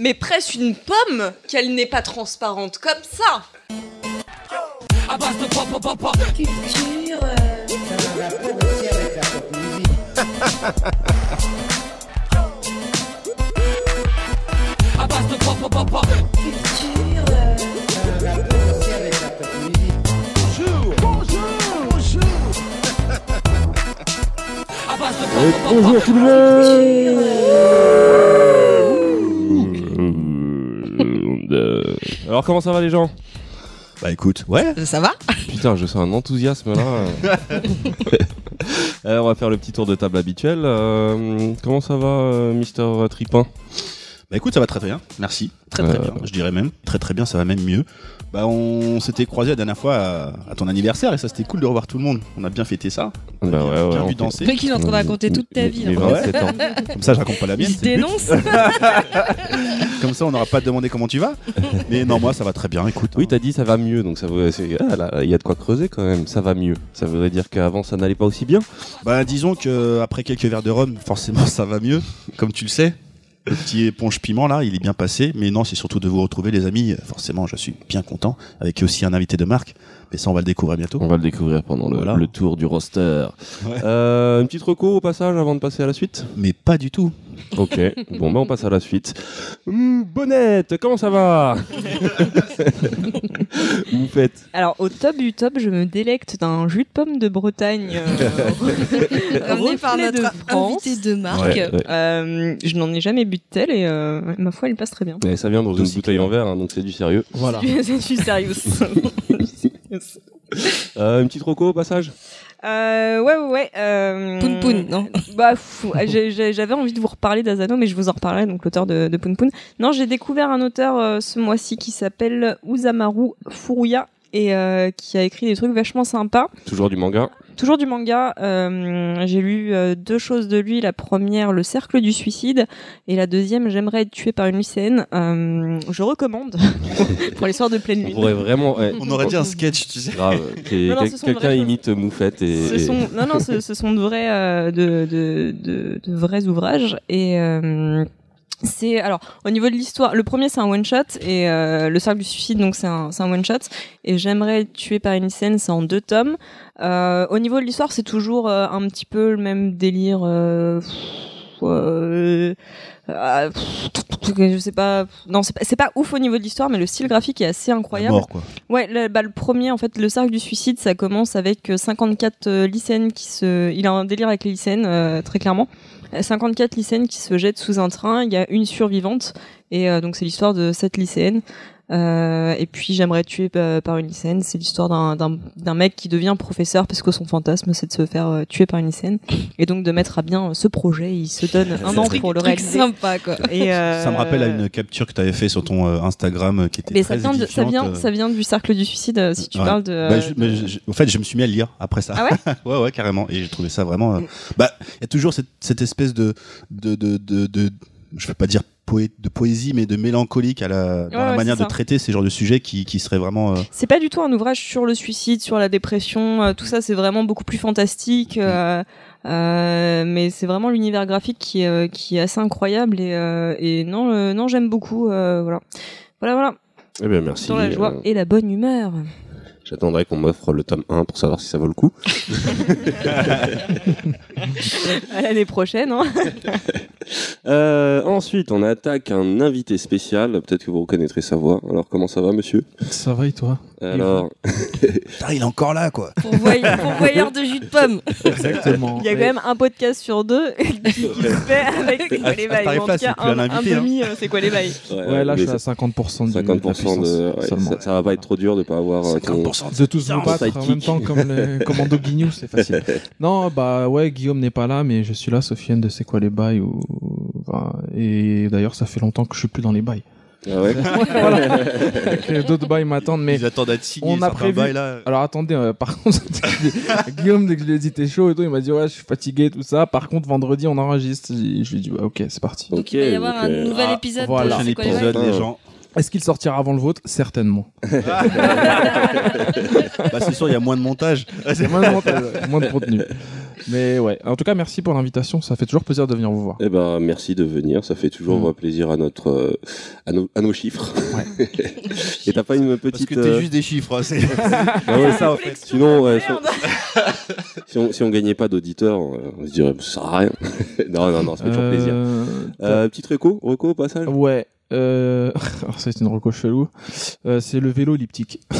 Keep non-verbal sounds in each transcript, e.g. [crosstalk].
Mais presse une pomme qu'elle n'est pas transparente comme ça. Culture. Culture. bonjour tout le monde Alors comment ça va les gens Bah écoute, ouais. Ça va Putain, je sens un enthousiasme là. Alors, [laughs] on va faire le petit tour de table habituel. Euh, comment ça va, euh, Mister Tripin? Bah écoute, ça va très très bien. Merci. Très très Euh. bien. Je dirais même très très bien. Ça va même mieux. Bah on s'était croisé la dernière fois à, à ton anniversaire et ça c'était cool de revoir tout le monde. On a bien fêté ça. On a Bah bien, ouais, ouais, bien on vu danser. Le mec, il est en train de raconter toute ta vie. mes là. 27 ans. Comme ça je raconte pas la mienne. But. dénonce. [laughs] Comme ça on n'aura pas à te demander comment tu vas. Mais non moi ça va très bien. Écoute. Oui, hein. t'as dit ça va mieux, donc ça veut. c'est- ah, il y a de quoi creuser quand même. Ça va mieux. Ça voudrait dire qu'avant ça n'allait pas aussi bien. Bah disons que après quelques verres de rhum, forcément ça va mieux. Comme tu le sais. Le petit éponge piment là, il est bien passé. Mais non, c'est surtout de vous retrouver les amis. Forcément, je suis bien content. Avec aussi un invité de marque. Mais ça on va le découvrir bientôt. On va le découvrir pendant le, Voilà. le tour du roster. Ouais. Euh, une petite reco au passage avant de passer à la suite. Mais pas du tout. Ok, bon bah on passe à la suite. Hum, Bonnette, comment ça va [laughs] Vous faites Alors au top du top, je me délecte d'un jus de pomme de Bretagne. euh, [laughs] Ramené par notre de France. invité de marque. Ouais, ouais. Euh, je n'en ai jamais bu de tel et euh, ma foi, il passe très bien. Mais ça vient dans une bouteille en verre, hein, donc c'est du sérieux. Voilà. je suis sérieux. [laughs] [laughs] Euh, une petite reco au passage Euh, ouais, ouais, ouais. Euh, Poun Poun, non [laughs] Bah, j'avais envie de vous reparler d'Azano, mais je vous en reparlerai, donc l'auteur de, de Poun Poun. Non, j'ai découvert un auteur euh, ce mois-ci qui s'appelle Uzamaru Furuya et euh, qui a écrit des trucs vachement sympas. Toujours du manga. Toujours du manga. euh, j'ai lu euh, deux choses de lui. La première, Le Cercle du Suicide, et la deuxième, J'aimerais être tué par une lycéenne. Euh, je recommande [laughs] pour les soirs de pleine On lune. pourrait vraiment. ouais, On aurait dit un sketch, tu sais. Grave. qu'il y ait Non, non, quel- ce sont de Quelqu'un imite Moufette et. Ce sont, non, non, ce, ce sont de vrais, euh, de, de, de, de vrais ouvrages. Et euh, c'est alors au niveau de l'histoire, le premier c'est un one shot et euh, le cercle du suicide donc c'est un, c'est un one shot. Et j'aimerais tué par une scène, c'est en deux tomes. Euh, au niveau de l'histoire, c'est toujours euh, un petit peu le même délire. Euh, pff, euh, euh, pff, je sais pas. Non, c'est pas, c'est pas ouf au niveau de l'histoire, mais le style graphique est assez incroyable. Mort quoi. Ouais, le, bah, le premier, en fait, le cercle du suicide, ça commence avec euh, 54 euh, lycéennes qui se. Il a un délire avec les lycéennes, euh, très clairement. Euh, 54 lycéennes qui se jettent sous un train. Il y a une survivante, et euh, donc c'est l'histoire de cette lycéenne. Euh, et puis j'aimerais tuer euh, par une lycéenne. C'est l'histoire d'un- d'un d'un mec qui devient professeur parce que son fantasme c'est de se faire euh, tuer par une lycéenne et donc de mettre à bien ce projet. Il se donne un an pour le réaliser. sympa, quoi. Et, euh, Ça me rappelle à une capture que tu avais fait sur ton euh, Instagram qui était Mais très ça vient, de, ça vient, ça vient du cercle du suicide. si tu Ouais. parles de. Bah, je- mais je- je- au fait, je me suis mis à le lire après ça. Ah ouais [laughs] Ouais, ouais, carrément. Et j'ai trouvé ça vraiment. euh, Bah, il y a toujours cette, cette espèce de, de, de, de, de- je veux pas dire poé- de poésie, mais de mélancolique à la, dans Ouais, la ouais, manière de traiter ces genres de sujets qui, qui seraient vraiment. euh, C'est pas du tout un ouvrage sur le suicide, sur la dépression, euh, tout ça, c'est vraiment beaucoup plus fantastique. euh, euh, mais c'est vraiment l'univers graphique qui est, euh, qui est assez incroyable et, euh, et non, euh, non, j'aime beaucoup. euh, voilà, voilà, voilà. Eh bien, merci. Dans la joie Euh, et la bonne humeur. J'attendrai qu'on m'offre le tome 1 pour savoir si ça vaut le coup. [laughs] à l'année prochaine. Hein. [laughs] Euh, ensuite, on attaque un invité spécial. Peut-être que vous reconnaîtrez sa voix. Alors, comment ça va, monsieur? Ça va et toi? Alors. [laughs] Putain, il est encore là, quoi. Pourvoyeur, de jus de pomme. Exactement. Il y a quand même un podcast sur deux qui, se fait avec les bails. En tout cas, un, un hein. demi, euh, c'est quoi les bails? Ouais, ouais là, je suis à 50% de 50% de, ça, ça, va pas être trop dur de ne pas avoir. Euh, 50% danse, de tous vous en même temps comme les [laughs] commando Guignou, c'est facile. Non, bah ouais, Guillaume n'est pas là, mais je suis là, Sofiane de C'est quoi les bails ou... Et d'ailleurs, ça fait longtemps que je suis plus dans les bails. Ah ouais. [laughs] [laughs] D'autres bails m'attendent, mais ils attendent à te On a prévu. Bail, là. Alors attendez, euh, par contre, Guillaume, dès que je lui ai dit t'es chaud et tout, il m'a dit ouais, je suis fatigué, et tout ça. Par contre, vendredi, on enregistre. Je lui ai dit ouais, ok, c'est parti. Il va y avoir un nouvel ah, épisode. Voilà. Un épisode, les ah. gens. Est-ce qu'il sortira avant le vôtre? Certainement. [laughs] Bah, c'est sûr, il y a moins de montage. [laughs] C'est moins de montage, moins de contenu. Mais ouais, en tout cas, merci pour l'invitation. Ça fait toujours plaisir de venir vous voir. Eh ben, merci de venir. Ça fait toujours Mm. euh, plaisir à notre, euh, à, nos, à nos chiffres. [laughs] Et t'as pas une Parce petite. que t'es euh, juste des chiffres. hein, c'est ah ouais, ça en fait. Sinon, ouais, si, on... si, on, si on gagnait pas d'auditeurs, on, on se dirait, ça sert à rien. non, non, non, ça fait toujours plaisir. Euh, Euh, petite reco, reco au passage? Ouais. Euh... [laughs] alors, c'est une reco chelou. Euh, c'est le vélo elliptique. Bah,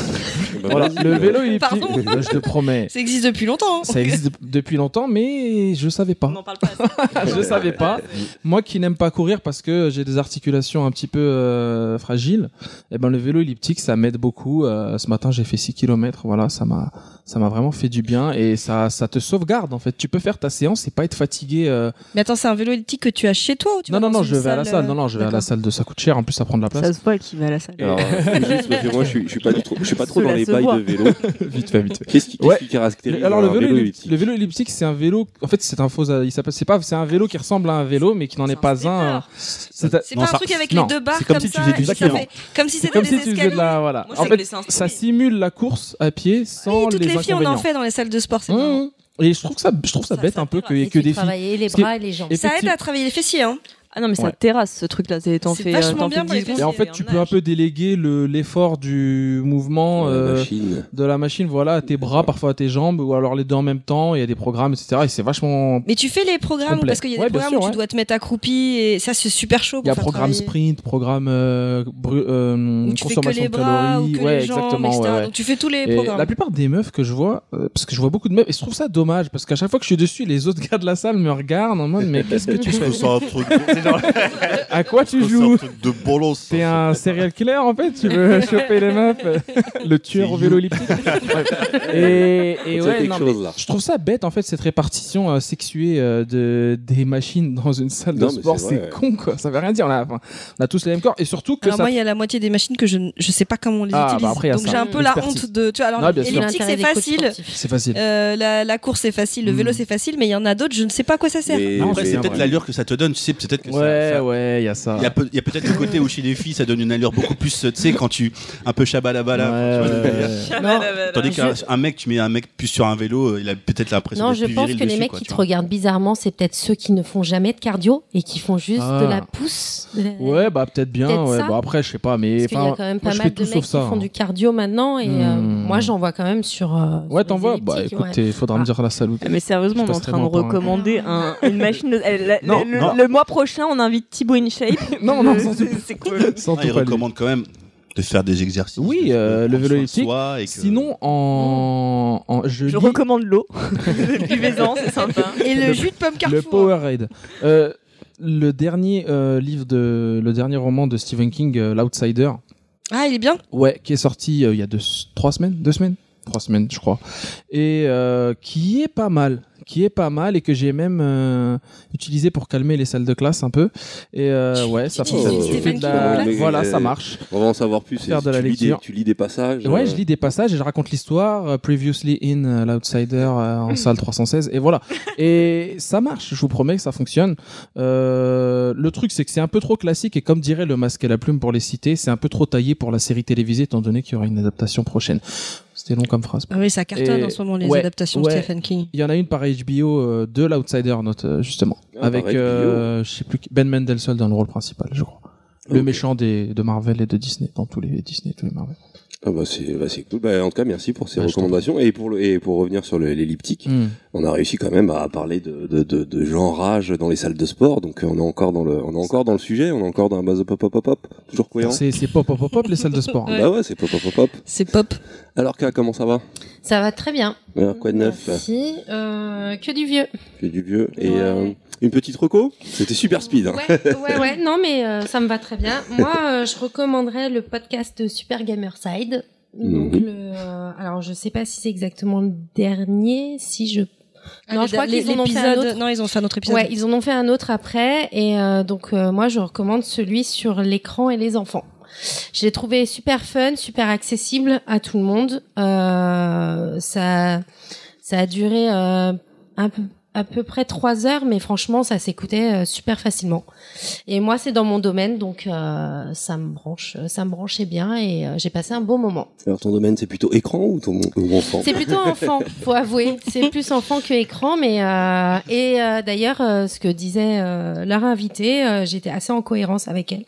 [laughs] Voilà, le vélo elliptique. Pardon je te promets. Ça existe depuis longtemps. hein. Ça existe de- depuis longtemps, mais je savais pas. On n'en parle pas. [laughs] je savais pas. Moi qui n'aime pas courir parce que j'ai des articulations un petit peu euh, fragiles, et ben le vélo elliptique ça m'aide beaucoup. Euh, ce matin j'ai fait 6 km, voilà, ça m'a ça m'a vraiment fait du bien et ça ça te sauvegarde en fait. Tu peux faire ta séance et pas être fatigué. euh. Mais attends, c'est un vélo elliptique que tu as chez toi ou tu Non vas non non, je vais à la salle. Non non, je vais à la salle de ça coûte cher en plus ça prend de la place. Ça se voit qu'il va à la salle. Alors, [laughs] euh, juste parce que moi, je suis, je suis pas, tout- je suis pas trop dans les bails voit. de vélo. [laughs] vite fait vite fait. Qu'est-ce qui, Ouais. qui caractérise Alors le vélo, vélo elliptique, le vélo elliptique, c'est un vélo. En fait, c'est un faux. Il s'appelle. C'est pas. C'est un vélo qui ressemble à un vélo, mais qui n'en est pas un. C'est pas ça- un truc avec les deux barres comme comme si tu ça. Comme si c'était des escaliers. la. Voilà. En fait, ça simule la course à pied sans les les filles on en fait dans les salles de sport. c'est marrant. Mmh. Et je trouve ça, je trouve ça, Ça, bête ça un peu que tu des filles. travailler les que- bras et les jambes. Et- Ça aide à travailler les fessiers. Hein. Ah non, mais ça Ouais. terrasse ce truc-là. C'est- T'en C'est fais, vachement t'en bien pour les 10 secondes. Et en fait, tu peux un peu déléguer le l'effort du mouvement La euh, de la machine, voilà, à tes bras, parfois à tes jambes, ou alors les deux en même temps. Il y a des programmes, etc. Et c'est vachement. Mais tu fais les programmes Complet. parce qu'il y a des Ouais, programmes sûr, où ouais. tu dois te mettre accroupi et ça c'est super chaud. Il y a programme travailler. sprint, programme euh, bru- euh, Où tu fais que consommation de ou calories. que ouais, les jambes, exactement. Donc tu fais tous les Et programmes. la plupart des meufs que je vois, euh, parce que je vois beaucoup de meufs, et je trouve ça dommage, parce qu'à chaque fois que je suis dessus, les autres gars de la salle me regardent en mode, mais qu'est-ce que tu fais [laughs] Genre- [laughs] À quoi tu joues de bolos. T'es un serial killer en fait, tu veux [laughs] choper les meufs, le tueur au vélo elliptique. [laughs] et et ouais, non, chose, là. je trouve ça bête en fait cette répartition euh, sexuée euh, de des machines dans une salle de Non, sport, c'est con quoi, ça veut rien dire. On a, enfin, on a tous les mêmes corps et surtout que Alors ça. moi il y a la moitié des machines que je ne je sais pas comment on les Ah, bah utilise. après, a Donc j'ai un peu la honte de tu vois alors c'est facile. c'est facile. Euh, la, la course c'est facile, le vélo Mm. c'est facile, mais il y en a d'autres, je ne sais pas à quoi ça sert. Mais- Non, Après, c'est peut-être l'allure que ça te donne. Tu sais, peut-être que Ouais, ça- ouais, il y a ça. Il y a, y peut-être le côté où chez les filles ça donne une allure beaucoup plus, tu sais, quand tu un peu chabalabala. Ouais, tu vois, ouais, ouais. Tandis qu'un un mec, tu mets un mec plus sur un vélo, euh, il a peut-être l'impression Non, d'être je plus pense viril que les dessus, mecs quoi, qui tu te vois. regardent bizarrement, c'est peut-être ceux qui ne font jamais de cardio et qui font juste Ah. de la pousse. de la- Ouais, bah peut-être bien. Peut-être ouais. ça. Bon après, je sais pas, mais Parce qu'il y a enfin, quand même moi, pas je mal de tout mecs sauf qui ça. font hein. du cardio maintenant et euh, Hmm. moi j'en vois quand même sur. euh, Ouais, t'en vois. Bah elliptiques, écoute, il faudra me dire la salut. Ah, Mais sérieusement, on Je est en train de un- recommander un- une machine. de- elle- la- Non, le, non. le mois prochain, on invite Thibaut InShape. [laughs] Non, non, Le- c'est cool. Sans Ah, il pas lui. recommande quand même de faire des exercices. Oui, de- euh, de le prendre vélo soin de elliptique. soi et que- Sinon, en, en je, Je lis recommande l'eau. [laughs] Buvez-en, c'est sympa. Et le, Le- jus de pomme le Carrefour. Powerade. Euh, le dernier euh, livre de, le dernier roman de Stephen King, euh, l'Outsider. Ah, il est bien Ouais, qui est sorti euh, il y a deux, trois semaines, deux semaines, trois semaines, je crois, et euh, qui est pas mal, qui est pas mal et que j'ai même euh, utilisé pour calmer les salles de classe un peu. Et euh, ouais, ça fonctionne. Tu fais de la- Voilà, ça marche. On va en savoir plus. Faire de la tu lis des- lecture. tu lis des passages. Ouais, euh, je lis des passages et je raconte l'histoire. euh, previously in euh, l'Outsider euh, en salle 316 et voilà. [laughs] Et ça marche. Je vous promets que ça fonctionne. Euh, le truc, c'est que c'est un peu trop classique et comme dirait le masque et la plume pour les citer, c'est un peu trop taillé pour la série télévisée étant donné qu'il y aura une adaptation prochaine. C'était long comme phrase. Ah oui, ça cartonne Et- en ce moment les ouais, adaptations ouais. de Stephen King. Il y en a une par HBO euh, de l'Outsider, note euh, justement, Ah, avec euh, je sais plus qui- Ben Mendelsohn dans le rôle principal, je crois. Le méchant des, de Marvel et de Disney, dans tous les Disney, tous les Marvel. Ah bah c'est bah c'est cool. Bah, en tout cas, merci pour ces Bah, recommandations. Et pour, le, et pour revenir sur le- l'elliptique, Hmm. on a réussi quand même à parler de, de, de, de gens rage dans les salles de sport. Donc euh, on est encore dans le, on est encore dans le sujet. On est encore dans un base pop pop pop pop. Toujours cohérent. C'est pop pop pop pop les salles de sport. hein. Bah ouais, c'est pop pop pop pop. C'est pop. Alors K, comment ça va? Ça va très bien. Alors, Quoi de neuf Merci. Euh, que du vieux. Que du vieux. Et Ouais. euh, une petite reco C'était super speed. Hein. Ouais, ouais, ouais. Non, mais euh, ça me va très bien. Moi, euh, je recommanderais le podcast de Super Gamerside. Donc, Mhm. le, euh, alors, je sais pas si c'est exactement le dernier, si je Non, Ah, je crois qu'ils en ont fait un autre. Non, ils ont fait un autre épisode. Ouais, ils en ont fait un autre après et euh, donc euh, moi je recommande celui sur l'écran et les enfants. Je l'ai trouvé super fun, super accessible à tout le monde. Euh, ça, ça a duré euh, un peu à peu près trois heures, mais franchement, ça s'écoutait euh, super facilement. Et moi, c'est dans mon domaine, donc euh, ça me branche, ça me branchait bien et euh, j'ai passé un beau moment. Alors ton domaine c'est plutôt écran ou ton ou enfant? C'est plutôt enfant, [laughs] faut avouer. C'est plus enfant que écran, mais euh, et euh, d'ailleurs, euh, ce que disait euh, leur invitée, euh, j'étais assez en cohérence avec elle.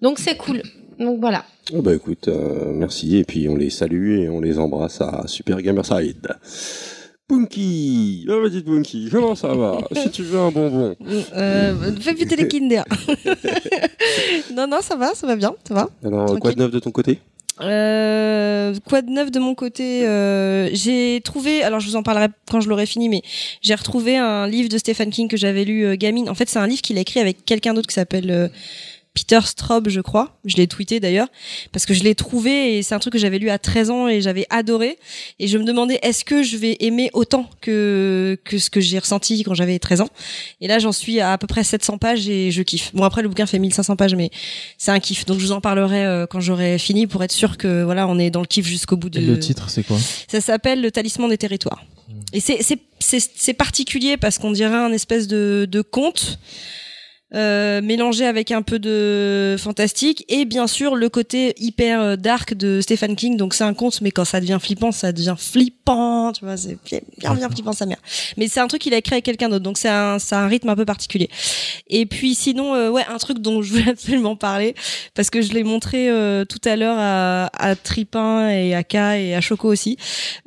Donc c'est cool. Donc voilà. Oh bah écoute, euh, merci et puis on les salue et on les embrasse à Super Gamerside. Punky, la petite Punky, comment ça va [laughs] Si tu veux un bonbon. Euh, fais péter les Kinder. [laughs] non, non, ça va, ça va bien, ça va. Alors quoi de neuf de ton côté Euh, quoi de neuf de mon côté euh, J'ai trouvé, alors je vous en parlerai quand je l'aurai fini, mais j'ai retrouvé un livre de Stephen King que j'avais lu euh, gamine. En fait, c'est un livre qu'il a écrit avec quelqu'un d'autre qui s'appelle euh, Peter Straub, je crois. Je l'ai tweeté d'ailleurs parce que je l'ai trouvé et c'est un truc que j'avais lu à 13 ans et j'avais adoré. Et je me demandais est-ce que je vais aimer autant que que ce que j'ai ressenti quand j'avais 13 ans? Et là, j'en suis à à peu près 700 pages et je kiffe. Bon après, le bouquin fait 1500 pages, mais c'est un kiff. Donc je vous en parlerai euh, quand j'aurai fini pour être sûr que voilà, on est dans le kiff jusqu'au bout de. Et le titre, c'est quoi? Ça s'appelle le talisman des territoires. Et c'est c'est c'est c'est particulier parce qu'on dirait un espèce de de conte. Euh, mélangé avec un peu de fantastique et bien sûr le côté hyper euh, dark de Stephen King. Donc c'est un conte mais quand ça devient flippant ça devient flippant tu vois c'est bien bien, flippant sa mère. Mais c'est un truc qu'il a écrit avec quelqu'un d'autre donc c'est un c'est un rythme un peu particulier. Et puis sinon euh, ouais un truc dont je voulais [laughs] absolument parler parce que je l'ai montré euh, tout à l'heure à, à Tripin et à K et à Choco aussi.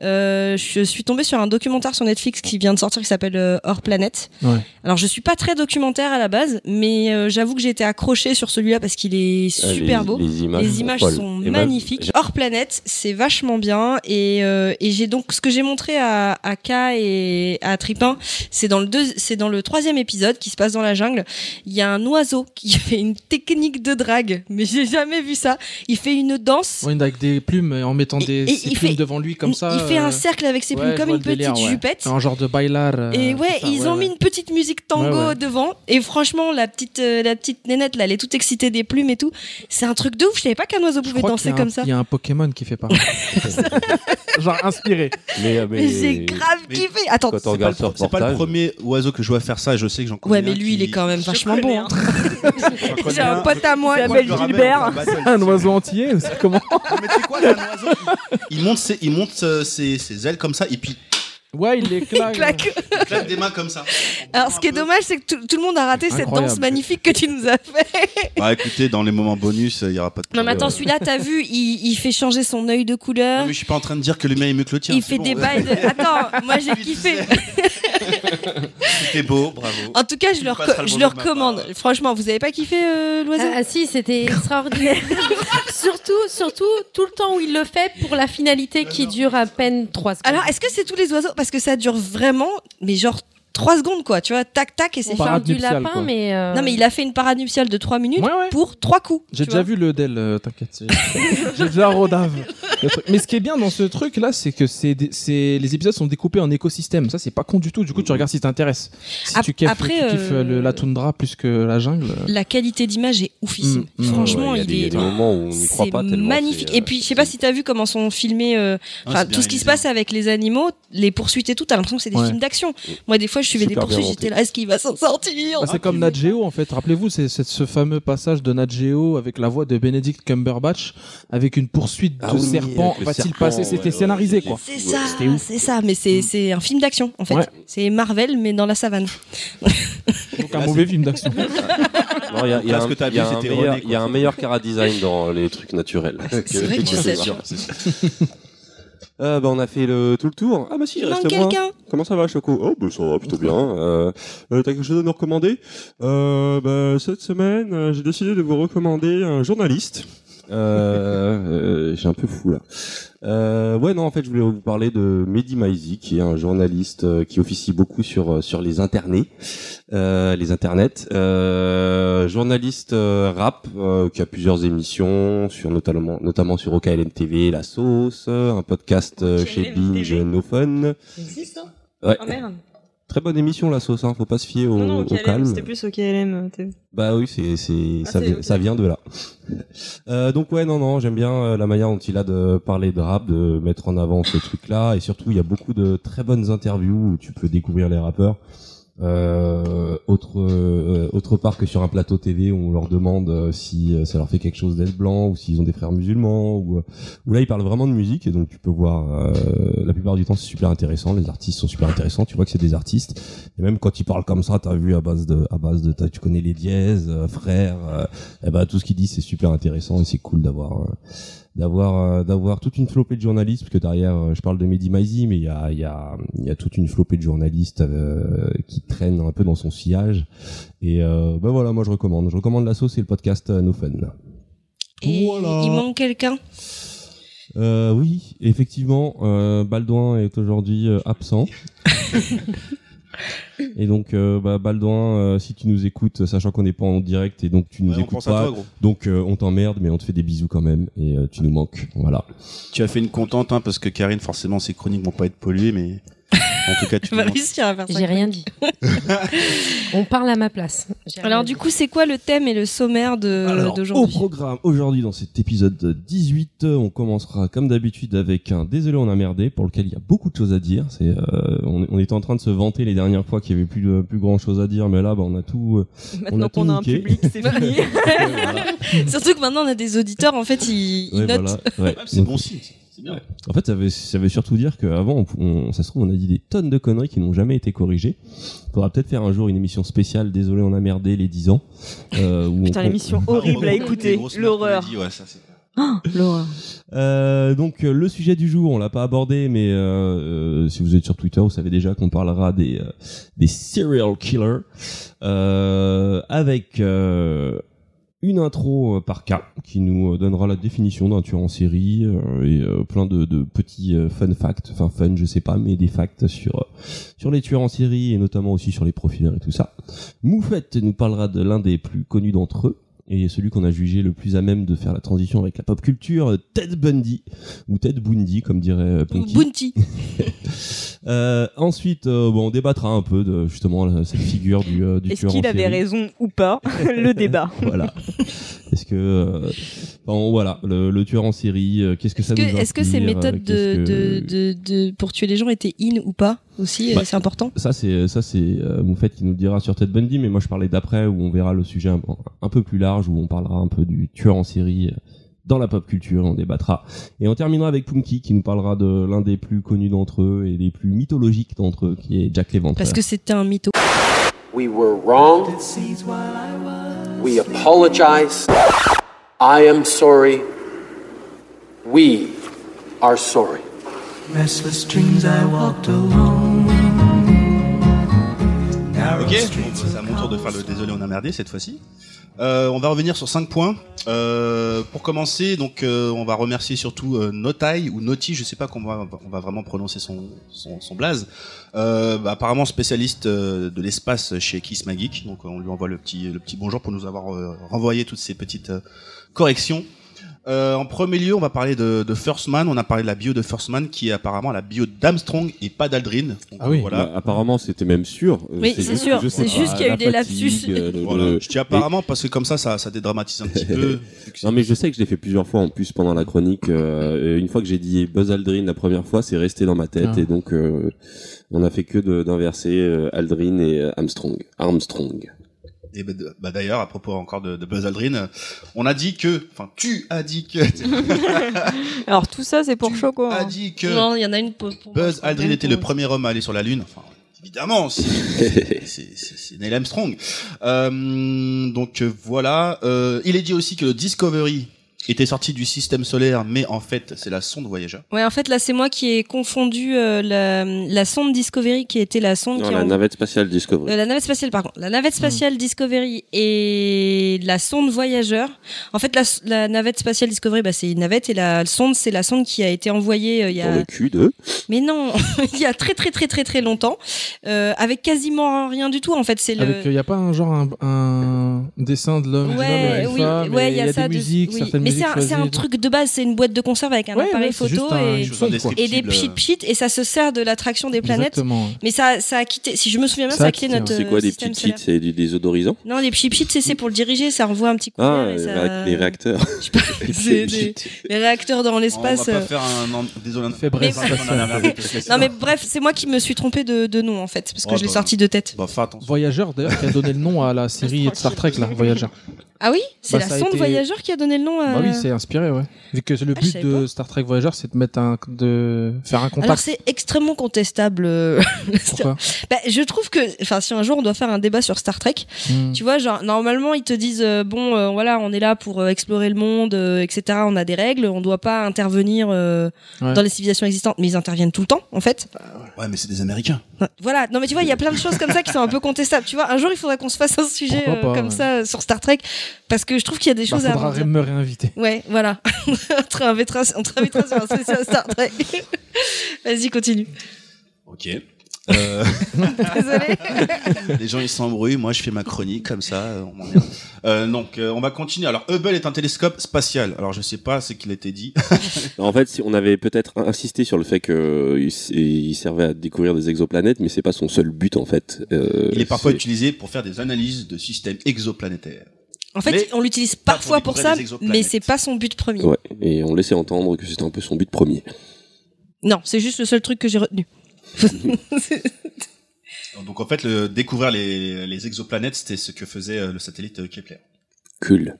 Euh, je suis tombée sur un documentaire sur Netflix qui vient de sortir qui s'appelle Hors Planète. Ouais. alors je suis pas très documentaire à la base, mais euh, j'avoue que j'ai été accrochée sur celui-là parce qu'il est super les, beau. Les images, Les images folles. sont magnifiques. Hors planète, c'est vachement bien. Et, euh, et j'ai donc ce que j'ai montré à, à K et à Tripin, c'est dans le deux, c'est dans le troisième épisode qui se passe dans la jungle. Il y a un oiseau qui [laughs] fait une technique de drague, mais j'ai jamais vu ça. Il fait une danse. Ouais, avec des plumes et en mettant Et- des et ses il plumes fait- devant lui comme ça. il fait euh, un cercle avec ses ouais, plumes comme une délire, petite ouais. jupette. Un genre de bailar. euh, Et ouais, ça, ils ouais, ont ouais. mis une petite musique tango Ouais, ouais. devant. Et franchement, la petite, euh, la petite nénette là, elle est toute excitée des plumes et tout. C'est un truc de ouf. Je savais pas qu'un oiseau pouvait danser un- comme ça. Il y a un Pokémon qui fait pareil. [laughs] Genre inspiré. Mais, euh, Mais j'ai grave mais- kiffé. Attends. C'est pas, regarde le, ce pro- c'est pas le premier oiseau que je vois faire ça et je sais que j'en connais Ouais, mais lui, il est quand même vachement bon. connais [laughs] J'ai un pote à moi. Il Gilbert. un oiseau entier, c'est comment mais il, monte, ses, il monte euh, ses, ses ailes comme ça et puis Ouais, il les claque. [laughs] Claque. il claque des mains comme ça. Alors, ce qui est dommage, c'est que tout, tout le monde a raté cette Incroyable. danse magnifique que tu nous as fait. Bah écoutez, dans les moments bonus, il y aura pas de Non, mais attends, celui-là, t'as vu, il, il fait changer son œil de couleur. Non, mais je suis pas en train de dire que le mien est mieux que le tien. il fait bon. des [laughs] bails de. Attends, moi j'ai kiffé. C'était beau, bravo. En tout cas, je le, reco- je recommande. Franchement, vous avez pas kiffé euh, l'oiseau? Ah, ah, si, c'était extraordinaire. [laughs] surtout, surtout tout le temps où il le fait pour la finalité qui dure à peine 3 secondes. Alors, est-ce que c'est tous les oiseaux? Parce que ça dure vraiment, mais genre 3 secondes, quoi. Tu vois, tac, tac, et c'est fait. du lapin, quoi. mais euh, Non, mais il a fait une parade nuptiale de 3 minutes Ouais, ouais. pour 3 coups. J'ai déjà vu le Dell, euh, t'inquiète. [laughs] J'ai déjà rodave. le truc. Mais ce qui est bien dans ce truc là, c'est que c'est les épisodes sont découpés en écosystèmes. Ça, c'est pas con du tout. Du coup, tu regardes si t'intéresse. Si Ap- tu kiffes, après, tu kiffes, euh, le- la toundra plus que la jungle. La qualité d'image est oufissime. Mm, mm. Franchement, Ouais, il est. des moments où on n'y croit C'est pas tellement. magnifique. c'est, Et puis, je sais pas si t'as vu comment sont filmés, euh, Ah, enfin, tout ce qui se passe avec les animaux, les poursuites et tout. T'as l'impression que c'est des films d'action. Moi, des fois, je suivais Super des poursuites, j'étais là, est-ce qu'il va s'en sortir Bah, c'est comme Nat Geo en fait. Rappelez-vous, c'est ce fameux passage de Nat Geo avec la voix de Benedict Cumberbatch avec une poursuite Ah de oui, serpent. Va-t-il passer? C'était ouais, scénarisé quoi. C'est ça, c'est ça, mais c'est c'est un film d'action en fait. Ouais. C'est Marvel mais dans la savane. [laughs] Donc un mauvais film d'action. [laughs] Non, il y a, y un, y a meilleur, meilleur cara design dans les trucs naturels. c'est vrai que tu sais. [laughs] Euh, bah, on a fait le, tout le tour. Ah bah si, il reste quelqu'un. Comment ça va, Choco? Oh, bah ça va plutôt bien. Euh, euh, T'as quelque chose à nous recommander? Euh, bah, Cette semaine, euh, j'ai décidé de vous recommander un journaliste. Euh, euh, j'ai un peu fou là. Euh, ouais, non, en fait, je voulais vous parler de Mehdi Maizi, qui est un journaliste euh, qui officie beaucoup sur euh, sur les internets, euh, les internets. Euh, journaliste rap euh, qui a plusieurs émissions sur notamment notamment sur OKLM TV, La Sauce, un podcast chez Binge. No Fun. Ça existe, ça Ouais. Oh merde. Très bonne émission la sauce, hein. faut pas se fier au, Non, non, au OKLM, calme. c'était plus OKLM. euh, t'es- Bah oui, c'est c'est Ah, ça, ça vient de là. Euh, donc ouais, non non, j'aime bien euh, la manière dont il a de parler de rap, de mettre en avant ce truc-là, et surtout il y a beaucoup de très bonnes interviews où tu peux découvrir les rappeurs. Euh, autre euh, autre part que sur un plateau TV où on leur demande euh, si ça leur fait quelque chose d'être blanc ou s'ils ont des frères musulmans ou où là ils parlent vraiment de musique et donc tu peux voir la plupart du temps c'est super intéressant les artistes sont super intéressants tu vois que c'est des artistes. Et même quand ils parlent comme ça t'as vu à base de à base de tu connais les dièses frères et ben tout ce qu'ils disent c'est super intéressant et c'est cool d'avoir d'avoir euh, d'avoir toute une flopée de journalistes parce que derrière euh, je parle de Mehdi Maizi mais il y a il y a il y a toute une flopée de journalistes euh, qui traînent un peu dans son sillage et euh, ben voilà moi je recommande je recommande la sauce et le podcast euh, No Fun Et Voilà. il manque quelqu'un? euh, oui effectivement euh, Baldouin est aujourd'hui absent [laughs] et donc euh, bah, Baldouin euh, si tu nous écoutes sachant qu'on n'est pas en direct et donc tu nous Ouais, on écoutes pense à pas toi, gros. donc euh, on t'emmerde mais on te fait des bisous quand même et euh, tu nous manques voilà Tu as fait une contente, hein, parce que Karine, forcément, ses chroniques vont pas être polluées, mais en tout cas, tu vas réussir à faire ça. J'ai rien dit. On parle à ma place. Alors du dit. coup, c'est quoi le thème et le sommaire de Alors, au d'aujourd'hui programme, aujourd'hui, dans cet épisode 18, euh, on commencera comme d'habitude avec un Désolé, on a merdé, pour lequel il y a beaucoup de choses à dire. C'est, euh, on, on était en train de se vanter les dernières fois qu'il y avait plus, de, plus grand chose à dire, mais là, bah, on a tout. euh, Maintenant tout qu'on a un public, c'est [laughs] fini. Voilà. Surtout que maintenant on a des auditeurs, en fait, ils, ils Ouais, notent. voilà, ouais. Ouais, c'est bon signe, c'est bien. En fait, ça veut, ça veut surtout dire qu'avant, on, on- ça se trouve, on a dit des tonnes de conneries qui n'ont jamais été corrigées. Faudra peut-être faire un jour une émission spéciale, Désolé, on a merdé les 10 ans. Euh, où Putain, on- l'émission horrible à écouter. L'horreur. dit, ouais, ça, c'est- L'horreur. Euh, donc euh, le sujet du jour, on l'a pas abordé, mais euh, euh, si vous êtes sur Twitter, vous savez déjà qu'on parlera des euh, des serial killers euh, avec euh, une intro euh, par cas qui nous euh, donnera la définition d'un tueur en série euh, et plein de, petits fun facts, enfin fun, je sais pas, mais des facts sur sur les tueurs en série et notamment aussi sur les profilers et tout ça. Moufette nous parlera de l'un des plus connus d'entre eux et celui qu'on a jugé le plus à même de faire la transition avec la pop culture, Ted Bundy, ou Ted Bundy, comme dirait euh, Punky. Bounty. [laughs] Euh, ensuite, euh, bon, on débattra un peu de justement cette figure du, euh, du Est-ce qu'il avait raison ou pas? [laughs] Le débat. [laughs] Voilà. Est-ce que, euh, bon, voilà, le, le tueur en série, euh, qu'est-ce que ça Est-ce nous que, est-ce que ces méthodes euh, de, de, de, de- pour tuer les gens étaient in ou pas? Aussi Bah, C'est important? Ça c'est ça c'est euh, Moufette qui nous le dira sur Ted Bundy, mais moi je parlais d'après où on verra le sujet un, un peu plus large où on parlera un peu du tueur en série euh, dans la pop culture, on débattra. Et on terminera avec Punky qui nous parlera de l'un des plus connus d'entre eux et des plus mythologiques d'entre eux, qui est Jack l'Éventreur. Parce que c'était un mytho. We were wrong. We apologize. I am sorry. We are sorry. Restless dreams I walked alone. Ok, c'est à mon tour de faire le désolé on a merdé cette fois-ci. Euh, on va revenir sur cinq points. Euh, pour commencer, donc euh, on va remercier surtout euh, Notai ou Noti, je sais pas comment on va, on va vraiment prononcer son son, son blaze. Euh, bah, apparemment spécialiste euh, de l'espace chez Kiss Magic, donc on lui envoie le petit le petit bonjour pour nous avoir euh, renvoyé toutes ces petites euh, corrections. Euh, en premier lieu, on va parler de, de First Man. On a parlé de la bio de First Man, qui est apparemment la bio d'Armstrong et pas d'Aldrin. Ah oui. Voilà. Bah, apparemment, c'était même sûr. Euh, Oui, c'est sûr. C'est juste qu'il y a eu des lapsus. euh, le- Voilà. le- Je dis apparemment parce que comme ça, ça, ça dédramatise un petit [laughs] peu. Non mais je sais que je l'ai fait plusieurs fois en plus pendant la chronique. euh, une fois que j'ai dit Buzz Aldrin la première fois, c'est resté dans ma tête Ah. et donc euh, on a fait que d'inverser euh, Aldrin et Armstrong. Armstrong. Et bah, bah, d'ailleurs, à propos encore de, de Buzz Aldrin, on a dit que, enfin, tu as dit que, [laughs] Alors tout ça, c'est pour Choco. a hein. dit que Non, il y en a une pour, Buzz Aldrin était pour- le premier homme à aller sur la Lune. Enfin, évidemment, [laughs] c'est- Neil Armstrong. Euh, donc voilà. Euh, il est dit aussi que le Discovery était sorti du système solaire, mais en fait, c'est la sonde voyageur. Ouais, en fait, là, c'est moi qui ai confondu euh, la, la sonde Discovery, qui était la sonde Non, qui la en- navette spatiale Discovery. Euh, la navette spatiale, par contre. La navette spatiale Discovery et la sonde Voyageur. En fait, la, la navette spatiale Discovery, bah, c'est une navette et la sonde, c'est la sonde qui a été envoyée euh, il y Dans a. le cul de. Mais non, [laughs] il y a très très très très très longtemps, euh, avec quasiment rien du tout. En fait, c'est le. Il y a pas un genre un, un dessin de l'homme, Ouais, oui, ouais, il y a des ça de- musiques, oui. certaines Mais c'est un, truc de base, c'est une boîte de conserve avec un Ouais, appareil photo et, quoi. et des Indescriptible. cheat sheets et ça se sert de l'attraction des planètes. Exactement. Mais ça, ça a quitté, si je me souviens bien, Ça ça, a quitté notre C'est quoi euh, des solaire. cheats C'est du désodorisant Non, les cheat sheets, c'est c'est pour le diriger, ça renvoie un petit coup. Ah, et les, ça- réac- les réacteurs. [laughs] Je sais pas, [laughs] c'est des- les réacteurs dans On va l'espace. pas euh. faire un. Désolé, on Fait bref, Non mais bref, c'est moi qui me suis trompé de, nom en fait, parce que Oh, je l'ai bah. sorti de tête. Bah. Voyageur, d'ailleurs, qui a donné le nom à la série de Star Trek, là, Voyageur. Ah oui C'est Bah, la sonde été- voyageur qui a donné le nom à... Bah oui, c'est inspiré, ouais. Vu que le Ah, but de Star Trek Voyageur, c'est de mettre un, de faire un Alors contact. c'est extrêmement contestable. euh, [laughs] Pourquoi bah, je trouve que, enfin, si un jour on doit faire un débat sur Star Trek, Hmm. tu vois, genre normalement ils te disent euh, bon, euh, voilà, on est là pour euh, explorer le monde, euh, etc. On a des règles, on doit pas intervenir euh, Ouais. dans les civilisations existantes, mais ils interviennent tout le temps, en fait. Ouais, mais c'est des Américains. Voilà. Non, mais tu vois, il y a plein de choses comme ça qui sont un peu contestables. Tu vois, un jour il faudrait qu'on se fasse un sujet euh, pas, comme ouais. ça euh, sur Star Trek, parce que je trouve qu'il y a des Bah, choses à faudra me réinviter. Ouais, voilà. on te réinvitera, on te réinvitera sur un spécial Star Trek. [laughs] Vas-y, continue. Ok. Euh, Désolé. [laughs] les gens ils s'embrouillent, moi je fais ma chronique comme ça, euh, on. Euh, donc euh, on va continuer. Alors Hubble est un télescope spatial. Alors je sais pas ce qu'il a été dit. [laughs] En fait, si on avait peut-être insisté sur le fait qu'il il servait à découvrir des exoplanètes, mais c'est pas son seul but en fait. Euh, Il est parfois utilisé pour faire des analyses de systèmes exoplanétaires. En fait, Mais on l'utilise parfois pour ça, mais c'est pas son but premier. Ouais, et on laissait entendre que c'était un peu son but premier. Non, c'est juste le seul truc que j'ai retenu. [laughs] Donc en fait, le, découvrir les, les exoplanètes, c'était ce que faisait euh, le satellite euh, Kepler. Cool.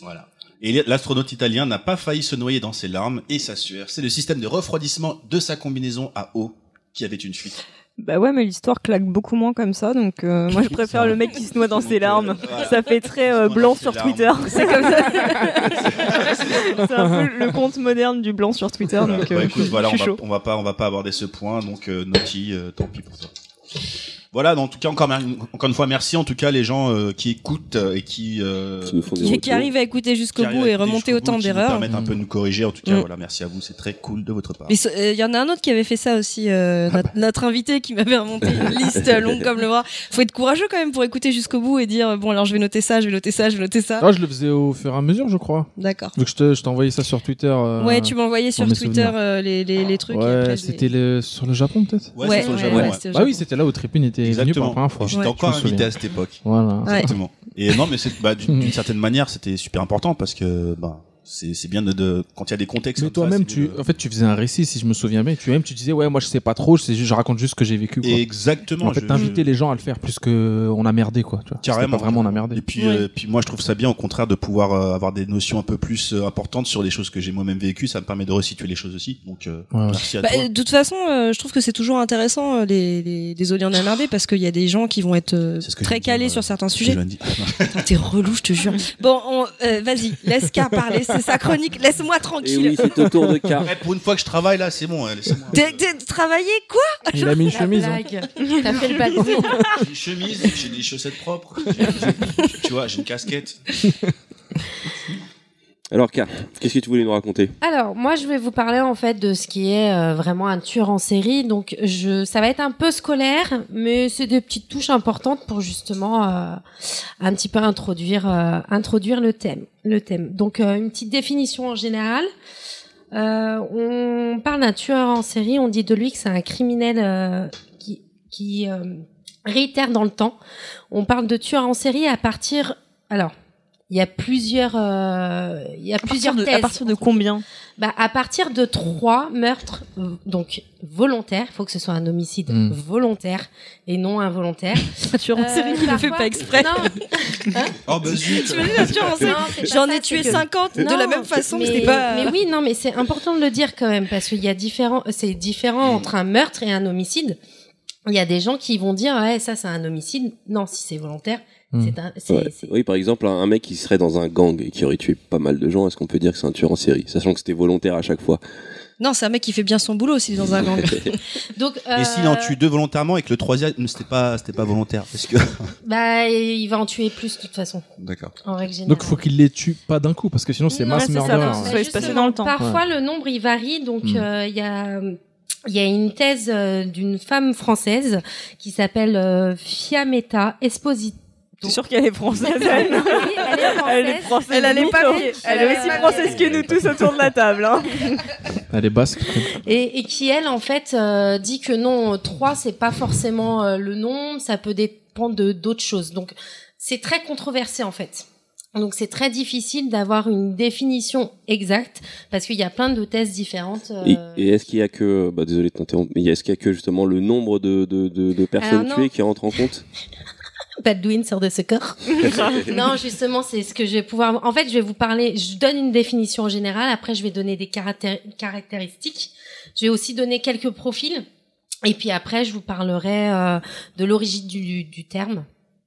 Voilà. Et l'astronaute italien n'a pas failli se noyer dans ses larmes et sa sueur. C'est le système de refroidissement de sa combinaison à eau qui avait une fuite. Bah ouais, mais l'histoire claque beaucoup moins comme ça, donc euh, [laughs] moi je préfère le mec qui se noie dans ses larmes. voilà. Ça fait très euh, blanc sur. Twitter. [laughs] C'est comme ça. [laughs] C'est un peu le compte moderne du blanc sur Twitter, Voilà. donc Bah, euh, écoute, je voilà, on suis va, chaud. on va pas, on va pas aborder ce point, donc euh, Naughty, euh, tant pis pour toi. Voilà, donc, en tout cas, encore, une fois, merci en tout cas les gens euh, qui écoutent euh, et qui, euh, Qui nous font des Qui, qui retours. arrive à écouter jusqu'au arrivent bout et remonter autant bout, qui nous d'erreurs. permettent un peu de nous corriger. En tout cas, Mm. voilà, merci à vous, c'est très cool de votre part. Mais ce- euh, il y en a un autre qui avait fait ça aussi, euh, notre, notre invité qui m'avait remonté une liste [laughs] longue comme le bras. Faut être courageux quand même pour écouter jusqu'au bout et dire bon alors je vais noter ça, je vais noter ça, je vais noter ça. Ah, je le faisais au fur et à mesure, je crois. D'accord. Vu que je te- je t'ai envoyé ça sur Twitter. euh, Ouais, tu m'as envoyé sur Twitter euh, les, les, les trucs. Ouais, c'était les- le... sur le Japon, peut-être? Ouais, Ouais, ouais, Bah oui, c'était là où Tripune était venu pour la Exactement. première fois. J'étais Ouais. encore invité à cette époque. Voilà. Ouais. Exactement. Et non, mais c'est bah, d'une [laughs] d'une certaine manière, c'était super important parce que bah, c'est c'est bien de, de quand il y a des contextes. Mais ça, toi-même, tu, de- en fait, tu faisais un récit, si je me souviens bien. Tu même, tu disais, ouais, moi, je sais pas trop, je, sais juste- je raconte juste ce que j'ai vécu. Quoi. Exactement. en fait, je- t'invitais les gens à le faire plus que on a merdé, quoi. Tu vois. Carrément. Pas vraiment on a merdé. Et puis, Ouais. euh, puis moi, je trouve ça bien, au contraire, de pouvoir euh, avoir des notions un peu plus euh, importantes sur les choses que j'ai moi-même vécues. Ça me permet de resituer les choses aussi. Donc, euh, Ouais, ouais. merci à Bah, toi. euh, de toute façon, euh, je trouve que c'est toujours intéressant euh, les, les, les audios en emmerdés parce qu'il y a des gens qui vont être euh, très calés euh, sur certains sujets. T'es relou, je te jure. [laughs] Bon, on- euh, vas-y, laisse Car parler, c'est sa chronique, laisse-moi Et tranquille. oui, c'est au tour de K. Ouais, pour une fois que je travaille là, c'est bon. hein, travaillé quoi Il a mis une La chemise. hein. T'as fait le. J'ai une chemise, j'ai des chaussettes propres. tu vois, j'ai une casquette. Alors K, qu'est-ce que tu voulais nous raconter? Alors, moi, je vais vous parler en fait de ce qui est euh, vraiment un tueur en série. Donc, je, ça va être un peu scolaire, mais c'est des petites touches importantes pour justement euh, un petit peu introduire, euh, introduire le thème. Le thème. Donc, euh, une petite définition en général. Euh, on parle d'un tueur en série. On dit de lui que c'est un criminel euh, qui, qui réitère dans le temps. On parle de tueur en série à partir. Alors. Il y a plusieurs, euh, il y a À partir plusieurs de, thèses. à partir de combien Bah, à partir de trois meurtres, donc volontaires, il faut que ce soit un homicide Mm. volontaire et non involontaire. [laughs] Un tueur en Euh, série qui le fait pas exprès. Non, [laughs] Oh bah zut. J'en ai tué c'est que- 50 de Non, la même façon, mais, pas. mais oui, non, mais c'est important de le dire quand même parce qu'il y a différents, c'est différent entre un meurtre et un homicide. Il y a des gens qui vont dire, ouais, ça c'est un homicide. Non, si c'est volontaire, Mm. un, Ouais. c'est- Oui, par exemple, un un mec qui serait dans un gang et qui aurait tué pas mal de gens, est-ce qu'on peut dire que c'est un tueur en série Sachant que c'était volontaire à chaque fois? Non, c'est un mec qui fait bien son boulot s'il est dans un gang. [laughs] [laughs] Donc, Et s'il en euh, tue deux volontairement et que le troisième, c'était pas, c'était pas volontaire, parce que. [laughs] bah, il va en tuer plus de toute façon, D'accord. en règle générale. Donc, faut qu'il les tue pas d'un coup, parce que sinon, c'est Non, mass murder. hein. dans le temps. Parfois, le nombre il varie. Donc, Mm. euh, il y a il y a une thèse euh, d'une femme française qui s'appelle euh, Fiametta Esposito. T'es sûr qu'elle est française elle Oui, elle est française. Elle est française. Elle est aussi française que nous tous autour de la table. Hein. [laughs] Elle est basque. et, et qui elle en fait euh, dit que non, 3 c'est pas forcément euh, le nombre, ça peut dépendre de d'autres choses. Donc c'est très controversé en fait. Donc c'est très difficile d'avoir une définition exacte parce qu'il y a plein de thèses différentes. euh, Et, et est-ce qu'il y a que, bah désolé de t'interrompre, mais est-ce qu'il y a que justement le nombre de, de, de, de personnes non. tuées qui rentrent en compte? [laughs] Baldwin sort de ce corps. [laughs] non, [laughs] justement, c'est ce que je vais pouvoir. En fait, je vais vous parler. Je donne une définition générale. Après, je vais donner des caractér- caractéristiques. Je vais aussi donner quelques profils. Et puis après, je vous parlerai euh, de l'origine du, du terme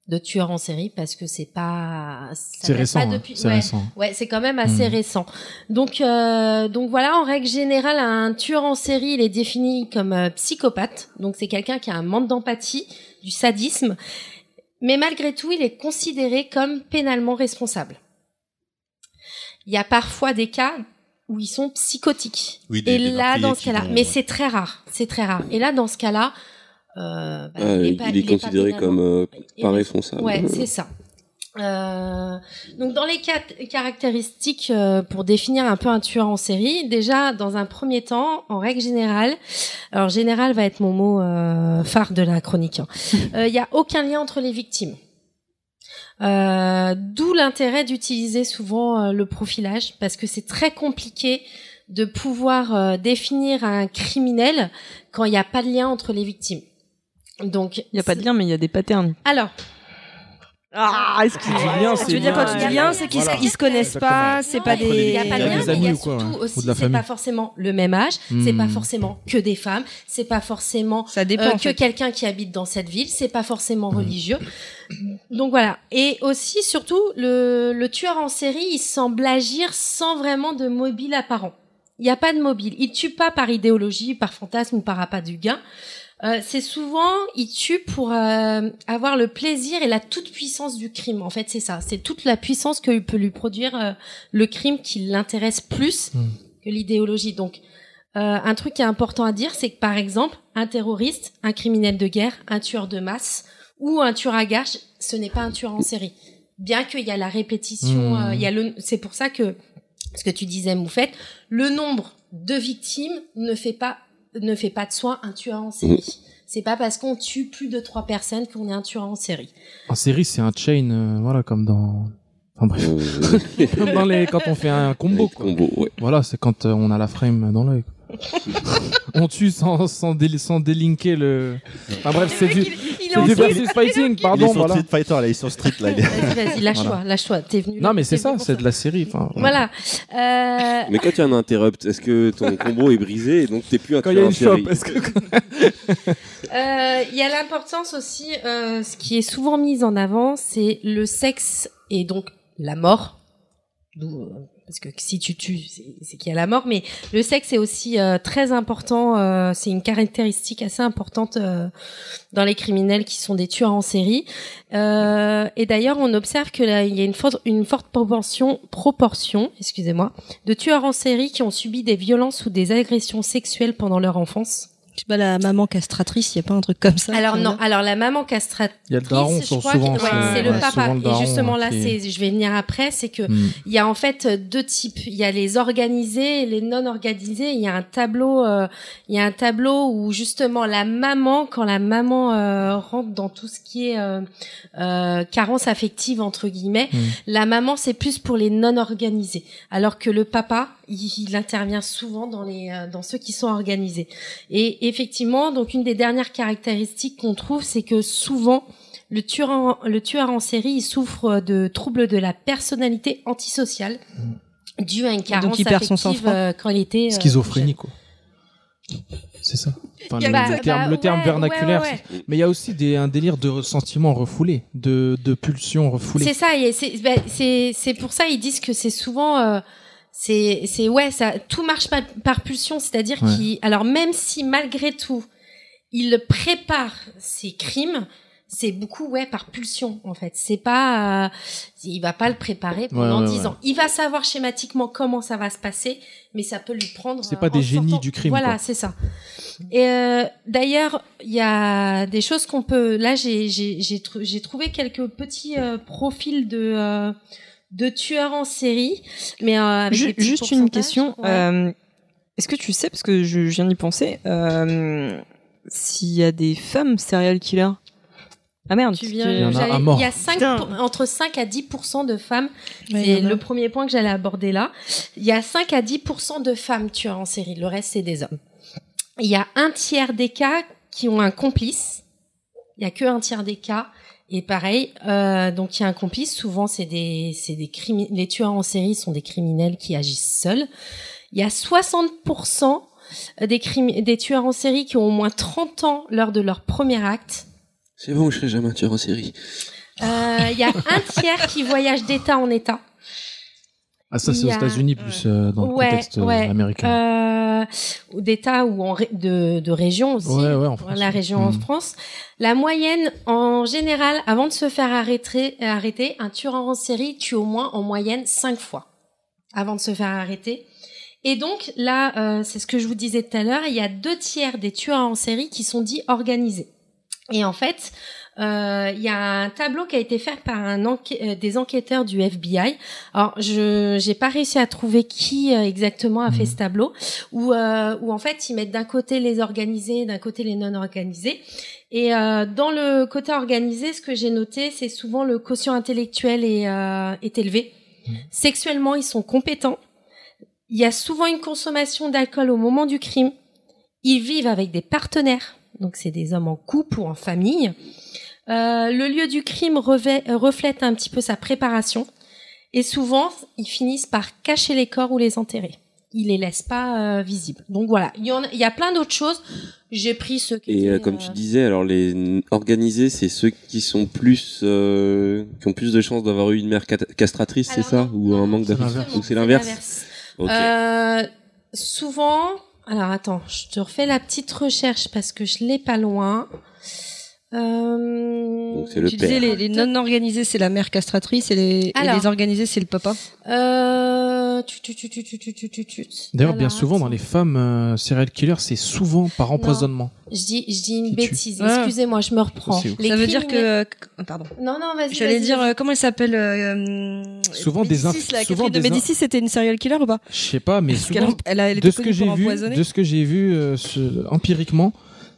de tueur en série parce que c'est pas. C'est récent. pas hein. depuis- C'est ouais. récent. Ouais, c'est quand même assez Mm. récent. Donc, euh, donc voilà, en règle générale, un tueur en série, il est défini comme euh, psychopathe. Donc c'est quelqu'un qui a un manque d'empathie, du sadisme, mais malgré tout, il est considéré comme pénalement responsable. Il y a parfois des cas où ils sont psychotiques. Oui, des- Et des là, dans ce cas-là, vont- mais c'est très rare, c'est très rare. Et là, dans ce cas-là, euh, bah, Ah, il, pas- il est considéré comme euh, pas responsable. Ouais, [laughs] c'est ça. Euh, donc dans les quatre caractéristiques euh, pour définir un peu un tueur en série, déjà dans un premier temps, en règle générale, alors général va être mon mot euh, phare de la chronique. hein. [laughs] Euh, Il y a aucun lien entre les victimes. Euh, D'où l'intérêt d'utiliser souvent euh, le profilage parce que c'est très compliqué de pouvoir euh, définir un criminel quand il n'y a pas de lien entre les victimes. Donc Il y a pas de lien, mais il y a des patterns. Alors, Ah, excusez-moi. lien, Tu veux dire quand tu dis lien, c'est qu'ils se- ils se connaissent pas, c'est pas des. Il y a pas de lien, mais il amis y a ou quoi, surtout aussi, c'est pas forcément le même âge, c'est pas Hmm. forcément que des femmes, c'est pas forcément Ça dépend. euh, en que fait. quelqu'un qui habite dans cette ville, c'est pas forcément Hmm. religieux. Donc voilà. Et aussi, surtout, le, le tueur en série, il semble agir sans vraiment de mobile apparent. Il n'y a pas de mobile. Il tue pas par idéologie, par fantasme ou par appât du gain. Euh, c'est souvent, il tue pour euh, avoir le plaisir et la toute puissance du crime. En fait, c'est ça. C'est toute la puissance que peut lui produire euh, le crime qui l'intéresse plus Mm. que l'idéologie. Donc, euh, un truc qui est important à dire, c'est que par exemple, un terroriste, un criminel de guerre, un tueur de masse ou un tueur à gages, ce n'est pas un tueur en série. Bien qu'il y a la répétition, Mm. euh, il y a le, c'est pour ça que ce que tu disais, Moufette, le nombre de victimes ne fait pas ne fait pas de soi un tueur en série. C'est pas parce qu'on tue plus de trois personnes qu'on est un tueur en série. En série, c'est un chain, euh, voilà, comme dans. Enfin bref, comme [laughs] dans les quand on fait un combo. Quoi. combo, ouais. Voilà, c'est quand euh, on a la frame dans l'œil. On tue sans sans, déli- sans délinquer le. Enfin bref, c'est du Il est c'est du versus fighting, il est pardon, sur voilà. Street Fighter, là, il est sur Street, là. il Vas-y, vas-y, lâche-toi, Voilà. lâche-toi. T'es venu. Non, mais c'est ça, c'est de la série. Enfin, Voilà. Euh, Mais quand il y a un interrupt, est-ce que ton [laughs] combo est brisé et donc t'es plus un Quand il y a tueur en série est-ce que [laughs] Euh, Il y a l'importance aussi, euh, ce qui est souvent mis en avant, c'est le sexe et donc la mort. D'où, euh, Parce que si tu tues, c'est- qu'il y a la mort, mais le sexe est aussi euh, très important. euh, c'est une caractéristique assez importante euh, dans les criminels qui sont des tueurs en série. Euh, et d'ailleurs, on observe que là, il y a une forte, une forte proportion, proportion, excusez-moi, de tueurs en série qui ont subi des violences ou des agressions sexuelles pendant leur enfance. C'est pas la maman castratrice, il y a pas un truc comme ça. Alors non, alors la maman castratrice, Il y a le daron, je crois souvent, que- ouais, c'est- le ouais, papa. Et justement là, qui- c'est, je vais venir après, c'est que Hmm. il y a en fait deux types. Il y a les organisés et les non organisés. Il y a un tableau, euh, il y a un tableau où justement la maman, quand la maman euh, rentre dans tout ce qui est euh, euh, carence affective entre guillemets, Hmm. la maman c'est plus pour les non organisés, alors que le papa, il, il intervient souvent dans les euh, dans ceux qui sont organisés. Et effectivement, donc une des dernières caractéristiques qu'on trouve, c'est que souvent le tueur, en, le tueur en série, il souffre de troubles de la personnalité antisociale dû à une carence il perd son affective sang-froid. euh, quand il était euh, Schizophrénie, quoi. C'est ça. Enfin, le, bah, le terme, bah, le terme ouais, vernaculaire. ouais, ouais, c'est- Mais il y a aussi des, un délire de ressentiment refoulé, de, de pulsion refoulée. C'est ça, c'est c'est c'est pour ça ils disent que c'est souvent euh, c'est c'est ouais ça tout marche par, par pulsion, c'est-à-dire Ouais. qu'il alors même si malgré tout il prépare ses crimes, c'est beaucoup ouais par pulsion en fait. C'est pas, euh, il va pas le préparer pendant Ouais, ouais, 10 ouais. ans. Il va savoir schématiquement comment ça va se passer, mais ça peut lui prendre. C'est pas des génies sortant- du crime, Voilà, c'est ça. Et euh, d'ailleurs, il y a des choses qu'on peut. Là, j'ai j'ai j'ai trouvé quelques petits euh, profils de euh, de tueurs en série, mais euh, avec Ju- des petits juste une question. Ouais. euh, Est-ce que tu sais, parce que je, viens d'y penser, euh, s'il y a des femmes serial killers? Ah merde, Tu viens, Il y en a. Il y a 5 Putain. pour- entre 5 à 10% de femmes. Ouais, c'est le premier point que j'allais aborder là. Il y a 5 à 10% de femmes tueurs en série. Le reste, c'est des hommes. Il y a un tiers des cas qui ont un complice. Il y a que un tiers des cas. Et pareil, euh, donc il y a un complice. Souvent, c'est des, c'est des crimi- Les tueurs en série sont des criminels qui agissent seuls. Il y a 60% des, crimi- des tueurs en série qui ont au moins 30 ans lors de leur premier acte. C'est bon, je serai jamais un tueur en série. Euh, Il y a un tiers qui voyage d'état en état. Ah, ça, c'est aux États-Unis plus euh, dans le Ouais, contexte euh, ouais. américain. Euh, ou d'état ou en de, de région aussi. Ouais, ouais, en France. La région en Mhm. France. La moyenne, en général, avant de se faire arrêter, arrêter, un tueur en série tue au moins en moyenne cinq fois avant de se faire arrêter. Et donc là, euh, c'est ce que je vous disais tout à l'heure, il y a deux tiers des tueurs en série qui sont dits organisés. Et en fait, euh, il y a un tableau qui a été fait par un enquê- euh, des enquêteurs du FBI. Alors, je j'ai pas réussi à trouver qui euh, exactement a fait ce tableau, où euh, où en fait ils mettent d'un côté les organisés, d'un côté les non organisés. Et euh, dans le côté organisé, ce que j'ai noté, c'est souvent le quotient intellectuel est, euh, est élevé. Sexuellement, ils sont compétents. Il y a souvent une consommation d'alcool au moment du crime. Ils vivent avec des partenaires, donc c'est des hommes en couple ou en famille. Euh, le lieu du crime revêt- euh, reflète un petit peu sa préparation. Et souvent, ils finissent par cacher les corps ou les enterrer. Ils les laissent pas euh, visibles. Donc voilà, il y, en a, il y a plein d'autres choses. J'ai pris ceux qui Et étaient, comme tu disais, alors les organisés, c'est ceux qui sont plus, qui ont plus de chances d'avoir eu une mère castratrice, c'est ça, non, ou un manque justement, ou c'est l'inverse? Souvent, alors attends, je te refais la petite recherche parce que je l'ai pas loin. Euh, Donc c'est le Tu disais père. les, les non organisés c'est la mère castratrice et les, et Alors. les organisés c'est le papa. Euh, tu, tu, tu, tu, tu, tu, tu, tu, tu. D'ailleurs, bien souvent, dans les femmes euh, serial killers, c'est souvent par empoisonnement. Je dis, je dis une Qui tue. bêtise. Ah. Excusez-moi, je me reprends. C'est ouf. Les ça veut dire que ah, pardon. Non, non, vas-y. J'allais vas-y, dire vas-y. euh, comment elle s'appelle euh, Souvent des Médicis, inf- la souvent Catherine de des inf- Médicis c'était une serial killer ou pas? Je sais pas, mais Parce qu'elle souvent, elle a- elle de ce que connue j'ai pour vu, empoisonner. de ce que j'ai vu euh, ce- empiriquement,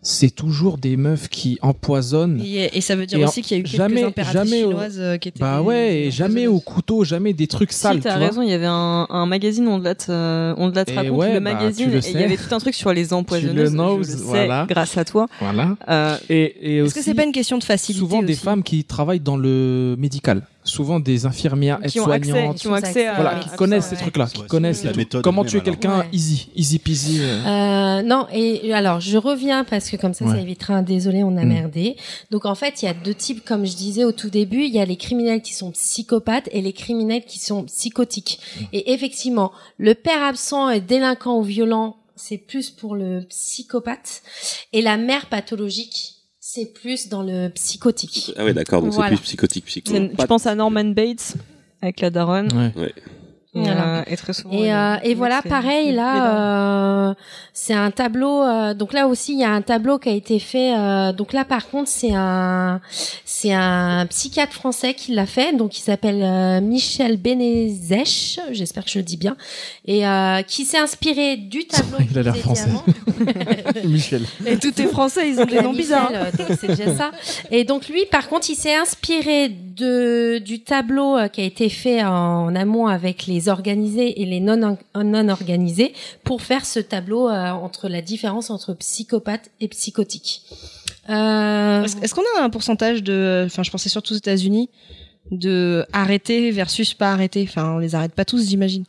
c'est toujours des meufs qui empoisonnent. Et, et ça veut dire Et aussi qu'il y a eu quelques jamais- impératrices jamais chinoises euh, qui étaient Bah ouais, et jamais au couteau, jamais des trucs sales. Si, t'as raison, il y avait un, un magazine, on te la, te- Et raconte, ouais, le bah, magazine, le et il y avait tout un truc sur les empoisonneuses. [laughs] Tu le knows, je le sais, voilà. grâce à toi. Voilà. Euh, Et, et Est-ce que c'est pas une question de facilité souvent des femmes qui travaillent dans le médical, souvent des infirmières, qui ont accès, aides-soignantes, qui ont accès à, voilà, à qui ça, connaissent ouais. ces trucs-là, qui connaissent la les méthode comment tuer quelqu'un Ouais. easy, easy peasy. euh. Euh, non, et alors je reviens parce que comme ça, ça évitera un désolé, on a Mm. merdé. Donc en fait, il y a deux types, comme je disais au tout début, il y a les criminels qui sont psychopathes et les criminels qui sont psychotiques. Mm. Et effectivement, le père absent et délinquant ou violent, c'est plus pour le psychopathe, et la mère pathologique, c'est plus dans le psychotique. Ah ouais, d'accord, donc Voilà. c'est plus psychotique, psycho. C'est- Tu penses à Norman Bates avec la daronne. Ouais. Et, Voilà. euh, et très souvent. Et, euh, et voilà, pareil, là, euh, c'est un tableau. euh, donc là aussi, il y a un tableau qui a été fait. euh, donc là, par contre, c'est un, c'est un psychiatre français qui l'a fait. Donc il s'appelle euh, Michel Benezech, j'espère que je le dis bien, et euh, qui s'est inspiré du tableau. [laughs] Il a l'air français. [laughs] Michel. Et tous tes français ils ont des noms bizarres. donc c'est déjà ça. Et donc lui, par contre, il s'est inspiré de du tableau euh, qui a été fait en, amont avec les organisés et les non organisés pour faire ce tableau euh, entre la différence entre psychopathe et psychotique. Euh, Est-ce qu'on a un pourcentage de, enfin, je pensais surtout aux États-Unis, de arrêter versus pas arrêter. Enfin, on les arrête pas tous, j'imagine.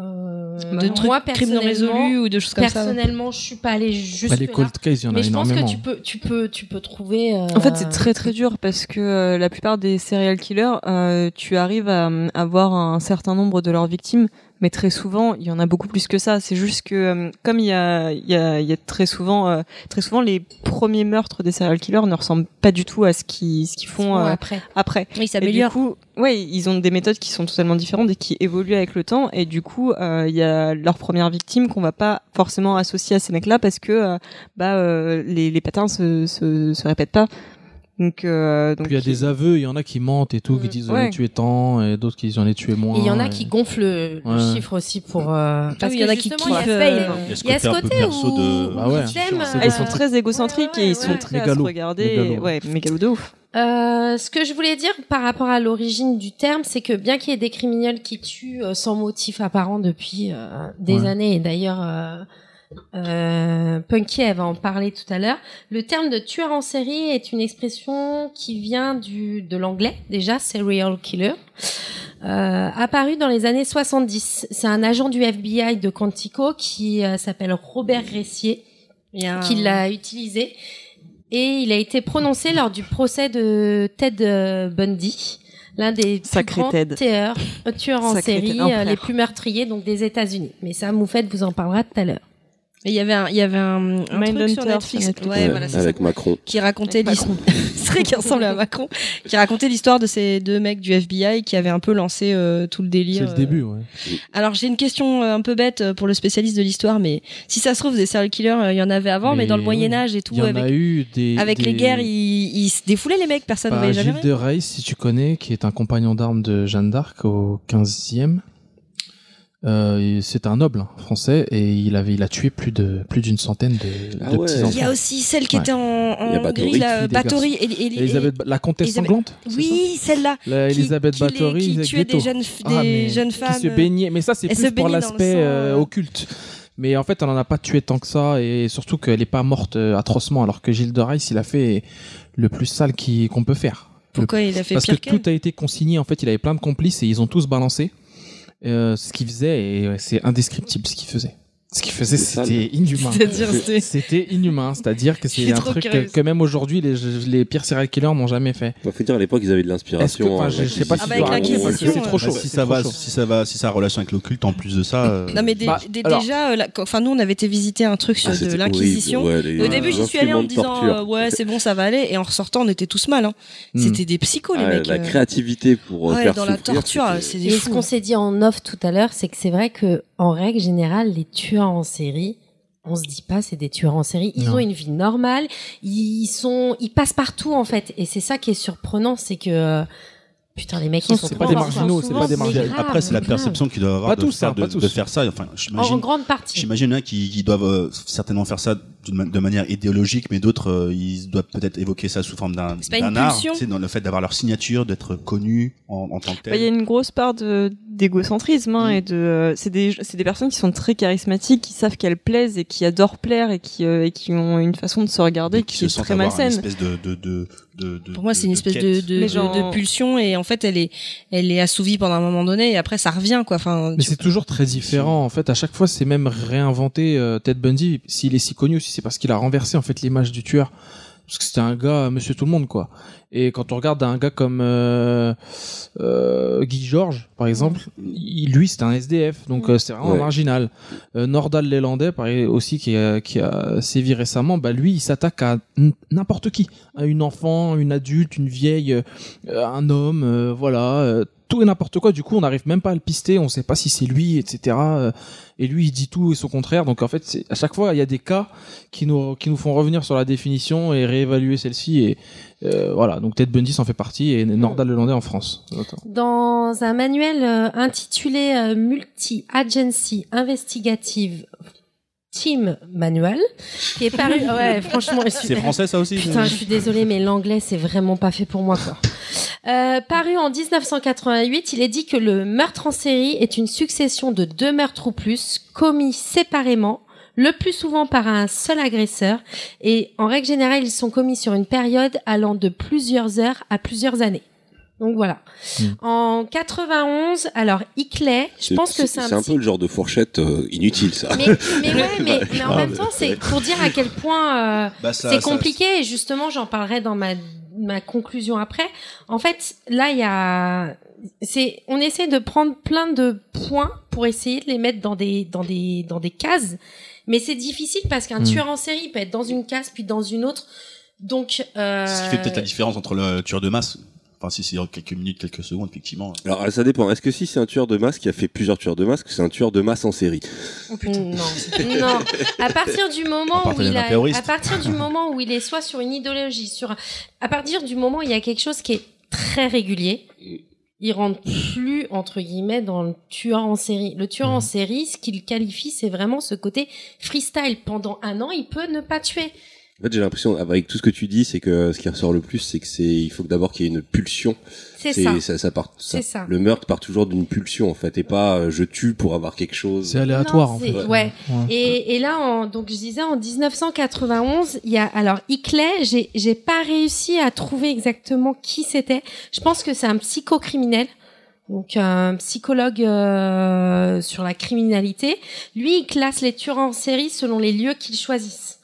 Euh, De trucs moi, crimes non personnellement- résolus ou de choses comme ça. Personnellement, je suis pas allée jusque Bah, les cold cases, il y en a Mais je pense énormément. que tu peux, tu peux, tu peux trouver. euh, En fait, c'est très très dur parce que euh, la plupart des serial killers, euh, tu arrives à à avoir un certain nombre de leurs victimes, mais très souvent il y en a beaucoup plus que ça. C'est juste que euh, comme il y a, il y a, il y a très souvent, euh, très souvent les premiers meurtres des serial killers ne ressemblent pas du tout à ce qu'ils ce qu'ils font font euh, après. après. Oui, ça du coup, ouais, ils ont des méthodes qui sont totalement différentes et qui évoluent avec le temps. Et du coup, euh, il y a leur première victime qu'on va pas forcément associer à ces mecs-là parce que bah euh, les, les patterns se, se, se répètent pas. Donc, euh, donc Puis il y a des aveux, il y en a qui mentent et tout, qui disent j'en ai tué tant, et d'autres qui disent j'en ai tué moins. Et il y en a et- qui gonflent le, chiffre aussi pour. euh, parce il y en a qui justement, il y a kiffent, euh, Il y a ce Il y a ce côté un peu côté perso où, de- Bah ouais. ils sont euh, très égocentriques ouais, et ils sont ouais. très à Mégalo. se regarder. Mégalo. Ouais, mégalo de ouf. Euh, ce que je voulais dire par rapport à l'origine du terme, c'est que bien qu'il y ait des criminels qui tuent euh, sans motif apparent depuis euh, des Ouais. années, et d'ailleurs euh, Punky elle va en parler tout à l'heure, le terme de tueur en série est une expression qui vient du de l'anglais déjà, serial killer. Euh, apparu dans les années 70. C'est un agent du FBI de Quantico qui euh, s'appelle Robert Ressier qui l'a utilisé et il a été prononcé lors du procès de Ted Bundy, l'un des plus grands tueurs, tueurs en Sacré série, les plus meurtriers donc des États-Unis. Mais ça, Moufette vous en parlera tout à l'heure. Il y avait un, il y avait un, un truc sur Netflix, sur Netflix. Ouais, Ouais, voilà, c'est ça. avec Macron. qui racontait Avec l'histoire. [laughs] c'est vrai qu'il ressemble à Macron. Qui racontait l'histoire de ces deux mecs du FBI qui avaient un peu lancé euh, tout le délire. C'est le début, ouais. euh. Alors j'ai une question euh, un peu bête pour le spécialiste de l'histoire, mais si ça se trouve des serial killers, euh, il y en avait avant, mais, Mais dans le oui. Moyen Âge et tout, Il y en avec, a eu des. avec les guerres, ils, ils se défoulaient les mecs, personne ne Bah, voyait jamais. Gilles de Reis, si tu connais, qui est un compagnon d'armes de Jeanne d'Arc au 15e. Euh, c'est un noble hein, français et il avait il a tué plus de plus d'une centaine de, Ah de ouais. petits Il y enfants. a aussi celle qui Ouais. était en, en Bathory gris, là, qui Bathory. et- et- et- Elisabeth, la comtesse Elisabeth- sanglante Oui, celle-là. Elisabeth Bathory qui tuait des jeunes, Ah, des jeunes qui femmes. se baignait mais ça c'est Elle plus pour le l'aspect euh, euh. occulte mais en fait on en a pas tué tant que ça et surtout qu'elle est pas morte euh, atrocement alors que Gilles de Reis il a fait le plus sale qu'on peut faire Pourquoi il a fait parce que tout a été consigné en fait il avait plein de complices et ils ont tous balancé euh, ce qu'il faisait et ouais, c'est indescriptible ce qu'il faisait ce qu'il faisait c'était inhumain C'est-à-dire, c'était- inhumain c'est-à-dire que c'est un truc que, même aujourd'hui les, les pires serial killers n'ont jamais fait Il faut dire à l'époque ils avaient de l'inspiration. enfin, hein, je, je sais pas Ah si bah, dois- l'Inquisition, c'est trop chaud si ça trop va, chaud. si ça va, si ça a relation avec l'occulte en plus de ça. euh, Non mais Bah, alors- déjà, euh, la- quand- enfin nous on avait été visiter un truc sur Ah, l'Inquisition. horrible, ouais, les- Au début, j'y suis allée en me disant euh, ouais c'est bon ça va aller et en ressortant on était tous mal. Hein. Hmm. C'était des psychos les Ah, mecs. la euh. créativité pour Ouais, faire dans la souffrir, torture, c'était- c'est des Et ce qu'on s'est dit en off tout à l'heure, c'est que c'est vrai que en règle générale, les tueurs en série, on se dit pas c'est des tueurs en série. Ils Non. ont une vie normale, ils sont, ils passent partout en fait. Et c'est ça qui est surprenant, c'est que putain les mecs ils sont c'est pas des marginaux, c'est pas des marginaux. Après, c'est la perception qu'ils doivent avoir Pas de, tous, faire, hein, de, pas tous. de faire ça. Enfin, En, j'imagine. en grande partie. J'imagine hein, qui, qui doivent euh, certainement faire ça de manière idéologique, mais d'autres euh, ils doivent peut-être évoquer ça sous forme d'un C'est art, sais, dans le fait d'avoir leur signature, d'être connu en, en tant que tel. Bah, Il y a une grosse part de d'égocentrisme hein, Mm. et de euh, c'est des c'est des personnes qui sont très charismatiques, qui savent qu'elles plaisent et qui adorent plaire et qui euh, et qui ont une façon de se regarder qui, est très avoir une malsaine. espèce de, de, de, de, de- Pour moi, c'est une espèce de, de, de- genre- de pulsion et en fait, elle est, elle est assouvie pendant un moment donné et après, ça revient, quoi. Enfin, Mais c'est toujours très différent. En fait, à chaque fois, c'est même réinventé. euh, Ted Bundy, s'il est si connu aussi, c'est parce qu'il a renversé en fait l'image du tueur. Parce que c'était un gars, Monsieur Tout le Monde, quoi. Et quand on regarde un gars comme euh, euh, Guy Georges, par exemple, il- lui, c'était un SDF, donc euh, c'est vraiment Ouais. marginal. Euh, Nordal Lélandais, pareil aussi, qui a, qui a sévi récemment, bah lui, il s'attaque à n'importe qui, à une enfant, une adulte, une vieille, euh, un homme, euh, voilà. Tout et n'importe quoi. Du coup, on n'arrive même pas à le pister. On sait pas si c'est lui, etc. Euh, Et lui, il dit tout et son contraire. Donc en fait, à chaque fois, il y a des cas qui nous qui nous font revenir sur la définition et réévaluer celle-ci. Et euh, voilà. Donc Ted Bundy s'en fait partie et Nordal Lelandais en France. Dans un manuel euh, intitulé euh, Multi-Agency Investigative Team Manual, qui est paru. [laughs] Ouais, franchement, je suis- C'est français ça aussi Putain, je suis désolée, mais l'anglais, c'est vraiment pas fait pour moi, quoi. Euh, paru en 1988, il est dit que le meurtre en série est une succession de deux meurtres ou plus commis séparément, le plus souvent par un seul agresseur, et en règle générale, ils sont commis sur une période allant de plusieurs heures à plusieurs années. Donc voilà. En 91, alors Hickley, je pense que c'est un, C'est un petit- peu le genre de fourchette euh, inutile, ça. mais, mais ouais, mais, [laughs] mais en Ah, même mais- temps, c'est pour dire à quel point euh, Bah, ça- c'est ça- compliqué. Et justement, j'en parlerai dans ma ma conclusion après. En fait, là, il y a c'est, on essaie de prendre plein de points pour essayer de les mettre dans des, dans des, dans des cases. Mais c'est difficile parce qu'un Mm. tueur en série peut être dans une case puis dans une autre. Donc, euh, Ce qui fait peut-être la différence entre le tueur de masse. Enfin, si c'est quelques minutes, quelques secondes, effectivement. Alors ça dépend. Est-ce que si c'est un tueur de masse qui a fait plusieurs tueurs de masse, que c'est un tueur de masse en série? Non, [laughs] non. À partir du moment En où il a, à partir du moment où il est soit sur une idéologie, sur, à partir du moment où il y a quelque chose qui est très régulier, il rentre plus entre guillemets dans le tueur en série. Le tueur en série, ce qu'il qualifie, c'est vraiment ce côté freestyle. Pendant un an, il peut ne pas tuer. En fait, j'ai l'impression, avec tout ce que tu dis, c'est que ce qui ressort le plus, c'est que c'est, il faut que d'abord qu'il y ait une pulsion. C'est ça. ça, part, C'est ça. Le meurtre part toujours d'une pulsion, en fait, et pas euh, je tue pour avoir quelque chose. C'est aléatoire, Non, c'est- Ouais. Et, et là, en, donc je disais en 1991, il y a alors Hickley. J'ai j'ai pas réussi à trouver exactement qui c'était. Je pense que c'est un psychocriminel. Donc un psychologue euh, sur la criminalité. Lui, il classe les tueurs en série selon les lieux qu'ils choisissent.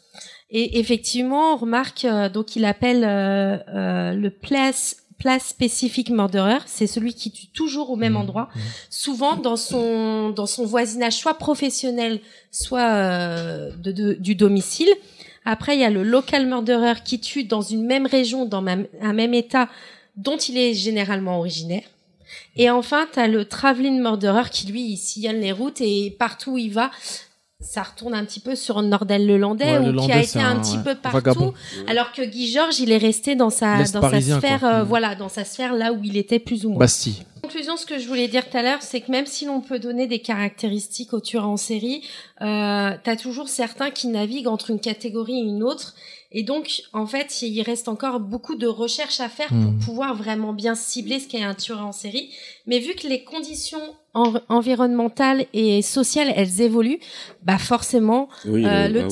Et effectivement, on remarque euh, donc il appelle euh, euh, le place place specific murderer, c'est celui qui tue toujours au même endroit, souvent dans son dans son voisinage soit professionnel, soit euh, de, de- du domicile. Après, il y a le local murderer qui tue dans une même région, dans même- un même état dont il est généralement originaire. Et enfin, tu as le traveling murderer qui, lui, il sillonne les routes et partout où il va, ça retourne un petit peu sur Ouais, le ou qui Landais, a été un, un- petit peu partout. vagabond. Alors que Guy Georges, il est resté dans sa, dans sa sphère, euh, Mm. voilà, dans sa sphère là où il était plus ou moins. Bastille. En conclusion, ce que je voulais dire tout à l'heure, c'est que même si l'on peut donner des caractéristiques aux tueurs en série, euh, t'as toujours certains qui naviguent entre une catégorie et une autre. Et donc, en fait, il reste encore beaucoup de recherches à faire pour pouvoir vraiment bien cibler ce qu'est un tueur en série. Mais vu que les conditions en- environnementales et sociales, elles évoluent, bah forcément, Oui, euh, le-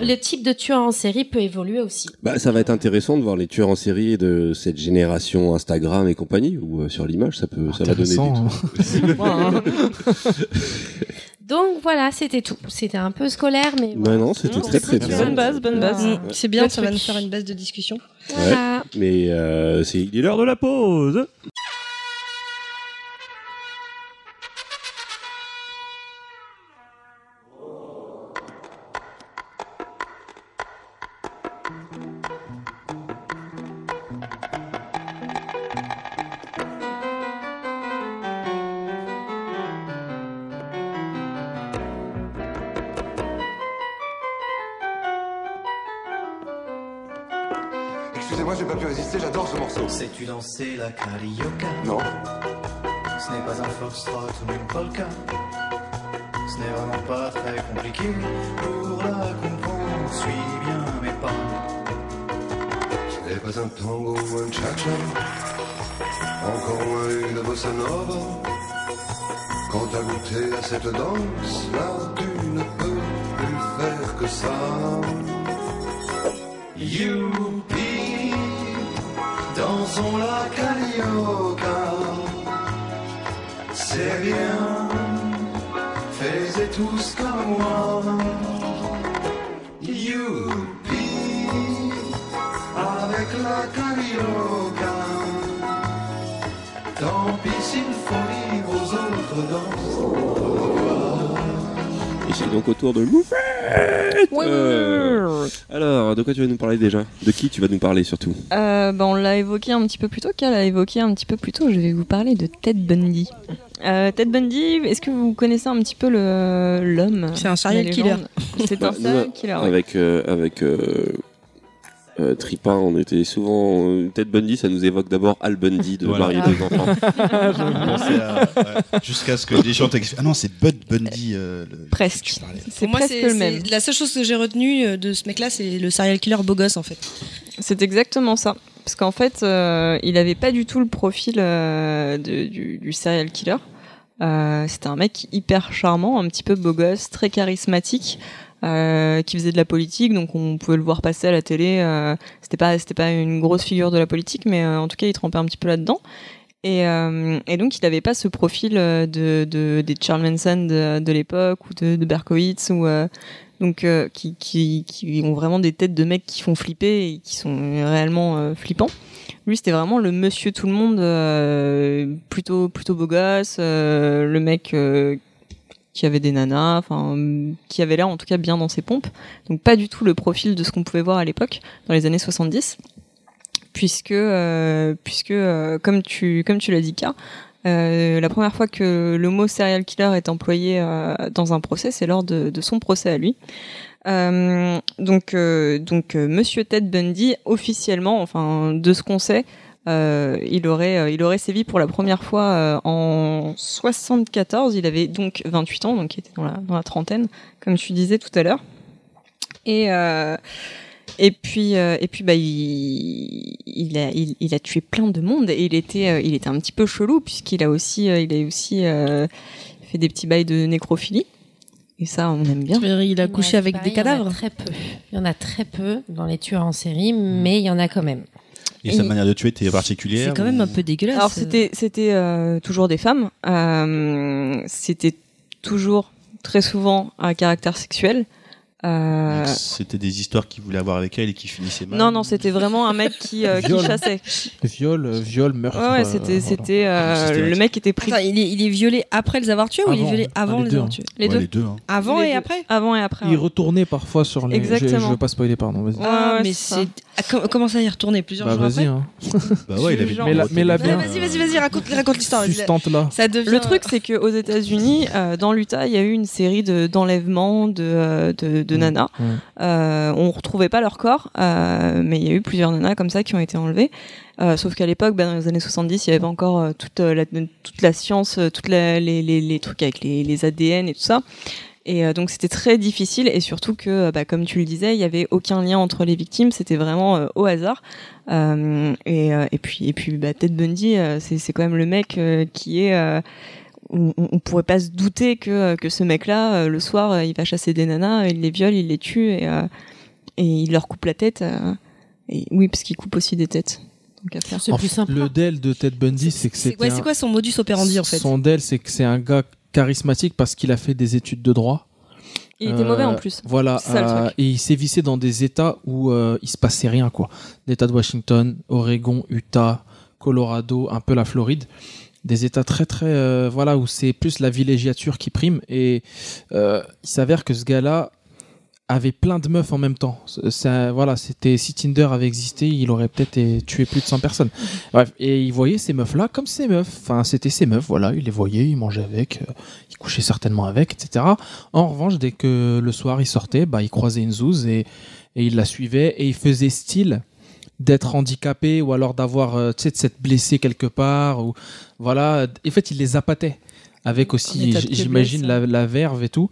le, oui, type de tueur en série peut évoluer aussi. Bah, ça va être intéressant de voir les tueurs en série de cette génération Instagram et compagnie, ou euh, sur l'image, ça peut, ça va donner trucs. [laughs] [laughs] Donc voilà, c'était tout. C'était un peu scolaire, mais Bah non, c'était très très bien. Bonne base, bonne base. C'est bien, ça va nous faire une base de discussion. Voilà. Ouais, mais euh, c'est il est l'heure de la pause. Carioca Non. Ce n'est pas un foxtrot ou une polka. Ce n'est vraiment pas très compliqué. Pour la comprendre, suis bien mes pas. Ce n'est pas un tango ou un cha-cha. Encore moins une bossa nova. Quand t'as goûté à cette danse, là tu ne peux plus faire que ça. Youpi, la carioca. C'est bien, faites tous comme moi. Youpi, avec la carioca. Tant pis s'il faut vivre aux autres danses. Et c'est donc au tour de Moufette Euh, Alors, de quoi tu vas nous parler déjà? De qui tu vas nous parler surtout? Euh, bah, on l'a évoqué un petit peu plus tôt. Qu'elle l'a évoqué un petit peu plus tôt. Je vais vous parler de Ted Bundy. Euh, Ted Bundy, est-ce que vous connaissez un petit peu l'homme? C'est un serial killer. C'est un Bah, serial killer. Avec, euh, avec euh, Tripa, on était souvent. euh, Ted Bundy, ça nous évoque d'abord Al Bundy de Voilà. marier Ah. deux enfants. [laughs] Je pensais à- ouais, Jusqu'à ce que les gens t'expliquent. Ah non, c'est Bud Bundy. euh, le- Presque. C'est moi, presque c'est le même. La seule chose que j'ai retenue euh, de ce mec-là, c'est le serial killer beau gosse, en fait. C'est exactement ça. Parce qu'en fait, euh, il avait pas du tout le profil euh, de- du, du serial killer. Euh, C'était un mec hyper charmant, un petit peu beau gosse, très charismatique, euh, qui faisait de la politique, donc on pouvait le voir passer à la télé. Euh, c'était pas, c'était pas une grosse figure de la politique, mais euh, en tout cas, il trempait un petit peu là-dedans. Et, euh, et donc, il n'avait pas ce profil euh, de, de, des Charles Manson de, de l'époque ou de, de Berkowitz ou euh, donc qui, qui, qui ont vraiment des têtes de mecs qui font flipper et qui sont réellement flippants. Lui, c'était vraiment le monsieur tout le monde, plutôt plutôt beau gosse, le mec qui avait des nanas, enfin qui avait l'air en tout cas bien dans ses pompes. Donc pas du tout le profil de ce qu'on pouvait voir à l'époque dans les années 70 puisque euh, puisque euh, comme tu comme tu l'as dit K, euh, la première fois que le mot serial killer est employé euh, dans un procès, c'est lors de, de son procès à lui. Euh, donc euh, donc Monsieur Ted Bundy officiellement, enfin de ce qu'on sait, euh, il aurait euh, il aurait sévi pour la première fois euh, en 74. Il avait donc 28 ans, donc il était dans la dans la trentaine, comme tu disais tout à l'heure. Et euh, et puis, euh, et puis, bah, il, il a, il, il a tué plein de monde et il était, euh, il était un petit peu chelou puisqu'il a aussi, euh, il a aussi euh, fait des petits bails de nécrophilie. Et ça, on aime bien. Il a couché avec Pareil, des cadavres. Il y en a très peu. Il y en a très peu dans les tueurs en série, mais il y en a quand même. Et sa manière de tuer était particulière C'est quand même ou- un peu dégueulasse. Alors c'était, c'était euh, toujours des femmes. Euh, c'était toujours, très souvent, à caractère sexuel. Euh, C'était des histoires qu'il voulait avoir avec elle et qui finissaient mal. non, non, c'était vraiment un mec qui, euh, qui chassait. Viol, euh, viol, meurtre. Ouais, ouais, euh, c'était, euh, le mec était pris. Attends, il est, il est violé après les avoir tués ou il est Avant. violé Ah, avant les les deux, avoir hein. tués Les Ouais, deux. les deux. hein. Avant Les et deux. après Avant et après. Il ouais. retournait parfois sur les. Je, je Exactement. veux pas spoiler, pardon, vas-y. Ah, ouais, mais c'est. Ah, com- comment ça y retourner plusieurs Bah jours vas-y, après hein. [laughs] Bah ouais, il avait Mais la, mais la Ouais, bien. Vas-y, vas-y, vas-y, raconte, raconte l'histoire. là. Ça devient. Le truc, c'est qu'aux États-Unis, euh, dans l'Utah, il y a eu une série de d'enlèvements de, de, de nanas. Ouais. Euh, on retrouvait pas leur corps, euh, mais il y a eu plusieurs nanas comme ça qui ont été enlevées. Euh, sauf qu'à l'époque, bah, dans les années 70, il y avait pas encore toute, la, toute la science, toutes les, les, les, les trucs avec les, les ADN et tout ça. Et donc c'était très difficile et surtout que, bah, comme tu le disais, il y avait aucun lien entre les victimes, c'était vraiment au hasard. Et, et puis, et puis bah, Ted Bundy, c'est c'est quand même le mec qui est on, on pourrait pas se douter que, que ce mec-là, euh, le soir, euh, il va chasser des nanas, il les viole, il les tue et, euh, et il leur coupe la tête. euh, et oui, parce qu'il coupe aussi des têtes. Donc à faire. C'est En plus simple. Le Dell de Ted Bundy, c'est que C'est c'est ouais, c'est quoi son modus operandi en fait Son Dell, c'est que c'est un gars charismatique parce qu'il a fait des études de droit. Il était Euh, mauvais en plus. Voilà, ça, euh, et il sévissait dans des États où euh, il se passait rien, quoi. L'État de Washington, Oregon, Utah, Colorado, un peu la Floride. Des États très très euh, voilà où c'est plus la villégiature qui prime et euh, il s'avère que ce gars-là avait plein de meufs en même temps. C'est- voilà, c'était si Tinder avait existé, il aurait peut-être tué plus de 100 personnes. Bref, et il voyait ces meufs-là comme ses meufs. Enfin, c'était ses meufs, voilà, il les voyait, il mangeait avec, euh, il couchait certainement avec, etc. En revanche, dès que le soir il sortait, bah, il croisait une zouze et, et il la suivait et il faisait style d'être handicapé ou alors d'avoir, euh, tu sais, de s'être blessé quelque part. Ou, voilà, en fait, il les appâtait avec aussi, j'imagine, faiblesse. la, la verve et tout.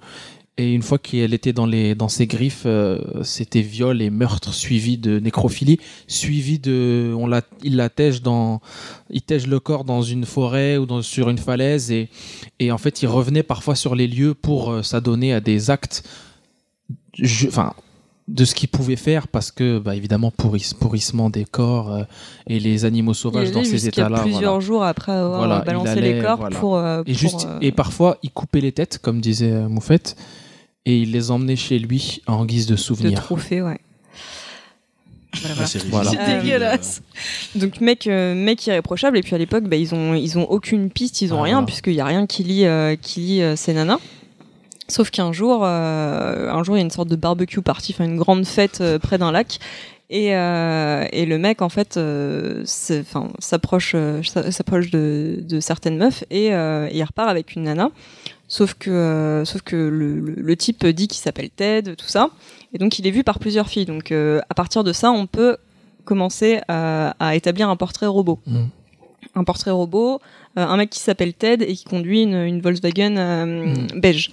Et une fois qu'elle était dans, les, dans ses griffes, euh, c'était viol et meurtre suivi de nécrophilie, suivi de, on la, il la tège dans, il tège le corps dans une forêt ou dans, sur une falaise et, et en fait il revenait parfois sur les lieux pour euh, s'adonner à des actes, enfin de ce qu'il pouvait faire parce que bah, évidemment pourris- pourrissement des corps euh, et les animaux sauvages dans ces états-là. plusieurs voilà. jours après avoir Voilà, euh, il balancé allait, les corps voilà. pour, euh, Et, pour, juste, euh, et parfois, il coupait les têtes, comme disait euh, Moufette, et il les emmenait chez lui en guise de de souvenir. trophée, ouais. Voilà. C'est dégueulasse. Donc mec, euh, mec irréprochable. Et puis à l'époque, bah, ils ont ils ont aucune piste, ils ont Ah, rien voilà. puisqu'il y a rien qui lie euh, qui lie euh, ces nanas. Sauf qu'un jour, euh, un jour, il y a une sorte de barbecue party, enfin une grande fête euh, près d'un lac. Et, euh, et le mec, en fait, euh, s'approche, euh, s'a- s'approche de, de certaines meufs et, il repart avec une nana. Sauf que, sauf que le, le, le type dit qu'il s'appelle Ted, tout ça. Et donc, il est vu par plusieurs filles. Donc, à partir de ça, on peut commencer à, à établir un portrait robot. Mm. Un portrait robot, un mec qui s'appelle Ted et qui conduit une, une Volkswagen euh, beige.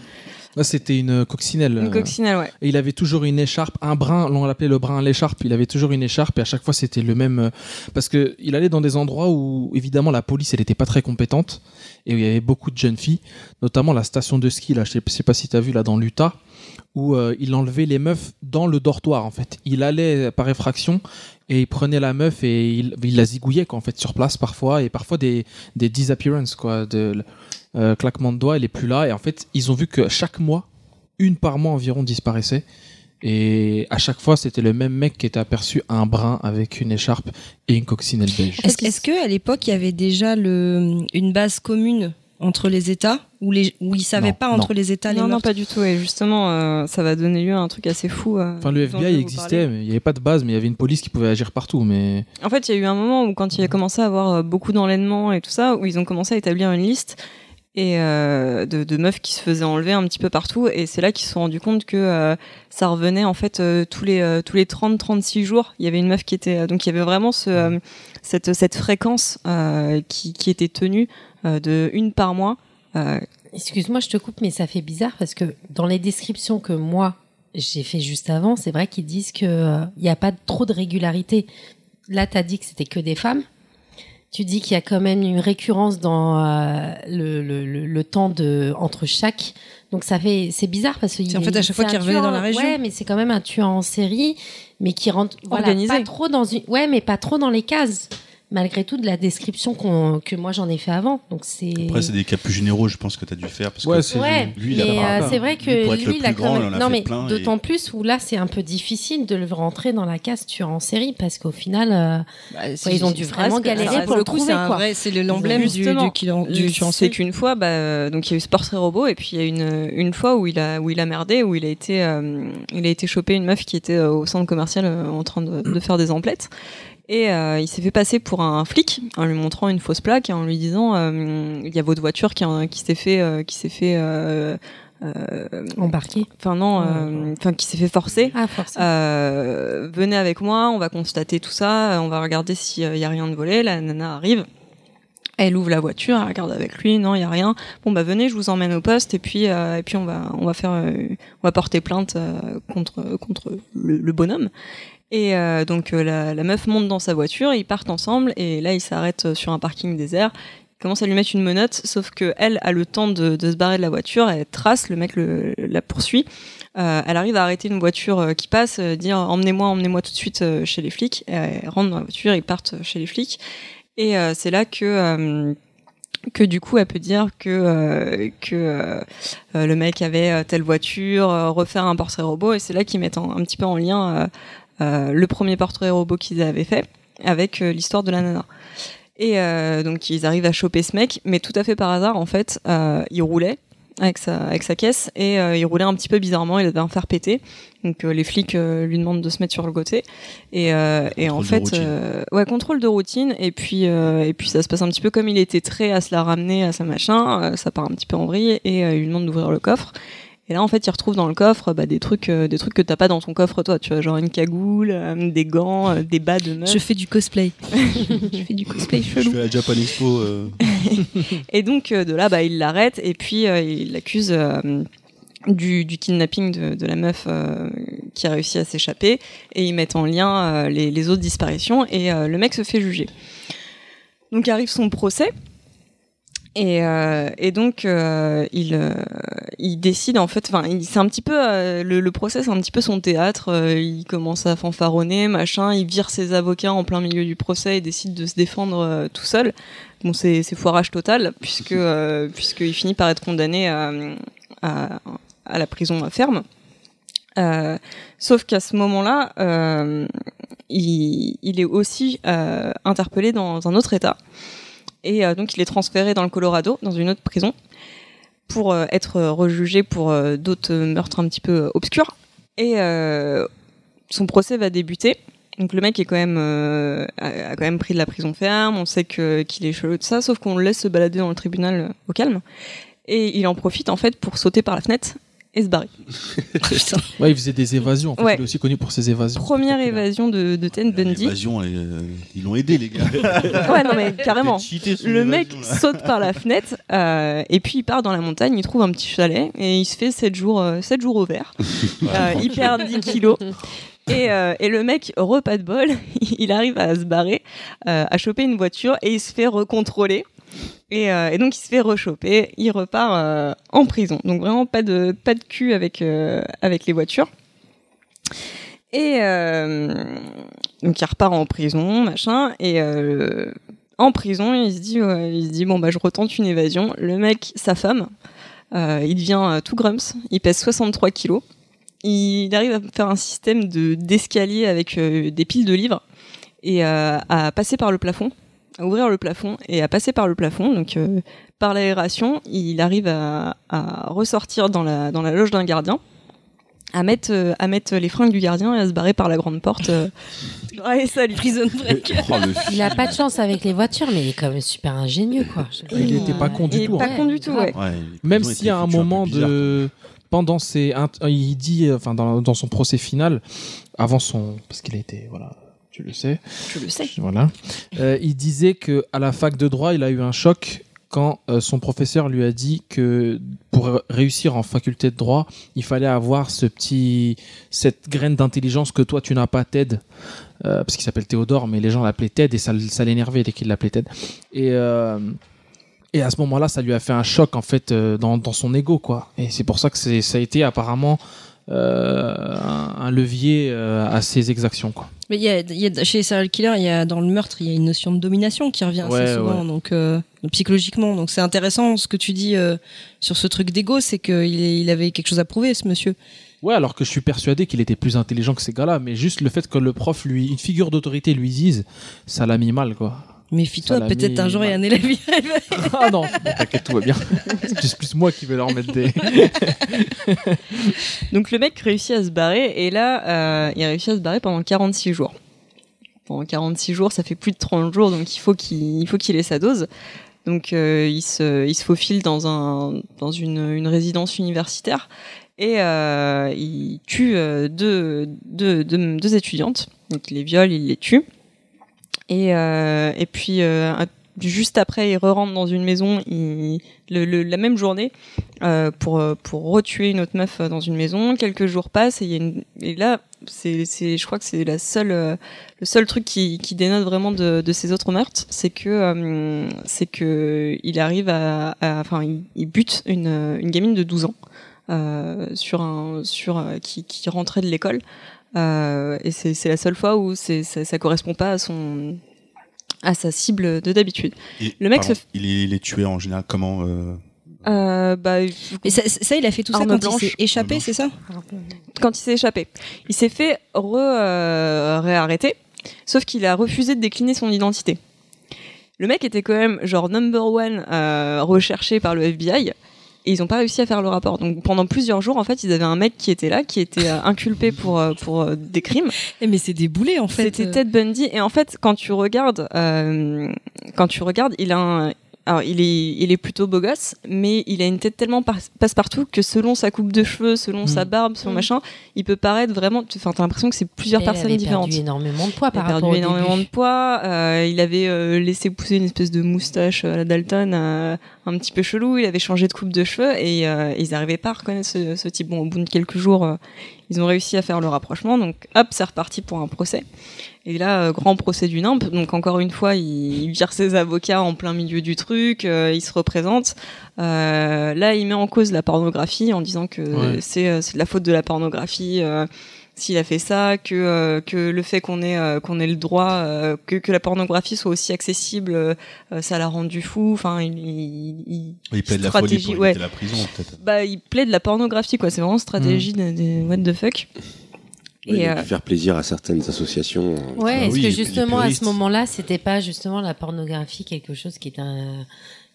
Là, c'était une coccinelle. Une euh, coccinelle, ouais. Et il avait toujours une écharpe, un brin, on l'appelait le brin à l'écharpe, il avait toujours une écharpe et à chaque fois c'était le même. euh, Parce que il allait dans des endroits où évidemment la police elle était pas très compétente et où il y avait beaucoup de jeunes filles, notamment la station de ski là, je sais pas si tu as vu là dans l'Utah, où euh, il enlevait les meufs dans le dortoir en fait. Il allait par effraction et il prenait la meuf et il, il la zigouillait quoi, en fait sur place parfois et parfois des, des disappearances quoi, de euh, claquement de doigts, elle est plus là et en fait ils ont vu que chaque mois une par mois environ disparaissait. Et à chaque fois, c'était le même mec qui était aperçu un brun avec une écharpe et une coccinelle beige. Est-ce est-ce que à l'époque il y avait déjà le, une base commune entre les États où les où ils savaient Non, pas entre non. les États les non, non, pas du tout. Et justement, euh, ça va donner lieu à un truc assez fou. euh, Enfin, le FBI existait, mais il n'y avait pas de base, mais il y avait une police qui pouvait agir partout. Mais En fait, il y a eu un moment où, quand il a commencé à avoir euh, beaucoup d'enlèvements et tout ça, où ils ont commencé à établir une liste et euh, de, de meufs qui se faisaient enlever un petit peu partout. Et c'est là qu'ils se sont rendus compte que euh, ça revenait en fait euh, tous les euh, tous les 30-36 jours. Il y avait une meuf qui était donc il y avait vraiment ce euh, cette cette fréquence euh, qui qui était tenue euh, de une par mois. Euh, Excuse-moi, je te coupe, mais ça fait bizarre parce que dans les descriptions que moi j'ai fait juste avant, c'est vrai qu'ils disent que euh, il n'y a pas trop de régularité. Là, tu as dit que c'était que des femmes. Tu dis qu'il y a quand même une récurrence dans euh, le, le, le, le temps de entre chaque. Donc ça fait c'est bizarre parce que C'est en fait à chaque fois qu'il revenait dans la région. Ouais, mais c'est quand même un tueur en série, mais qui rentre voilà, Organisé. pas trop dans une. Ouais, mais pas trop dans les cases. Malgré tout de la description qu'on que moi j'en ai fait avant. Donc c'est. Après, c'est des cas plus généraux, je pense que tu as dû faire. Parce Ouais, que c'est- Ouais, lui, il a mais pas- euh, c'est vrai que lui, pour être lui, le il a quand grand, même. non, mais et- d'autant plus où là, c'est un peu difficile de le rentrer dans la case tueur en série parce qu'au final, euh, Bah, ouais, ils ont dû vraiment galérer ça pour le pour le coup, trouver, c'est un quoi. vrai, c'est le- l'emblème du, Justement. du, tueur en c'est série. qu'une fois, bah, euh, donc il y a eu ce portrait robot, et puis il y a une une fois où il a où il a merdé, où il a été euh, il a été chopé une meuf qui était au centre commercial en train de, de faire des emplettes. Et euh, il s'est fait passer pour un flic en lui montrant une fausse plaque et en lui disant euh, il y a votre voiture qui, a- qui s'est fait euh, qui s'est fait euh, euh, embarqué. enfin non euh, enfin qui s'est fait forcer Ah, euh, venez avec moi, on va constater tout ça, euh, on va regarder s'il y a rien de volé. La nana arrive, elle ouvre la voiture, elle regarde avec lui, non, il y a rien. Bon bah venez, je vous emmène au poste et puis euh, et puis on va on va faire euh, on va porter plainte euh, contre contre le, le bonhomme. Et euh, donc euh, la, meuf monte dans sa voiture, ils partent ensemble et là ils s'arrêtent sur un parking désert. Ils commencent à lui mettre une menotte, sauf que elle a le temps de, se barrer de la voiture, elle trace, le mec la poursuit. Euh, elle arrive à arrêter une voiture euh, qui passe, euh, dire emmenez-moi, emmenez-moi tout de suite euh, chez les flics. Et elle rentre dans la voiture, ils partent chez les flics. Et euh, c'est là que euh, que du coup elle peut dire que euh, que euh, euh, le mec avait euh, telle voiture, euh, refaire un portrait robot. Et c'est là qu'ils mettent en- un petit peu en lien euh, euh, le premier portrait robot qu'ils avaient fait avec euh, l'histoire de la nana. Et euh, donc ils arrivent à choper ce mec, mais tout à fait par hasard en fait, euh, il roulait avec sa avec sa caisse et euh, il roulait un petit peu bizarrement, il avait un fer pété. Donc euh, les flics euh, lui demandent de se mettre sur le côté et euh, et en fait euh, ouais contrôle de routine et puis euh, et puis ça se passe un petit peu comme il était très à se la ramener à sa machin, euh, ça part un petit peu en vrille et euh, il lui demande d'ouvrir le coffre. Et là, en fait, il retrouve dans le coffre bah, des trucs, euh, des trucs que t'as pas dans ton coffre, toi. Tu vois, genre une cagoule, euh, des gants, euh, des bas de meuf. Je fais du cosplay. [laughs] Je fais du cosplay Je chelou. fais la Japan Expo. euh, [laughs] Et donc euh, de là, bah, il l'arrête et puis euh, il l'accuse euh, du, du kidnapping de, de la meuf euh, qui a réussi à s'échapper et ils mettent en lien euh, les, les autres disparitions et euh, le mec se fait juger. Donc arrive son procès. Et, euh, et donc euh, il, euh, il décide en fait, enfin c'est un petit peu euh, le, le procès c'est un petit peu son théâtre. il commence à fanfaronner, machin. Il vire ses avocats en plein milieu du procès et décide de se défendre tout seul. Bon c'est foirage total puisque puisqu'il finit par être condamné à, à, à la prison ferme. Euh, sauf qu'à ce moment-là, il, est aussi interpellé dans un autre État. Et euh, donc il est transféré dans le Colorado, dans une autre prison, pour euh, être rejugé pour euh, d'autres meurtres un petit peu euh, obscurs. Et euh, son procès va débuter. Donc le mec est quand même euh, a, quand même pris de la prison ferme. On sait qu'il est chelou de ça, sauf qu'on le laisse se balader dans le tribunal euh, au calme. Et il en profite en fait pour sauter par la fenêtre et se barrer. [laughs] Ouais, il faisait des évasions. En fait, Ouais. il est aussi connu pour ses évasions. Première évasion de, de Ted Bundy. L'évasion, elle, euh, ils l'ont aidé, les gars. [laughs] Ouais, non, mais carrément. Le mec là. saute par la fenêtre euh, et puis il part dans la montagne, il trouve un petit chalet et il se fait 7 jours, euh, 7 jours au vert. [laughs] Euh, il perd 10 kilos. Et, euh, et le mec, repas de bol, il arrive à se barrer, euh, à choper une voiture et il se fait recontrôler. Et, euh, et donc il se fait rechoper, il repart euh, en prison. Donc vraiment pas de pas de cul avec euh, avec les voitures. Et donc il repart en prison, machin. Et en prison, il se dit, il se dit bon bah je retente une évasion. Le mec, sa femme, il devient tout grumps. Il pèse 63 kilos. Il arrive à faire un système de d'escalier avec des piles de livres et à passer par le plafond, à ouvrir le plafond et à passer par le plafond. Donc euh, par l'aération, il arrive à, à ressortir dans la dans la loge d'un gardien, à mettre euh, à mettre les fringues du gardien et à se barrer par la grande porte. euh. [laughs] Ouais, salut. Prison break. Oh, [laughs] Il a pas de chance avec les voitures, mais il est quand même super ingénieux, quoi. Il dire, était pas con du Il tout. pas hein. con du tout, ouais. Même si à un moment de pendant ses il dit euh, enfin dans, dans son procès final avant son parce qu'il a été voilà tu le sais Je le sais. voilà Euh, il disait que à la fac de droit il a eu un choc quand euh, son professeur lui a dit que pour réussir en faculté de droit il fallait avoir ce petit cette graine d'intelligence que toi tu n'as pas Ted Euh, parce qu'il s'appelle Théodore mais les gens l'appelaient Ted et ça, l'énervait dès qu'il l'appelait Ted et et à ce moment-là, ça lui a fait un choc en fait dans, dans son ego, quoi. Et c'est pour ça que ça a été apparemment un, un levier euh, à ses exactions, quoi. Mais y a, y a- chez les serial killers, il y a dans le meurtre, il y a une notion de domination qui revient Ouais, assez souvent, ouais. donc euh, psychologiquement. Donc c'est intéressant ce que tu dis euh, sur ce truc d'ego, c'est qu'il il avait quelque chose à prouver, ce monsieur. Ouais, alors que je suis persuadé qu'il était plus intelligent que ces gars-là, mais juste le fait que le prof lui, une figure d'autorité lui dise, ça l'a mis mal, quoi. Méfie-toi, peut-être mis un jour il y a un élève. [laughs] ah non, t'inquiète, tout va bien. [laughs] c'est plus moi qui vais leur mettre des. [laughs] Donc le mec réussit à se barrer et là, euh, il réussit à se barrer pendant 46 jours. Pendant 46 jours, ça fait plus de 30 jours, donc il faut qu'il il faut qu'il ait sa dose. Donc euh, il, se, il se faufile dans, un, dans une, une résidence universitaire et euh, il tue deux, deux, deux, deux étudiantes. Donc il les viole, il les tue. Et, euh, et puis euh, juste après, il re-rentre dans une maison il, le, le- la même journée euh, pour euh, pour retuer une autre meuf dans une maison. Quelques jours passent et, y a une, et là, c'est c'est je crois que c'est la seule le seul truc qui, qui dénote vraiment de, de ces autres meurtres, c'est que euh, c'est que il arrive à, enfin il, il bute une une gamine de 12 ans sur un sur qui qui rentrait de l'école. Euh, et c'est c'est la seule fois où c'est ça, ça correspond pas à son à sa cible de d'habitude. Et, Le mec pardon, se f- il, est, il est tué en général comment euh, Euh, bah, Mais ça, ça, il a fait tout ça quand blanche. il s'est échappé, c'est ça quand il s'est échappé. Il s'est fait re, euh, réarrêter, sauf qu'il a refusé de décliner son identité. Le mec était quand même genre number one euh, recherché par le FBI. Et ils n'ont pas réussi à faire le rapport. Donc pendant plusieurs jours, en fait, ils avaient un mec qui était là, qui était euh, inculpé pour euh, pour euh, des crimes. Eh, Mais c'est déboulé en fait. C'était. Ted Bundy. Et en fait, quand tu regardes, euh, quand tu regardes, il a un, alors il est, il est plutôt beau gosse, mais il a une tête tellement par- passe-partout que selon sa coupe de cheveux, selon Mm. sa barbe, son Mm. machin, il peut paraître vraiment. Enfin, t'as l'impression que c'est plusieurs Elle personnes avait différentes. perdu énormément de poids Il par a rapport perdu au énormément début. de poids. euh, il avait euh, laissé pousser une espèce de moustache à la Dalton, euh, un petit peu chelou. Il avait changé de coupe de cheveux et euh, ils n'arrivaient pas à reconnaître ce, ce type. Bon, au bout de quelques jours, euh, ils ont réussi à faire le rapprochement. Donc, hop, c'est reparti pour un procès. Et là, euh, grand procès du nimp. Donc, encore une fois, il, il vire ses avocats en plein milieu du truc. il se représente. Là, il met en cause la pornographie en disant que Ouais. c'est de la faute de la pornographie. S'il a fait ça, que euh, que le fait qu'on ait euh, qu'on ait le droit, euh, que que la pornographie soit aussi accessible, ça l'a rendu fou. Enfin, il, il, il- Il plaide de la folie pour ouais. la prison, peut-être. bah, il plaide la pornographie quoi. C'est vraiment stratégie de, de what the fuck. Oui, Et, il a euh, pu faire plaisir à certaines associations. Ouais, Ah est-ce oui, que justement à ce moment-là, c'était pas justement la pornographie quelque chose qui était un-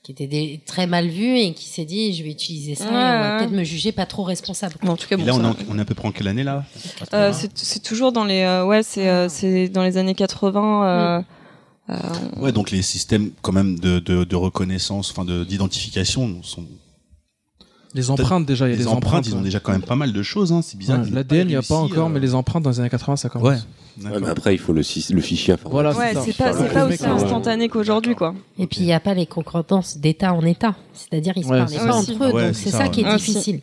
qui était des- très mal vu et qui s'est dit je vais utiliser ça et on va ouais. peut-être me juger pas trop responsable. en tout cas, Et bon, là, on en- on est à peu près en quelle année, là? Euh, c'est c'est toujours dans les euh, ouais c'est euh, c'est dans les années 80 euh, euh, Ouais, donc les systèmes quand même de, de, de reconnaissance, enfin de d'identification sont Les empreintes, déjà, il y a les des empreintes, empreintes. ils ont déjà quand même pas mal de choses. Hein, c'est bizarre. Ouais, L'ADN, il n'y a pas encore, euh, mais les empreintes dans les années 80, ça commence. Ouais. Mais après, il faut le, le fichier informatique. Voilà, ouais c'est pas pas aussi instantané qu'aujourd'hui quoi. Et puis il n'y a pas les concordances d'état en état, c'est-à-dire ils se c'est pas entre eux, Ouais, donc c'est ça, qui est difficile.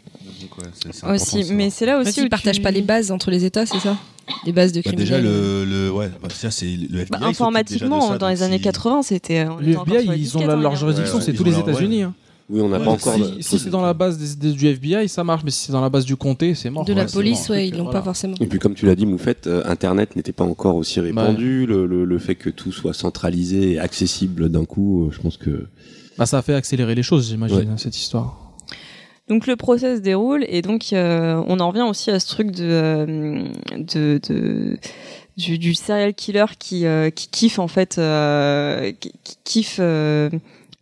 Aussi, mais c'est là aussi ils partagent tu- pas les bases entre les États, c'est ça? Les bases de Bah, criminels. déjà le, le ouais bah, ça c'est le FBI Bah, informatiquement ça, dans les années si- 80 c'était Le FBI, ils ont hein, leur juridiction, Ouais, c'est tous les États-Unis. Oui, on n'a Ouais, pas encore. Si, si c'est dans la base des- des- du FBI, ça marche, mais si c'est dans la base du comté, c'est mort. De la Ouais, police, ouais, ils l'ont Voilà. pas forcément. Et puis, comme tu l'as dit, Moufette, euh, Internet n'était pas encore aussi répandu. Le, le, le fait que tout soit centralisé et accessible d'un coup, euh, je pense que. Bah, ça a fait accélérer les choses, j'imagine, Ouais. cette histoire. Donc le procès se déroule et donc euh, on en revient aussi à ce truc de euh, de, de du, du serial killer qui euh, qui kiffe en fait euh, qui, qui kiffe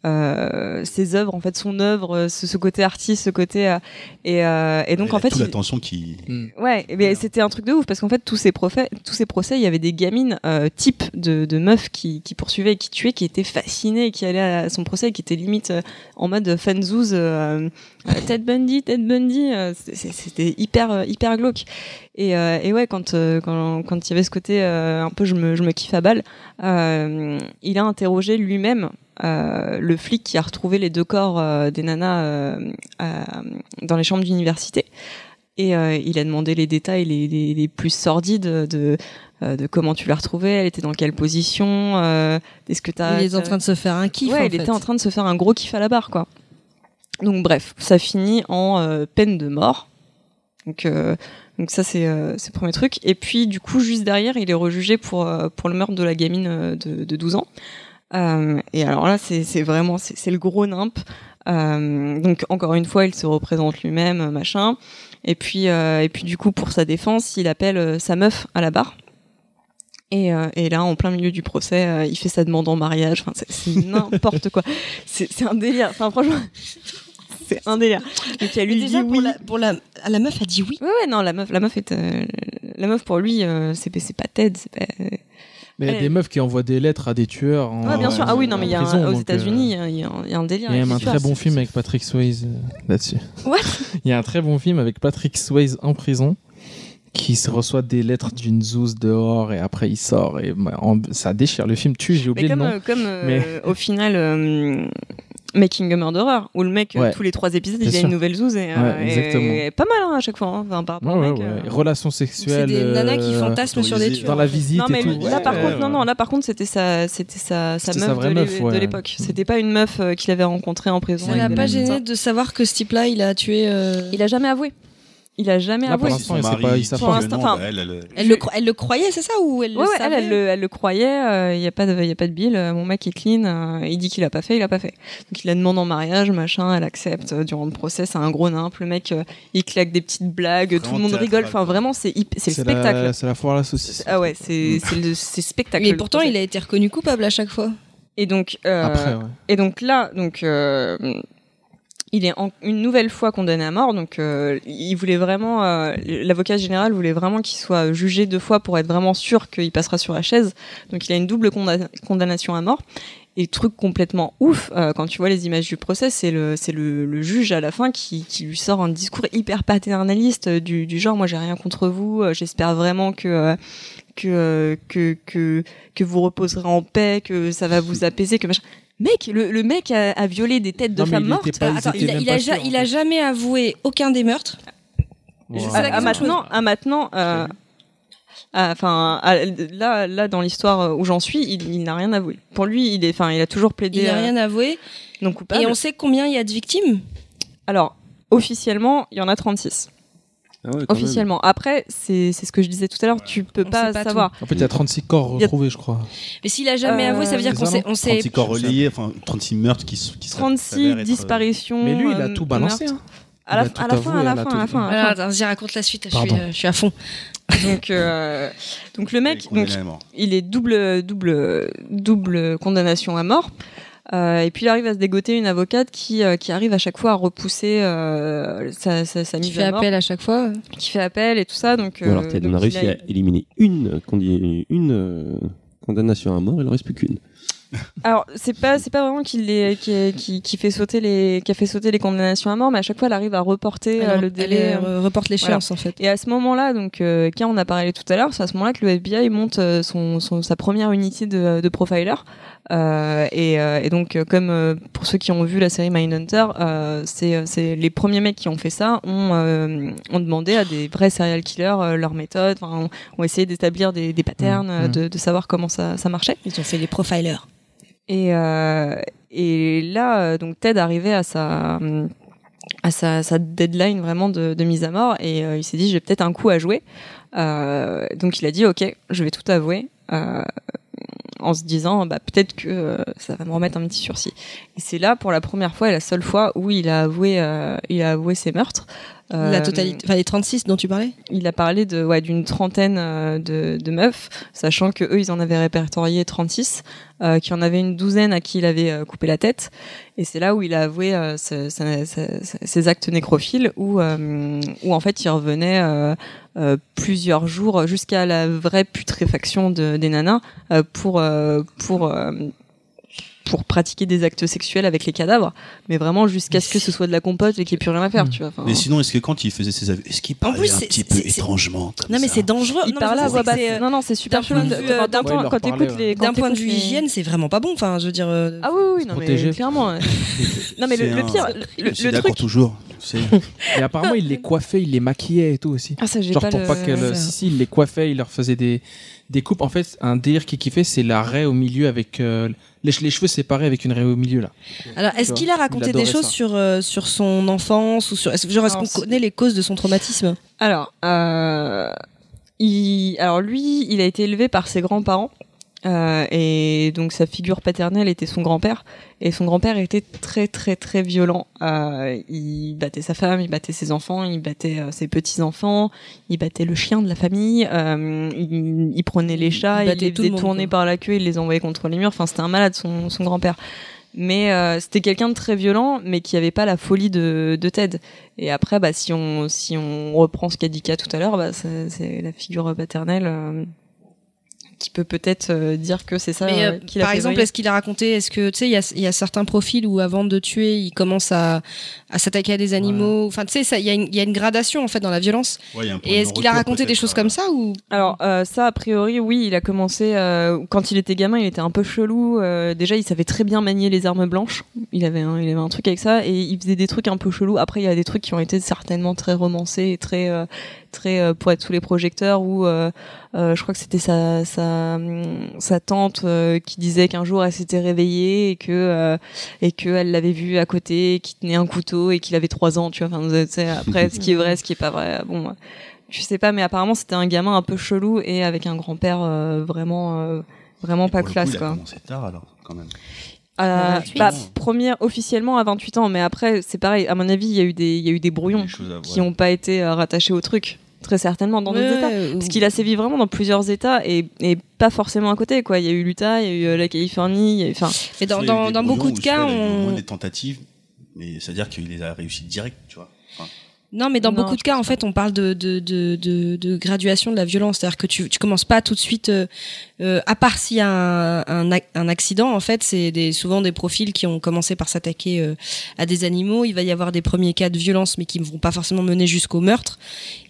euh, euh, ses œuvres en fait son œuvre ce, ce côté artiste ce côté euh, et euh, et donc en fait toute il- l'attention qui. Ouais, eh bien, c'était un truc de ouf parce qu'en fait tous ces procès, tous ces procès, il y avait des gamines euh, types de, de meufs qui, qui poursuivaient et qui tuaient, qui étaient fascinées, qui allaient à son procès, qui étaient limite euh, en mode fanzouz, euh, euh, Ted Bundy, Ted Bundy, euh, c'était hyper euh, hyper glauque. Et, euh, et ouais, quand euh, quand quand il y avait ce côté euh, un peu je me je me kiffe à balle, euh, il a interrogé lui-même. euh, le flic qui a retrouvé les deux corps euh, des nanas euh, euh, dans les chambres d'université et euh, il a demandé les détails les, les, les plus sordides de, de comment tu l'as retrouvée, elle était dans quelle position, euh, est-ce que t'as... Il est en train de se faire un kiff. Ouais, en il fait. était en train de se faire un gros kiff à la barre, quoi. Donc bref, ça finit en euh, peine de mort. Donc, euh, donc ça c'est euh, c'est le premier truc. Et puis du coup juste derrière, il est rejugé pour euh, pour le meurtre de la gamine de, de 12 ans. Euh, et alors là c'est vraiment c'est le gros nimp. Donc encore une fois, il se représente lui-même, machin. Et puis et puis du coup pour sa défense, il appelle sa meuf à la barre. Et, euh, et là, en plein milieu du procès, euh, il fait sa demande en mariage. Enfin, c'est- [laughs] n'importe quoi. C'est c'est un délire. Enfin, franchement, [laughs] c'est un délire. Donc, elle lui Mais déjà, dit pour oui. la, pour la, la meuf a dit oui. Ouais, ouais, non, la meuf, la meuf est, euh, la meuf pour lui, euh, c'est c'est pas Ted, c'est pas. Mais il y a des meufs qui envoient des lettres à des tueurs. En, Ouais, bien sûr. Ah oui, non, mais il y a un- prison, aux États-Unis, euh, il y, a un- il y a un délire. Il y a même un très bon film avec Patrick Swayze euh, là-dessus. What [laughs] Il y a un très bon film avec Patrick Swayze en prison qui se reçoit des lettres d'une zouze dehors et après il sort et bah, en- ça déchire. Le film tue, j'ai Mais oublié comme, le nom. euh, comme euh, Mais- au final, euh, Making a Murderer, où le mec, euh, Ouais. tous les trois épisodes, il Bien a une nouvelle zouze et, euh, Ouais, et- exactement. et pas mal hein, à chaque fois. hein, enfin, par Ouais, mec, euh. Relations sexuelles. C'est des nanas qui fantasment sur des tueurs. Dans la visite Non mais et tout. là par ouais, contre non ouais. non là par contre c'était sa c'était sa sa meuf sa de l'époque c'était pas une meuf euh, qu'il avait rencontrée en prison Ça des pas gêné de savoir que ce type-là, il a tué. euh, il a jamais avoué il a jamais Là, pour avoué l'instant, il sait pas- il sait Pour pas. l'instant, enfin, elle, elle- Elle le, cro- elle le croyait, c'est ça ou elle Ouais, le savait elle, le, elle le croyait, il y a pas de, y a pas de bill, euh, mon mec est clean, euh, il dit qu'il a pas fait, il a pas fait. Donc il la demande en mariage, machin, elle accepte euh, durant le procès, c'est un gros nimp, le mec, euh, il claque des petites blagues, tout le monde rigole, enfin vraiment c'est c'est le spectacle. C'est la foire à la saucisse. Ah ouais, c'est c'est le c'est spectacle. Mais pourtant, il a été reconnu coupable à chaque fois. Et donc euh, Après, ouais. et donc là, donc euh, il est en- une nouvelle fois condamné à mort. Donc euh, il voulait vraiment, euh, l'avocat général voulait vraiment qu'il soit jugé deux fois pour être vraiment sûr qu'il passera sur la chaise. Donc il a une double conda- condamnation à mort. Et truc complètement ouf, euh, quand tu vois les images du procès, c'est le, c'est le, le juge à la fin qui, qui lui sort un discours hyper paternaliste euh, du, du genre, moi j'ai rien contre vous, euh, j'espère vraiment que, euh, que, que, que, que vous reposerez en paix, que ça va vous apaiser, que machin. Mec, le, le mec a, a violé des têtes de Non, femmes il mortes. pas- Attends, il a, il il jamais avoué aucun des meurtres? Ouais. Je sais à, à maintenant, à maintenant, euh, enfin, là, là, dans l'histoire où j'en suis, il, il n'a rien avoué. Pour lui, il est, enfin, il a toujours plaidé Il n'a euh, rien avoué. non coupable. Et on sait combien il y a de victimes? Alors, officiellement, il y en a 36. Ah ouais, quand même. Officiellement. Après, c'est c'est ce que je disais tout à l'heure, tu peux On pas, savoir. En fait, il y a 36 corps a- retrouvés, je crois. Mais s'il a jamais Euh, avoué, ça veut dire c'est qu'on sait, non on sait 36 corps relayés, enfin 36 meurtres qui, qui seraient- 36 s'avèrent être, euh, disparitions. Mais lui, il a euh, tout balancé. hein. À la, à fin, à la fin, à la fin. à la fin. raconte la suite. Je suis, Pardon. euh, je suis à fond. [laughs] Donc, euh, donc le mec, donc, il est double, double, double condamnation à mort. Euh, et puis il arrive à se dégoter une avocate qui, euh, qui arrive à chaque fois à repousser euh, sa, sa, sa mise fait à mort, appel à chaque fois. qui fait appel et tout ça. Donc, Ou alors euh, Ted, donc on a réussi a- à éliminer une, condi- une euh, condamnation à mort, il en reste plus qu'une. [laughs] Alors c'est pas c'est pas vraiment qu'il les qui, qui, qui fait sauter les qui a fait sauter les condamnations à mort, mais à chaque fois elle arrive à reporter euh, le délai. euh, euh, reporte l'échéance en fait. Et à ce moment-là, donc, euh, quand on a parlé tout à l'heure, c'est à ce moment-là que le FBI monte euh, son, son- sa première unité de, de profiler. Euh, et, euh, et donc, euh, comme euh, pour ceux qui ont vu la série Mindhunter, euh, c'est les premiers mecs qui ont fait ça ont, euh, ont demandé à des vrais serial killers euh, leur méthode, ont, ont essayé d'établir des, des patterns, euh, Mhm. de, de savoir comment ça, ça marchait. Ils ont fait les profilers. Et, euh, et là, donc Ted arrivait à sa à sa, sa deadline vraiment de, de mise à mort et euh, il s'est dit j'ai peut-être un coup à jouer. Euh, donc il a dit ok, je vais tout avouer. En se disant bah peut-être que euh, ça va me remettre un petit sursis. Et c'est là pour la première fois et la seule fois où il a avoué euh, il a avoué ses meurtres. La Euh, totalité, enfin les 36 dont tu parlais? Il a parlé de ouais d'une trentaine euh, de, de meufs, sachant que eux ils en avaient répertorié 36, euh, qu'il y en avait une douzaine à qui il avait euh, coupé la tête, et c'est là où il a avoué euh, ce- ce- ce- ce- ses actes nécrophiles, où euh, où en fait il revenait euh, euh, plusieurs jours jusqu'à la vraie putréfaction de, des nanas euh, pour euh, pour euh, pour pratiquer des actes sexuels avec les cadavres, mais vraiment jusqu'à ce que ce soit de la compote et qu'il n'y ait plus rien à faire, tu vois. Enfin, Mais sinon, est-ce que quand il faisait ses aveux, est-ce qu'il parlait plus, un petit peu étrangement comme Non mais c'est dangereux. il Non, parlait à c'est- voix basse. Non, non, c'est super d'un point de chelou. vue, euh, d'un quand- point- t'écoutes les, D'un point de vue hygiène, c'est vraiment pas bon. Enfin, je veux dire. euh, Ah oui, oui, non, mais clairement. [laughs] non, mais le, pire, Je le, suis le d'accord truc. toujours. Et apparemment, il les coiffait, il les maquillait et tout aussi. Ah, ça, j'ai Genre pas pour le- pas qu'elle. ça. Si, si, il les coiffait, il leur faisait des, des coupes. En fait, un délire qui kiffait, c'est la raie au milieu avec euh, les, les cheveux séparés avec une raie au milieu là. Alors, est-ce qu'il a raconté des choses ça. sur euh, sur son enfance ou sur est-ce, genre est-ce qu'on connaît les causes de son traumatisme? Alors, euh, il, alors lui, il a été élevé par ses grands-parents. Euh, et donc sa figure paternelle était son grand-père et son grand-père était très très très violent. Euh, il battait sa femme, il battait ses enfants, il battait euh, ses petits enfants, il battait le chien de la famille, euh, il, il prenait les chats, il, battait les le faisait monde, tourner quoi. par la queue, il les envoyait contre les murs. Enfin c'était un malade son, son grand-père. Mais euh, c'était quelqu'un de très violent, mais qui avait pas la folie de, de Ted. Et après, bah, si on si on reprend ce qu'a dit Kat tout à l'heure, bah, c'est c'est la figure paternelle euh, qui peut peut-être euh, dire que c'est ça Mais euh, euh, qui l'a par exemple, est-ce qu'il a raconté Est-ce que tu sais, il y a, y a certains profils où avant de tuer, il commence à, à s'attaquer à des animaux. Enfin, tu sais, ça, il y, a une- il y a une gradation en fait dans la violence. Ouais, il y a un point Et est-ce qu'il a raconté des choses comme ça ou? Alors euh, ça, a priori, oui, il a commencé euh, quand il était gamin, il était un peu chelou. euh, déjà, il savait très bien manier les armes blanches. Il avait un, il avait un truc avec ça et il faisait des trucs un peu chelous. Après, il y a des trucs qui ont été certainement très romancés et très euh, très euh, pour être sous les projecteurs où euh, euh, je crois que c'était sa sa, hum, sa tante euh, qui disait qu'un jour elle s'était réveillée et que euh, et que elle l'avait vu à côté qui tenait un couteau et qu'il avait trois ans tu vois. Enfin après ce qui est vrai ce qui est pas vrai. Bon je sais pas mais apparemment c'était un gamin un peu chelou et avec un grand père vraiment euh, vraiment pas coup, classe il a quoi. commencé tard alors, quand même. Euh, 28. bah, première officiellement à 28 ans mais après c'est pareil à mon avis il y a eu des il y a eu des brouillons Des choses à- qui ouais. ont pas été euh, rattachés au truc très certainement dans d'autres Ouais, états parce qu'il a sévi vraiment dans plusieurs états et, et pas forcément à côté quoi il y a eu l'Utah il y a eu euh, la Californie il y a eu- enfin Mais dans, dans, beaucoup de cas, on... des tentatives, mais c'est-à-dire qu'il les a réussi direct, tu vois. Enfin, Non, mais dans Non, beaucoup de cas, en fait, on parle de, de, de, de, de graduation de la violence. C'est-à-dire que tu, tu commences pas tout de suite, euh, euh, à part s'il y a un, un, un accident, en fait, c'est des, souvent des profils qui ont commencé par s'attaquer euh, à des animaux. Il va y avoir des premiers cas de violence, mais qui ne vont pas forcément mener jusqu'au meurtre.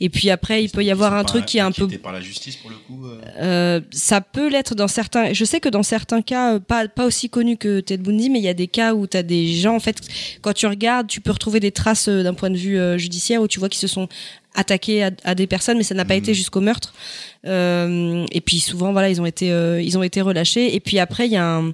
Et puis après, il peut y avoir un truc qui est un peu par la justice pour le coup. euh, Euh, ça peut l'être dans certains. Je sais que dans certains cas, pas pas aussi connus que Ted Bundy, mais il y a des cas où tu as des gens en fait. Quand tu regardes, tu peux retrouver des traces d'un point de vue euh, où tu vois qu'ils se sont attaqués à, à des personnes, mais ça n'a pas Mhm. été jusqu'au meurtre. Euh, et puis souvent, voilà, ils ont été euh, ils ont été relâchés. Et puis après, il y a un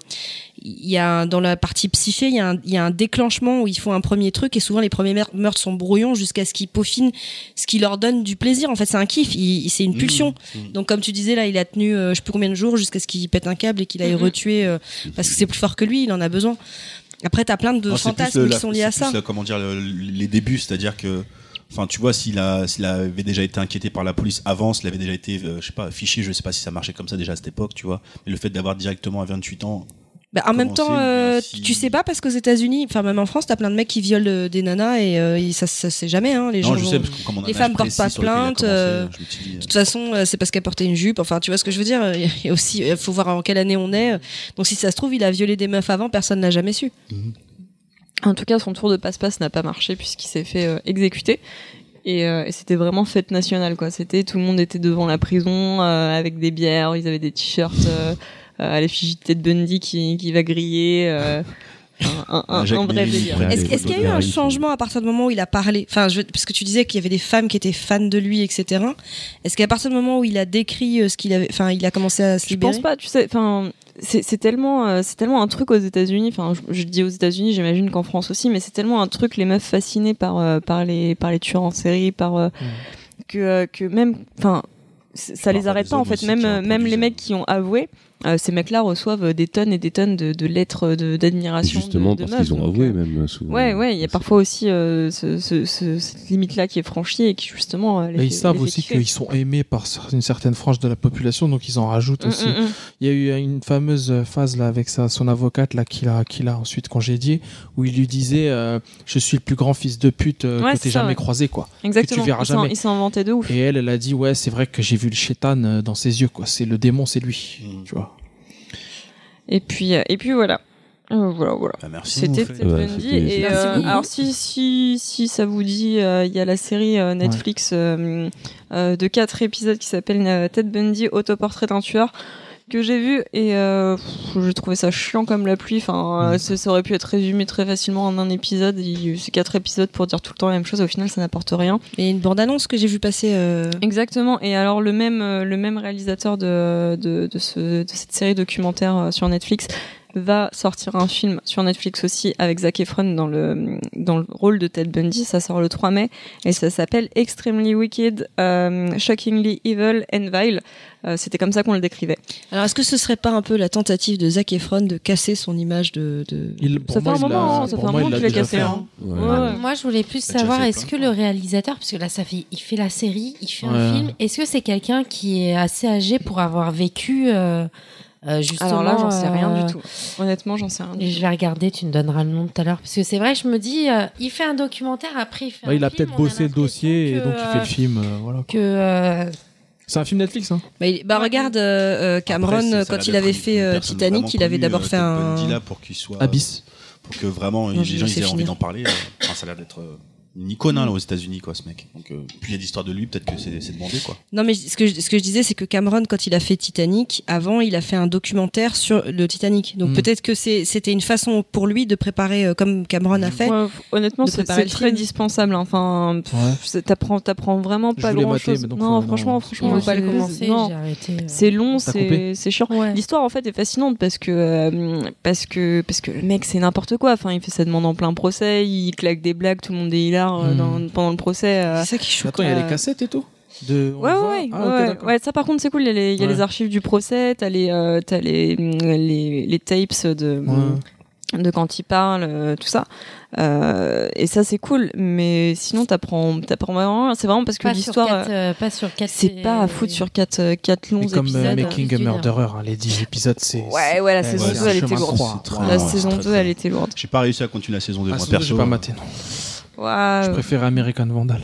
il y a un- dans la partie psyché, il y, a un, il y a un déclenchement où ils font un premier truc et souvent les premiers meurtres sont brouillons jusqu'à ce qu'ils peaufinent ce qui leur donne du plaisir. En fait, c'est un kiff, c'est une Mhm. pulsion. Mhm. Donc comme tu disais là, il a tenu euh, je sais plus combien de jours jusqu'à ce qu'il pète un câble et qu'il aille Mhm. retuer euh, parce que c'est plus fort que lui, il en a besoin. Après t'as plein de Non, fantasmes le- qui la- sont liés à plus ça. comment dire, le- les débuts, c'est-à-dire que, enfin, tu vois, s'il avait déjà été inquiété par la police avant, s'il avait déjà été, euh, je sais pas, fiché, je sais pas si ça marchait comme ça déjà à cette époque, tu vois. Mais le fait d'avoir directement à 28 ans, Bah, en même temps, euh, bien, si- tu sais pas parce qu'aux États-Unis, enfin même en France, t'as plein de mecs qui violent euh, des nanas et euh, ça, ça c'est jamais hein, les non, gens. je vont- sais, parce que comme on a les femmes portent pas a plainte, commencé, euh, dit, De toute façon, euh, c'est parce qu'elle portait une jupe. Enfin, tu vois ce que je veux dire Il aussi, faut voir en quelle année on est. Donc, si ça se trouve, il a violé des meufs avant, personne n'a jamais su. En tout cas, son tour de passe-passe n'a pas marché puisqu'il s'est fait euh, exécuter. Et, euh, et c'était vraiment fête nationale, quoi. C'était tout le monde était devant la prison euh, avec des bières, ils avaient des t-shirts à l'effigie de Ted Bundy qui, qui va griller. euh, [laughs] un, un, délire. Est-ce qu'il y a eu un changement à partir du moment où il a parlé Enfin, je, parce que tu disais qu'il y avait des femmes qui étaient fans de lui, etc. Est-ce qu'à partir du moment où il a décrit ce qu'il avait, enfin, il a commencé à se Je libérer? pense pas, tu sais, enfin, c'est tellement, euh, c'est tellement un truc aux États-Unis. Enfin, je, je dis aux États-Unis, j'imagine qu'en France aussi, mais c'est tellement un truc les meufs fascinées par euh, par les par les tueurs en série, par euh, que euh, que même, enfin, ça les arrête pas en fait. Même même les mecs qui ont avoué, euh, ces mecs-là reçoivent des tonnes et des tonnes de, de lettres de- d'admiration. Justement, de, de parce qu'ils ont donc, avoué euh, même souvent. Ouais, ouais, il y a parfois aussi euh, ce, ce- ce- cette limite-là qui est franchie et qui justement. les Mais ils savent les aussi qu'ils sont aimés par une certaine frange de la population, donc ils en rajoutent Mm, aussi. mm, mm. Il y a eu une fameuse phase là avec sa, son avocate là qu'il a, qu'il a ensuite congédié, où il lui disait euh, je suis le plus grand fils de pute euh, Ouais, que t'aies jamais ouais. croisé quoi, Exactement. que tu verras il s'en- jamais. Il s'est inventé de ouf. Et elle, elle a dit ouais c'est vrai que j'ai vu le chétan dans ses yeux quoi, c'est le démon, c'est lui, tu vois. Et puis, euh, et puis voilà. Euh, voilà, voilà. Bah, merci, C'était. Ted Ouais, Bundy. Et euh, alors si si si ça vous dit, euh, il y a la série euh, Netflix euh, euh, de quatre épisodes qui s'appelle euh, Ted Bundy autoportrait d'un tueur que j'ai vu et euh, j'ai trouvé ça chiant comme la pluie. Enfin, euh, ça, ça aurait pu être résumé très facilement en un épisode. Il- C'est quatre épisodes pour dire tout le temps la même chose. Au final, ça n'apporte rien. Et une bande-annonce que j'ai vu passer. euh, Exactement. Et alors le même euh, le même réalisateur de de, de, ce, de cette série documentaire sur Netflix va sortir un film sur Netflix aussi avec Zac Efron dans le dans le rôle de Ted Bundy. Ça sort le 3 mai et ça s'appelle Extremely Wicked, euh, Shockingly Evil and Vile. Euh, C'était comme ça qu'on le décrivait. Alors, est-ce que ce serait pas un peu la tentative de Zac Efron de casser son image de. de... Il, Ça fait moi, un moment, hein, ça fait un moi, moment qu'il a cassé. fait, hein. Ouais. Ouais, ouais. Moi, je voulais plus savoir, est-ce que le réalisateur, parce que là, ça fait, il fait la série, il fait Ouais. un film, est-ce que c'est quelqu'un qui est assez âgé pour avoir vécu euh, euh, justement Alors là, j'en sais rien euh, du tout. Honnêtement, j'en sais rien. du Je vais regarder, tu me donneras le nom tout à l'heure. Parce que c'est vrai, je me dis, euh, il fait un documentaire, après il fait Ouais, un il a film, peut-être bossé le dossier et donc il fait euh, le film. euh, voilà. Que, euh, C'est un film Netflix, hein. Bah, il- bah, regarde euh, euh, Cameron, Après, quand il avait fait euh, Titanic, il avait d'abord euh, fait un. Bundy, là, pour qu'il soit. Abyss. Pour que vraiment Non, les gens aient envie d'en parler. euh, enfin, ça a l'air d'être euh, une icône hein, là, aux États-Unis, quoi, ce mec. Donc, euh, plus il y a d'histoires de lui, peut-être que c'est c'est demandé, quoi. Non, mais ce que, je, ce que je disais, c'est que Cameron, quand il a fait Titanic, avant, il a fait un documentaire sur le Titanic. Donc Mm. peut-être que c'est- c'était une façon pour lui de préparer, euh, comme Cameron a fait. Ouais, honnêtement, c'est très film. dispensable. hein. Enfin, pff, Ouais. t'apprends, t'apprends vraiment pas voulais grand mater, chose. mais donc, non, non, franchement, franchement, bon. faut pas le commencer. Non, j'ai arrêté. euh. c'est long, c'est c'est chiant. Ouais. L'histoire en fait est fascinante parce que euh, parce que parce que le mec c'est n'importe quoi. Enfin, il fait sa demande en plein procès, il claque des blagues, tout le monde est hilar euh, Hmm. dans- pendant le procès. euh. C'est ça qui est chaud. Attends, il y a Euh, les cassettes et tout de, Ouais, ouais, Ah, ok, ouais, ça par contre c'est cool. Il y a les, y a Ouais. les archives du procès, t'as les, euh, t'as les, les, les tapes de, Ouais. de quand il parle, euh, tout ça. Euh, et ça c'est cool, mais sinon t'apprends, t'apprends vraiment. rien. C'est vraiment parce que l'histoire, euh, euh, pas sur quatre. c'est pas à foutre sur quatre, euh, quatre longs Et comme épisodes. euh, Making a. Murderer, hein, les 10 épisodes, c'est. Ouais, ouais, la saison c'est 2 un elle était lourde. La saison c'est 2 très elle était lourde. J'ai pas réussi à continuer la saison 2 Ah, moi perso. j'ai pas maté, non. Je préfère American Vandal.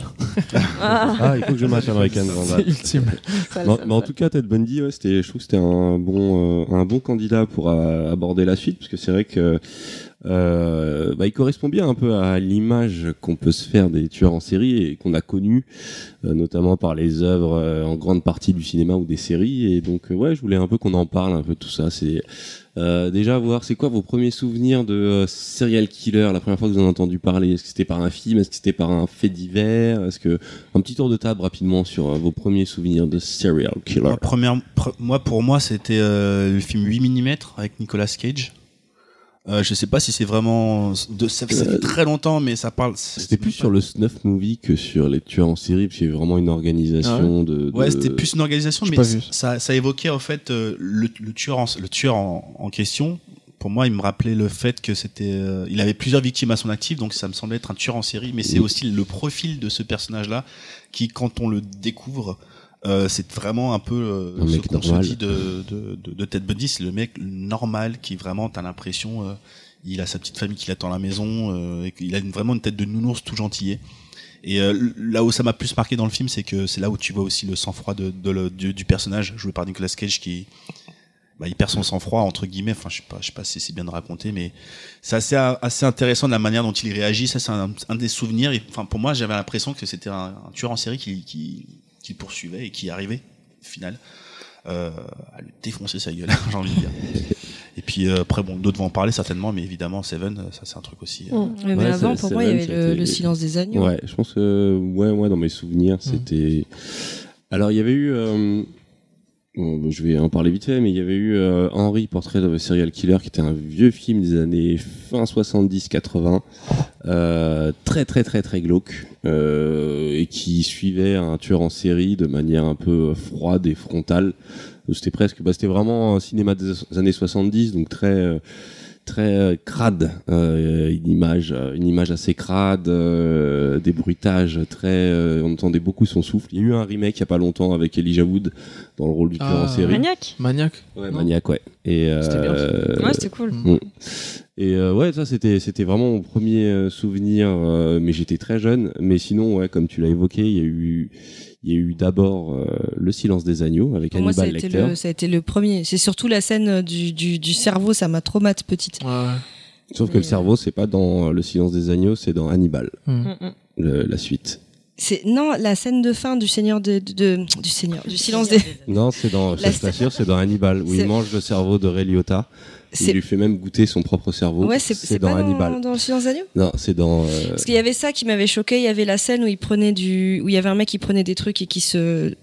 ah, [laughs] Ah, il faut que je mate American C'est Vandal. ultime. ça, Non, ça, mais en ça. tout cas, Ted Bundy, ouais, c'était, je trouve que c'était un bon, euh, un bon candidat pour euh, aborder la suite, parce que c'est vrai que euh, bah, il correspond bien un peu à l'image qu'on peut se faire des tueurs en série et qu'on a connu, euh, notamment par les œuvres euh, en grande partie du cinéma ou des séries. Et donc, euh, ouais, je voulais un peu qu'on en parle un peu tout ça. C'est euh, déjà voir, c'est quoi vos premiers souvenirs de euh, serial killer, la première fois que vous en avez entendu parler? Est-ce que c'était par un film? Est-ce que c'était par un fait divers? Un petit tour de table rapidement sur euh, vos premiers souvenirs de serial killer. Pr- moi, pour moi, c'était le film 8 mm avec Nicolas Cage. Euh, je sais pas si c'est vraiment de ça, ça fait très longtemps, mais ça parle. c'est- C'était plus sur le snuff movie que sur les tueurs en série, parce qu'il y avait vraiment une organisation de, de- Ouais, c'était plus une organisation, mais ça, ça évoquait en fait euh, le, le tueur, en, le tueur en, en question. Pour moi, il me rappelait le fait que c'était, euh, il avait plusieurs victimes à son actif, donc ça me semblait être un tueur en série. Mais c'est Oui. aussi le profil de ce personnage-là qui, quand on le découvre, euh, c'est vraiment un peu euh, ce qu'on se dit de, de, de, de Ted Bundy, c'est le mec normal qui vraiment, t'as l'impression, euh, il a sa petite famille qui l'attend à la maison, euh, et qu'il a une- vraiment une tête de nounours tout gentillet. Et euh, là où ça m'a plus marqué dans le film, c'est que c'est là où tu vois aussi le sang-froid de, de le- du, du personnage joué par Nicolas Cage qui bah, il perd son sang-froid entre guillemets. Enfin, je sais pas, je sais pas si c'est bien de raconter, mais c'est assez assez intéressant de la manière dont il réagit. Ça, c'est un, un des souvenirs. Et, Enfin, pour moi, j'avais l'impression que c'était un, un tueur en série qui, qui qui poursuivait et qui arrivait au final euh, à lui défoncer sa gueule. [laughs] j'ai envie de dire. Et puis euh, après, bon, d'autres vont en parler certainement, mais évidemment, Seven, euh, ça c'est un truc aussi. euh, Ouais, mais Ouais, avant, pour moi, il y avait le, silence des agneaux. Ouais, je pense que ouais, ouais, dans mes souvenirs, c'était. Alors, il y avait eu. Euh, je vais en parler vite fait, mais il y avait eu euh, Henry, Portrait de Serial Killer, qui était un vieux film des années fin 70-80, euh, très très très très glauque, euh, et qui suivait un tueur en série de manière un peu froide et frontale. C'était presque, bah, c'était vraiment un cinéma des années 70, donc très euh, très euh, crade, euh, une image, euh, une image assez crade, euh, des bruitages très, euh, on entendait beaucoup son souffle. Il y a eu un remake il y a pas longtemps avec Elijah Wood dans le rôle du tueur Ah. en série. Maniac Maniac. Ouais. Maniac, ouais. Et C'était bien, euh, Ouais, c'était cool. mm. Et euh, ouais, ça c'était c'était vraiment mon premier souvenir, euh, mais j'étais très jeune. Mais sinon, ouais, comme tu l'as évoqué, il y a eu il y a eu d'abord euh, Le Silence des agneaux avec Pour moi, ça a, Hannibal Lecter. le, ça a été le premier. C'est surtout la scène du, du, du cerveau, ça m'a traumatisé petite. Sauf que le cerveau, c'est pas dans Le Silence des agneaux, c'est dans Hannibal. Mm, mm. le- la suite. C'est non la scène de fin du Seigneur de, de- de- du Seigneur du silence des. Non, c'est dans, La c'est dans Hannibal où C'est- il mange le cerveau de Ray Liotta. Il lui fait même goûter son propre cerveau. Ouais, c'est dans pas Hannibal. dans, dans le silence d'agneau. Non, c'est dans. euh, Parce qu'il y avait ça qui m'avait choqué. Il y avait la scène où il prenait du, où il y avait un mec qui prenait des trucs et qui se,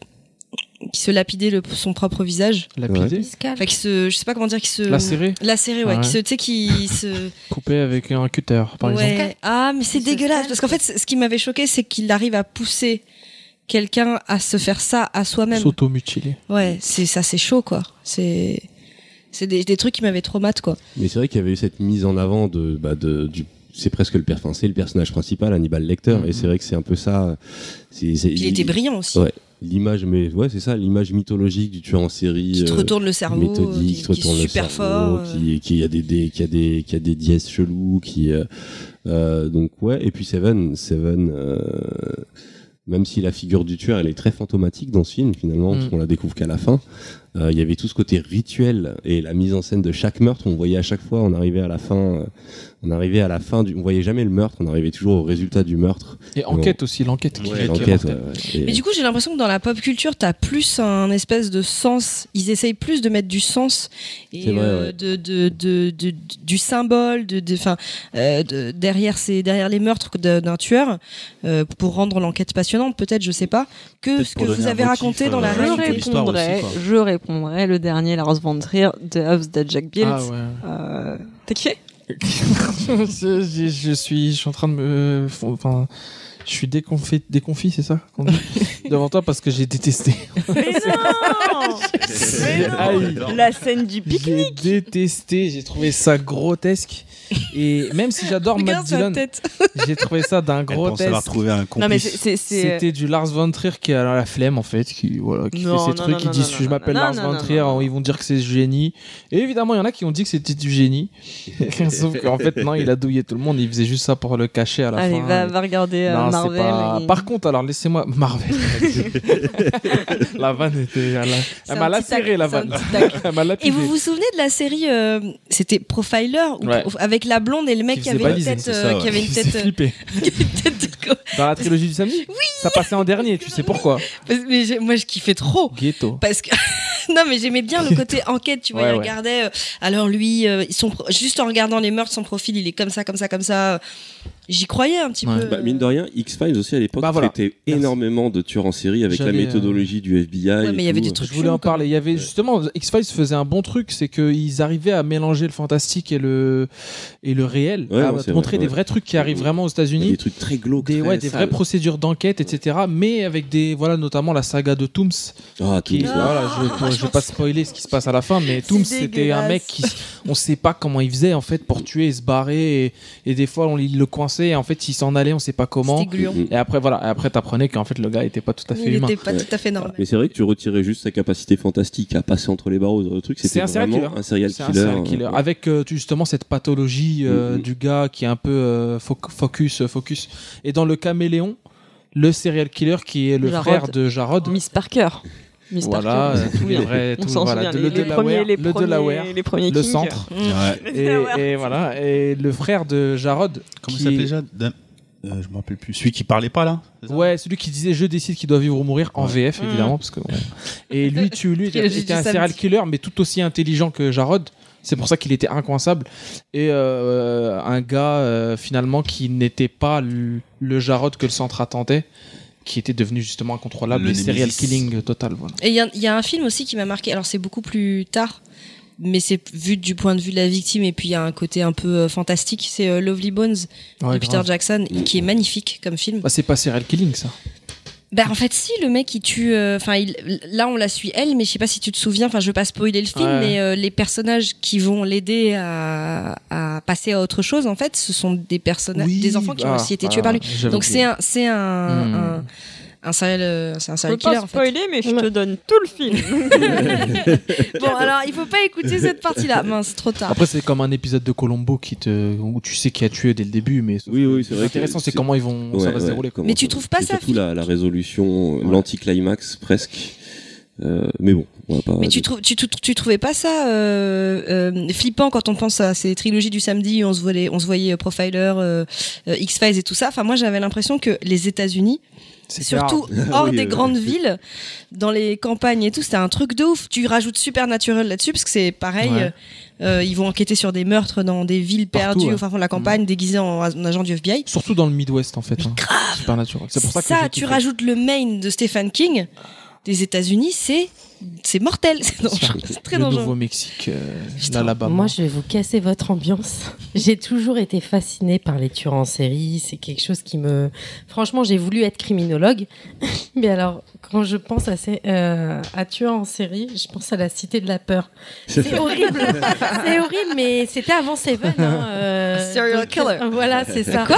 qui se lapidait le, son propre visage. Lapidé Enfin, qui se, je sais pas comment dire, qui se. Lacéré Lacéré, ouais. Ah ouais. Qui se, tu sais, qui se. [laughs] Coupé avec un cutter, par ouais. exemple. Ah, mais c'est dégueulasse. Parce qu'en fait, ce qui m'avait choqué, c'est qu'il arrive à pousser quelqu'un à se faire ça à soi-même. S'auto-mutiler. Ouais, c'est ça, c'est chaud, quoi. C'est, c'est des, des trucs qui m'avaient traumatisé, quoi. Mais c'est vrai qu'il y avait eu cette mise en avant de, bah, de du. C'est presque le père, enfin, c'est le personnage principal, Hannibal Lecter, et c'est vrai que c'est un peu ça. il était brillant aussi. Ouais. L'image, mais ouais, c'est ça, l'image mythologique du tueur en série. Qui te retourne le cerveau, méthodique, qui- qui, te qui est retourne le super cerveau, fort, euh. qui, qui a des, des, qui a des, qui a des dièses chelous, qui, euh, euh, donc ouais. Et puis Seven, Seven, euh, même si la figure du tueur, elle est très fantomatique dans ce film finalement, parce Mm. qu'on la découvre qu'à la fin. Euh, Il y avait tout ce côté rituel et la mise en scène de chaque meurtre. On voyait à chaque fois, on arrivait à la fin, euh, on arrivait à la fin du, on voyait jamais le meurtre, on arrivait toujours au résultat du meurtre. Et enquête aussi, l'enquête qui, Ouais, qui ouais, ouais. Et- Mais du coup, j'ai l'impression que dans la pop culture, t'as plus un espèce de sens. Ils essayent plus de mettre du sens et vrai, euh, ouais. de, de, de, de- du symbole, de, de, fin, euh, de- derrière ces, derrière les meurtres d'un tueur, euh, pour rendre l'enquête passionnante, peut-être, je sais pas, que ce que vous avez motif, raconté dans la Je aussi, je répondrai le dernier Lars von Trier de House de Jack Bill. Ah ouais. Euh, T'as kiffé je, je- je suis, je suis en train de me, enfin, je suis déconfit, déconfit, c'est ça qu'on dit [laughs] devant toi parce que j'ai détesté. Mais non [laughs] Mais non La scène du pique-nique J'ai détesté, j'ai trouvé ça grotesque. Et même si j'adore Matt Dillon, [laughs] j'ai trouvé ça d'un c'est- c'est- C'était du Lars von Trier qui a la flemme en fait, qui voilà, qui Non, fait ses non, trucs, non, qui non, dit non, je m'appelle Lars non, von Trier, non. ils vont dire que c'est génie. Et évidemment, il y en a qui ont dit que c'était du génie. [laughs] [laughs] Sauf qu'en fait non, il a douillé tout le monde, il faisait juste ça pour le cacher à la Allez, fin. va, va regarder euh, Marvel. pas- et- Par contre, alors laissez-moi Marvel. la vanne était, elle, m'a lacéré la vanne. Et vous vous souvenez de la série, euh, c'était Profiler, Ouais. Avec la blonde et le mec Qui qui, avait une tête, euh, ça, [laughs] qui avait une tête, euh, de Dans la trilogie du samedi? Oui Ça passait en dernier, tu sais pourquoi? Mais moi, je kiffais trop. Ghetto. Parce que [laughs] non, mais j'aimais bien le côté enquête. Tu vois, Ouais, il ouais. regardait. euh, alors lui, euh, son pro- juste en regardant les meurtres, son profil, il est comme ça, comme ça, comme ça. J'y croyais un petit Ouais. peu. Bah, mine de rien, X-Files aussi à l'époque Bah, voilà. traitait Merci. énormément de tueurs en série avec la euh, méthodologie du FBI. Ouais, et mais il y avait tout. des trucs Je voulais en parler. Il y avait justement X-Files faisait un bon truc, c'est qu'ils arrivaient à mélanger le fantastique et le et le réel, Ouais, à montrer vrai, des ouais. vrais trucs qui arrivent vraiment aux États-Unis. des trucs très glauques. Des, très ouais, des sales. vraies procédures d'enquête, etc. Mais avec des, voilà, notamment la saga de Tooms. Ah, Qui, voilà, je, je vais pas spoiler ce qui se passe à la fin, mais Tooms, c'était un mec qui, on sait pas comment il faisait, en fait, pour tuer et se barrer. Et, et des fois, on il le coinçait, et en fait, il s'en allait, on sait pas comment. Et après, voilà, et après, t'apprenais qu'en fait, le gars était pas tout à fait Il humain. était pas Ouais. tout à fait normal. Mais c'est vrai que tu retirais juste sa capacité fantastique à passer entre les barreaux trucs. C'est C'était un serial vraiment killer. un serial killer. un serial killer. euh, Avec euh, justement cette pathologie euh, Mhm. du gars qui est un peu euh, foc- focus, focus. Et dans le caméléon, le serial killer qui est le Jarod. frère de Jarod. Miss Parker. Voilà, Parker, euh, les vrais- voilà, le les, les Delaware, premiers, les le premiers, Delaware, les premiers le centre. Ouais. [laughs] Et, et voilà, et le frère de Jarod. Comment qui- il s'appelait déjà euh, Je me rappelle plus. Celui qui parlait pas là Ouais, celui qui disait je décide qui doit vivre ou mourir en VF Mm. évidemment parce que et lui [laughs] tu lui était un serial killer mais tout aussi intelligent que Jarod. C'est pour ça qu'il était incoinçable et euh, un gars euh, finalement qui n'était pas le, le Jarod que le centre attendait qui était devenu justement incontrôlable, Le et serial killing total. Voilà. Et il y, a- il y a un film aussi qui m'a marqué. Alors c'est beaucoup plus tard, mais c'est vu du point de vue de la victime. Et puis il y a un côté un peu euh, fantastique. C'est euh, Lovely Bones Ouais, de Peter grave. Jackson, qui est magnifique comme film. Bah, c'est pas serial killing ça. Bah en fait si le mec il tue euh, enfin il là on la suit elle mais je sais pas si tu te souviens enfin je veux pas spoiler le film Ouais. mais euh, les personnages qui vont l'aider à, à passer à autre chose en fait ce sont des personnages Oui, des enfants qui ont ah, aussi été ah, tués par lui donc c'est un c'est un, Hmm. un un serial euh, c'est un Je serial peux pas killer en fait. spoiler, mais je te donne tout le film. [laughs] Bon alors il faut pas écouter cette partie là [laughs] mince trop tard. Après, c'est comme un épisode de Colombo qui te, où tu sais qui a tué dès le début, mais Oui, oui, c'est vrai. intéressant, c'est comment ils vont, ça Ouais, va se dérouler. comment Mais tu trouves pas ça Surtout la, la résolution, l'anticlimax presque. Euh, mais bon, on va pas. Mais tu, trouves, tu, tu, tu trouvais pas ça euh, euh, flippant quand on pense à ces trilogies du samedi où on se voyait, on se voyait Profiler, euh, euh, X-Files et tout ça? Enfin, moi j'avais l'impression que les États-Unis, surtout grave. [laughs] hors Oui, des euh. grandes [laughs] villes, dans les campagnes et tout, c'était un truc de ouf. Tu rajoutes Supernatural là-dessus parce que c'est pareil. Ouais. euh, ils vont enquêter sur des meurtres dans des villes Partout, perdues ouais. au fin fond de la campagne, déguisés en, en agent du FBI. Surtout dans le Midwest en fait. hein. Supernatural. C'est pour ça que tu rajoutes le main de Stephen King des États-Unis, c'est c'est mortel, c'est dangereux, c'est très le dangereux. Nouveau-Mexique, euh, Putain. l'Alabama. Moi, je vais vous casser votre ambiance. [laughs] J'ai toujours été fascinée par les tueurs en série. C'est quelque chose qui me. Franchement, j'ai voulu être criminologue. [laughs] Mais alors, quand je pense à, ces, euh, à tueurs en série, je pense à la cité de la peur. C'est [laughs] horrible. c'est horrible, mais c'était avant Seven. Hein, euh, Serial donc, killer. euh, Voilà, c'est ça. Quoi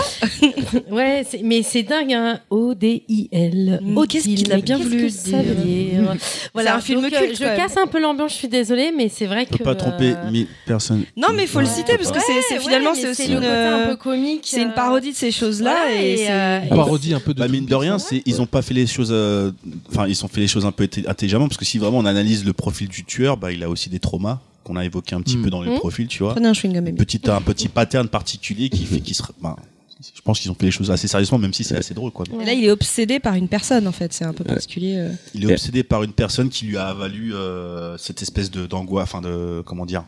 Ouais, c'est- mais c'est dingue, hein. O-D-I-L. Mm, qu'est-ce qu'il a Mais bien qu'est-ce voulu que ça dire Voilà, C'est un film donc, euh, culte, Je casse un peu l'ambiance, je suis désolée, mais c'est vrai que. peut pas tromper euh, mille personnes. Non, mais il faut le citer parce que c'est- finalement c'est aussi une un peu comique. c'est une euh, parodie de ces choses-là et, euh, Une parodie un peu de. Bah, mine de rien, c'est ils ont pas fait les choses. euh, Enfin, ils ont fait les choses un peu intelligemment parce que si vraiment on analyse le profil du tueur, bah il a aussi des traumas qu'on a évoqué un petit Mm. peu dans le Mm. profil, tu vois. Prenez un un petit pattern particulier qui fait qu'il se. bah, je pense qu'ils ont fait les choses assez sérieusement, même si c'est assez drôle, quoi. Et là, il est obsédé par une personne en fait, c'est un peu Ouais. particulier. euh. Il est obsédé par une personne qui lui a valu euh, cette espèce de d'angoisse, enfin de comment dire,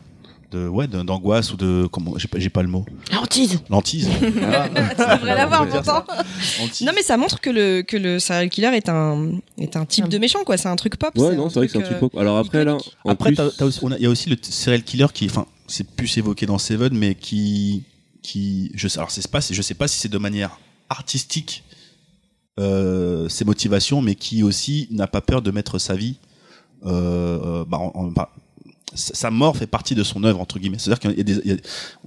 de ouais, d'angoisse ou de comment, j'ai pas, j'ai pas le mot. Hantise. L'antise. Voilà. Tu devrais l'avoir pourtant. Non mais ça montre que le que le serial killer est un est un type de méchant quoi, c'est un truc pop. Ouais, non, c'est vrai que c'est un truc, pop. Alors après, là, Après, plus, il y a aussi le t- serial killer qui, enfin, c'est plus évoqué dans Seven, mais qui, qui, je sais, alors c'est sais pas si c'est de manière artistique euh, ses motivations, mais qui aussi n'a pas peur de mettre sa vie, euh, euh, bah, bah, sa mort fait partie de son œuvre entre guillemets. C'est-à-dire qu'il y a des, il y a-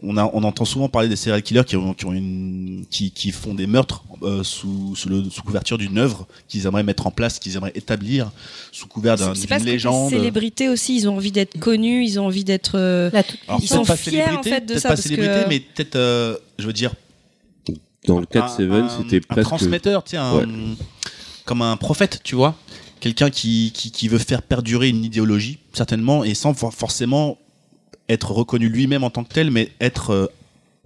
on a, on entend souvent parler des serial killers qui ont, qui ont une, qui, qui font des meurtres euh, sous, sous, le, sous couverture d'une œuvre qu'ils aimeraient mettre en place, qu'ils aimeraient établir sous couvert d'un- C'est d'une parce que les légende. célébrités aussi, ils ont envie d'être connus, ils ont envie d'être. euh, Ils sont pas fiers, en fait, de peut-être ça, pas parce célébrité, que- mais peut-être, euh, je veux dire, dans le cas de un- Seven, un- c'était un presque. transmetteur, tu sais, un- Ouais. comme un prophète, tu vois, quelqu'un qui, veut faire perdurer une idéologie certainement et sans for- forcément être reconnu lui-même en tant que tel, mais euh,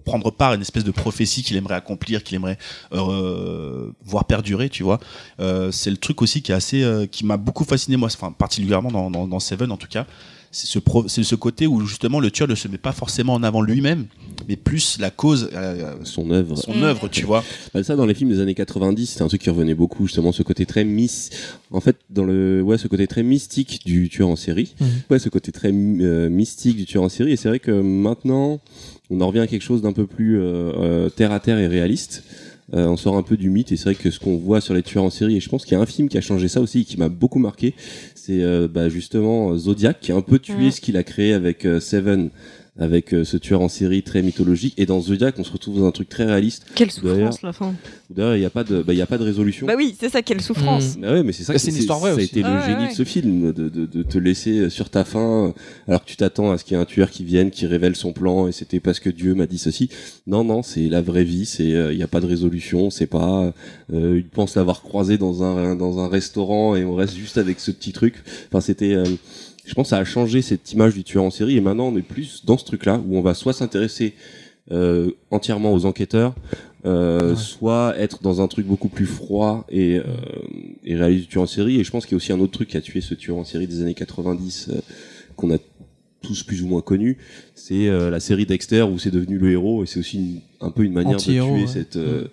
prendre part à une espèce de prophétie qu'il aimerait accomplir, qu'il aimerait euh, voir perdurer, tu vois. Euh, c'est le truc aussi qui m'a beaucoup fasciné moi, particulièrement dans Seven en tout cas. C'est ce, pro- c'est ce côté où justement le tueur ne se met pas forcément en avant lui-même, mais plus la cause, euh, Son œuvre. son œuvre, tu vois. Bah, ça, dans les films des années 90, c'était un truc qui revenait beaucoup, justement, ce côté très mis, en fait, dans le, ouais, ce côté très mystique du tueur en série. Mhm. Ouais, ce côté très euh, mystique du tueur en série. Et c'est vrai que maintenant, on en revient à quelque chose d'un peu plus euh, euh, terre à terre et réaliste. Euh, on sort un peu du mythe et c'est vrai que ce qu'on voit sur les tueurs en série et je pense qu'il y a un film qui a changé ça aussi et qui m'a beaucoup marqué c'est euh, bah, justement Zodiac qui a un peu tué ce qu'il a créé avec euh, Seven avec euh, ce tueur en série très mythologique et dans Zodiac on se retrouve dans un truc très réaliste Quelle souffrance la fin. D'ailleurs, il n'y a pas de, bah, il y a pas de résolution. Bah oui, c'est ça, quelle souffrance. Mm. Bah ouais, mais c'est ça. C'est une histoire vraie Ça a été Ah le ouais, génie ouais. de ce film, de, de, de te laisser sur ta faim, alors que tu t'attends à ce qu'il y ait un tueur qui vienne, qui révèle son plan, et c'était parce que Dieu m'a dit ceci. Non, non, c'est la vraie vie. C'est, euh, il n'y a pas de résolution. C'est pas, euh, il pense l'avoir croisé dans un dans un restaurant et on reste juste avec ce petit truc. Enfin, c'était. Je pense que ça a changé cette image du tueur en série et maintenant on est plus dans ce truc-là où on va soit s'intéresser euh, entièrement aux enquêteurs, euh, Ouais. soit être dans un truc beaucoup plus froid et, euh, et réaliste du tueur en série. Et je pense qu'il y a aussi un autre truc qui a tué ce tueur en série des années 90 euh, qu'on a tous plus ou moins connu, c'est euh, la série Dexter où c'est devenu le héros et c'est aussi une- un peu une manière de tuer ouais. cette euh,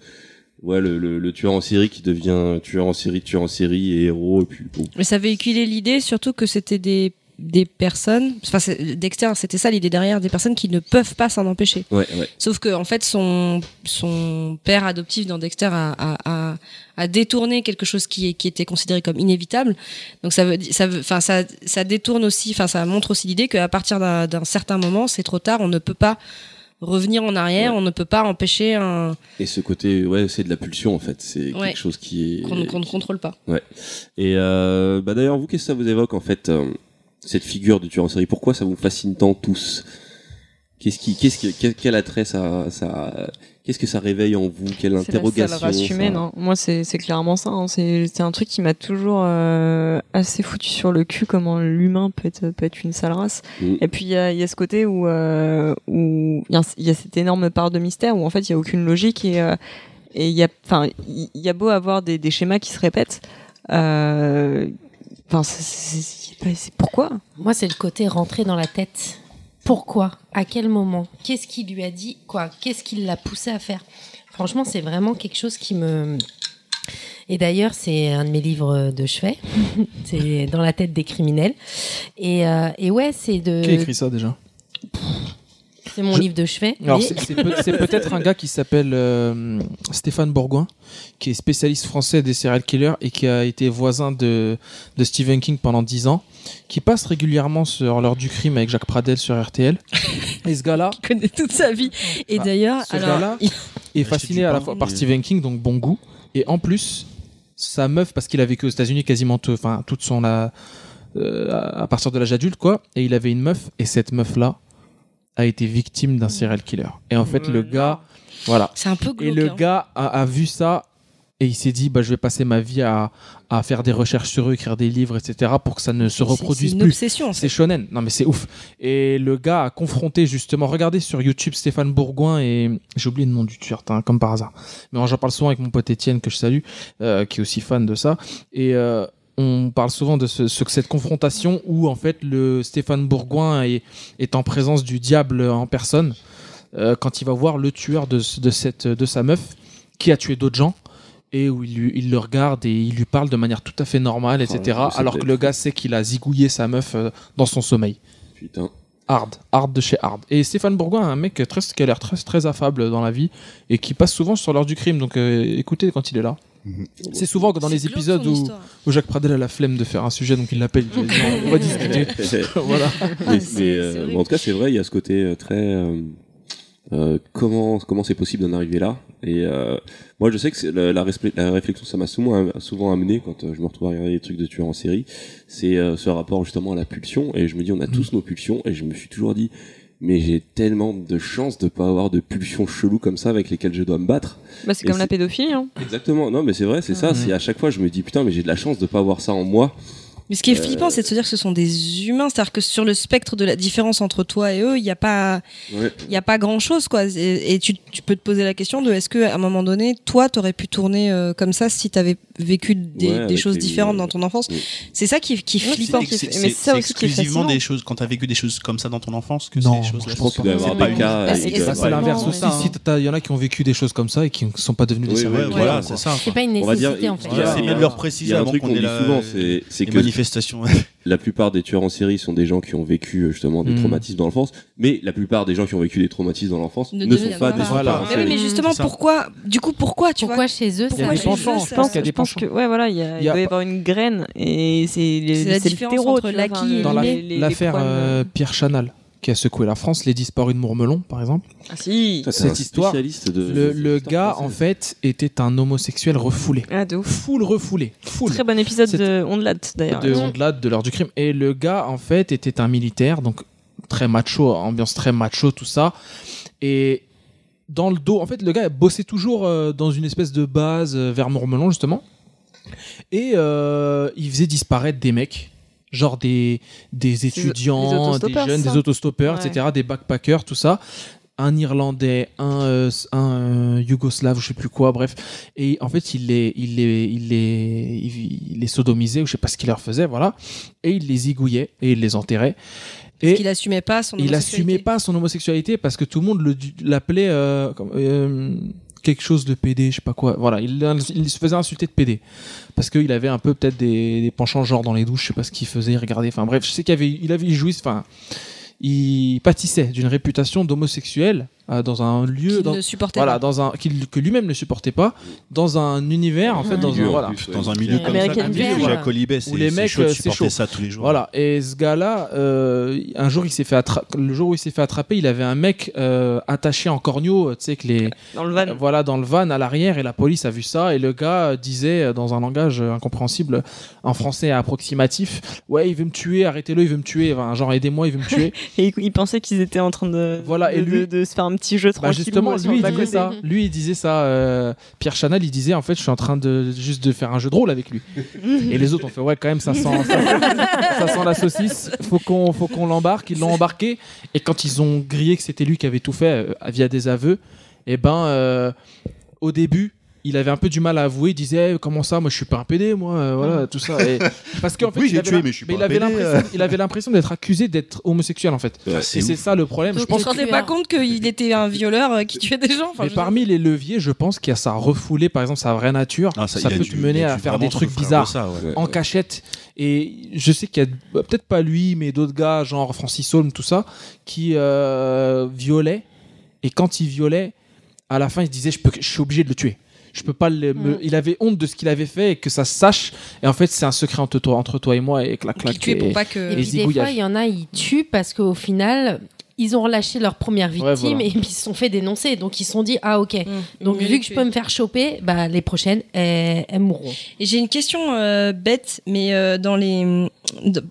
ouais le, le, le tueur en série qui devient tueur en série, tueur en série et héros et puis bon. Mais ça véhiculait l'idée surtout que c'était des des personnes, enfin Dexter, c'était ça l'idée derrière, des personnes qui ne peuvent pas s'en empêcher. Ouais, ouais. Sauf que en fait son son père adoptif dans Dexter a, a, a, a détourné quelque chose qui était considéré comme inévitable. Donc ça veut ça veut enfin ça ça détourne aussi enfin ça montre aussi l'idée qu'à partir d'un certain moment, c'est trop tard, on ne peut pas revenir en arrière, on ne peut pas empêcher un Et ce côté, ouais, c'est de la pulsion en fait. C'est Ouais. quelque chose qui est qu'on qu'on ne contrôle pas. Ouais. Et euh, bah d'ailleurs, vous, qu'est-ce que ça vous évoque en fait euh, cette figure de tueur en série Pourquoi ça vous fascine tant tous? Qu'est-ce qui, qu'est-ce qui, quel, quel attrait ça, ça, qu'est-ce que ça réveille en vous? Quelle C'est la interrogation sale race ça- humaine. hein. Moi, c'est c'est clairement ça. hein. C'est c'est un truc qui m'a toujours euh, assez foutu sur le cul comment l'humain peut être peut être une sale race. Mm. Et puis il y a, il y a ce côté où euh, où il y, a y cette énorme part de mystère où en fait il y a aucune logique et euh, et il y a enfin il il y a beau avoir des, des schémas qui se répètent. euh, Enfin, c'est- c'est c'est- c'est pourquoi Moi, c'est le côté rentrer dans la tête. Pourquoi À quel moment Qu'est-ce qui lui a dit Quoi Qu'est-ce qui l'a poussé à faire Franchement, c'est vraiment quelque chose qui me. Et d'ailleurs, c'est un de mes livres de chevet. [laughs] c'est dans la tête des criminels. Et, euh, et ouais, c'est de. Qui a écrit ça déjà? C'est mon Je- livre de chevet. Alors, c'est c'est peut- c'est peut-être un gars qui s'appelle euh, Stéphane Bourgoin, qui est spécialiste français des serial killers et qui a été voisin de, de Stephen King pendant 10 ans, qui passe régulièrement sur l'heure du crime avec Jacques Pradel sur RTL. Et ce gars-là [laughs] Il connaît toute sa vie. Et Ah, d'ailleurs, ce alors gars-là il- est fasciné à la fois par Stephen King, donc bon goût, et en plus, sa meuf, parce qu'il a vécu aux États-Unis quasiment tout- toute son. la- euh, à à partir de l'âge adulte, quoi, et il avait une meuf, et cette meuf-là a été victime d'un serial killer. Et en fait, le gars. Voilà. c'est un peu Et le hein. gars a, a vu ça et il s'est dit bah, je vais passer ma vie à, à faire des recherches sur eux, écrire des livres, etc. pour que ça ne se reproduise C'est une plus. obsession. C'est shonen. Non mais c'est ouf. Et le gars a confronté justement, regardez sur YouTube Stéphane Bourgoin et j'ai oublié le nom du tueur, t'as, comme par hasard. Mais j'en parle souvent avec mon pote Étienne que je salue, euh, qui est aussi fan de ça. Et euh, on parle souvent de ce, ce- cette confrontation où en fait le Stéphane Bourgoin est, est en présence du diable en personne euh, quand il va voir le tueur de, de cette de sa meuf qui a tué d'autres gens et où il, le regarde et il lui parle de manire tout à fait normale, etc. C'est alors que le gars sait qu'il a zigouillé sa meuf euh, dans son sommeil. Putain. Hard, hard de chez hard. Et Stéphane Bourgoin, un mec très, qui a l'air très, très affable dans la vie et qui passe souvent sur l'heure du crime. Donc euh, écoutez quand il est là. C'est souvent que dans les épisodes où, où Jacques Pradel a la flemme de faire un sujet, donc il l'appelle, on va discuter. [laughs] [laughs] voilà. mais, mais, euh, bon, en tout cas, c'est vrai, il y a ce côté euh, très euh, euh, comment comment c'est possible d'en arriver là? Et euh, moi, je sais que la, la, respect- la réflexion, ça m'a souvent souvent amené quand je me retrouve à regarder des trucs de tueurs en série, c'est euh, ce rapport justement à la pulsion. Et je me dis, on a tous nos pulsions, et je me suis toujours dit. Mais j'ai tellement de chance de pas avoir de pulsions cheloues comme ça avec lesquelles je dois me battre. Bah, c'est comme la pédophilie. Hein. Exactement. Non, mais c'est vrai, c'est ça. C'est à chaque fois, je me dis putain, mais j'ai de la chance de pas avoir ça en moi. Mais ce qui est flippant, c'est de se dire que ce sont des humains. C'est-à-dire que sur le spectre de la différence entre toi et eux, il n'y a pas, Ouais. il y a pas grand-chose, quoi. Et, et tu, tu peux te poser la question de est-ce que à un moment donné, toi, t'aurais pu tourner euh, comme ça si t'avais vécu des, Ouais, des avec choses les- différentes dans ton enfance? C'est ça qui, est- qui est Ouais, flippant. c'est- qui est- c'est- mais mais ça c'est aussi qui est exclusivement des choses quand t'as vécu des choses comme ça dans ton enfance que Non, ces choses-là. je Je pense qu'il doit y C'est avoir pas cas. une- il c'est- l'inverse aussi. ouais. Si t'as- il y en a qui ont vécu des choses comme ça et qui ne sont pas devenus des voilà, c'est ça. C'est pas une On va dire, nécessité en fait. C'est bien de leur Il y préciser a un avant truc qu'on la- souvent, c'est que la plupart des tueurs en série sont des gens qui ont vécu euh, justement des Mm. traumatismes dans l'enfance, mais la plupart des gens qui ont vécu des traumatismes dans l'enfance Ne ne, sont pas des Voilà. Mais oui, série. mais justement, pourquoi Du coup, pourquoi tu Pourquoi vois chez eux Il y a Pourquoi des penchants, je pense je que ouais voilà il y a, Il il y a doit y pas- avoir une graine et c'est le terreau, entre l'acquis et l'affaire couronnes, euh, Pierre Chanal qui a secoué la France, les disparus de Mourmelon, par exemple. Ah si. Cette histoire, spécialiste de- Le, gars, en fait, était un homosexuel refoulé. Ah de ouf. Full refoulé. Full. Très bon épisode de Ondelat d'ailleurs. de Ondelat, de l'heure du crime. Et le gars, en fait, était un militaire, donc très macho, ambiance très macho, tout ça. Et dans le dos, en fait, le gars bossait toujours euh, dans une espèce de base euh, vers Mourmelon, justement. Et euh, il faisait disparaître des mecs. Genre des, des étudiants, des, jeunes, ça des autostoppeurs, Ouais. etc., des backpackers, tout ça. Un Irlandais, un, euh, un euh, Yougoslave, je sais plus quoi, bref. Et en fait, il les, il les, il les, il, il les sodomisait, ou je sais pas ce qu'il leur faisait, voilà. Et il les zigouillait et il les enterrait. Parce Et qu'il assumait pas son il homosexualité. assumait pas son homosexualité parce que tout le monde l'appelait comme- euh, quelque chose de PD, je sais pas quoi. Voilà, il, se faisait insulter de PD parce qu'il avait un peu peut-être des, penchants genre dans les douches, je sais pas ce qu'il faisait, regarder. Enfin bref, je sais qu'il avait, il joué, enfin, il pâtissait d'une réputation d'homosexuel euh, dans un lieu Qu'il dans, ne supportait voilà pas. dans un qu'il- que lui-même ne supportait pas dans un univers en fait dans un en voilà plus, dans un milieu comme American ça, un milieu où Dream. Jacques Colibet, c'est où les c'est mecs euh, chaud ça tous les jours. voilà et ce gars-là euh, un jour il s'est fait le jour où il s'est fait attraper il avait un mec euh, attaché en corneau tu sais que les Dans le van. euh, voilà dans le van à l'arrière et la police a vu ça et le gars disait dans un langage incompréhensible en français approximatif ouais il veut me tuer arrêtez-le il veut me tuer Enfin, genre aidez-moi il veut me tuer [laughs] Et ils pensaient qu'ils étaient en train de, Voilà, de, et lui- de, de se faire un petit jeu Bah tranquille. justement, lui il disait ça. Lui il disait ça. euh, Pierre Chanel il disait en fait je suis en train de juste de faire un jeu de rôle avec lui. [laughs] et les autres ont fait ouais quand même ça sent ça, ça sent la saucisse. Faut qu'on faut qu'on l'embarque. Ils l'ont embarqué et quand ils ont grillé que c'était lui qui avait tout fait euh, via des aveux, et ben euh, au début il avait un peu du mal à avouer, il disait Eh, comment ça, moi je suis pas un PD, moi, euh, voilà, tout ça. Et- [laughs] parce qu'en fait, Oui, il j'ai avait tué, mais je suis il pas un avait PD, l'impression- euh. il avait l'impression d'être accusé d'être homosexuel en fait. Ouais, et c'est ça le problème. Je Donc, pense Je me rendais tu pas as- compte qu'il était un violeur euh, qui tuait des gens. Enfin, mais parmi les leviers, je pense qu'il y a ça refoulé, par exemple, sa vraie nature. Ah, ça il a peut te mener il à faire des trucs bizarres ça, ouais. en cachette. Et je sais qu'il y a bah, peut-être pas lui, mais d'autres gars, genre Francis Holm, tout ça, qui euh, violaient. Et quand il violait, à la fin, il se disait je, peux, je suis obligé de le tuer. Je peux pas le, me- Mm. Il avait honte de ce qu'il avait fait et que ça se sache. Et en fait, c'est un secret entre toi, entre toi et moi. Et clac, clac. tuait pour et- pas que. Et Et puis des fois, il y en a, ils tuent parce qu'au final, ils ont relâché leur première victime Ouais, voilà. et puis ils se sont fait dénoncer. Donc ils se sont dit, ah ok. Mmh. Donc vu que je peux me faire choper, bah les prochaines, elles, elles mourront. Et j'ai une question euh, bête, mais euh, dans les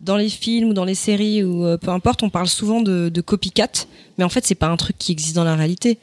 dans les films ou dans les séries ou euh, peu importe, on parle souvent de, de copycat, mais en fait c'est pas un truc qui existe dans la réalité.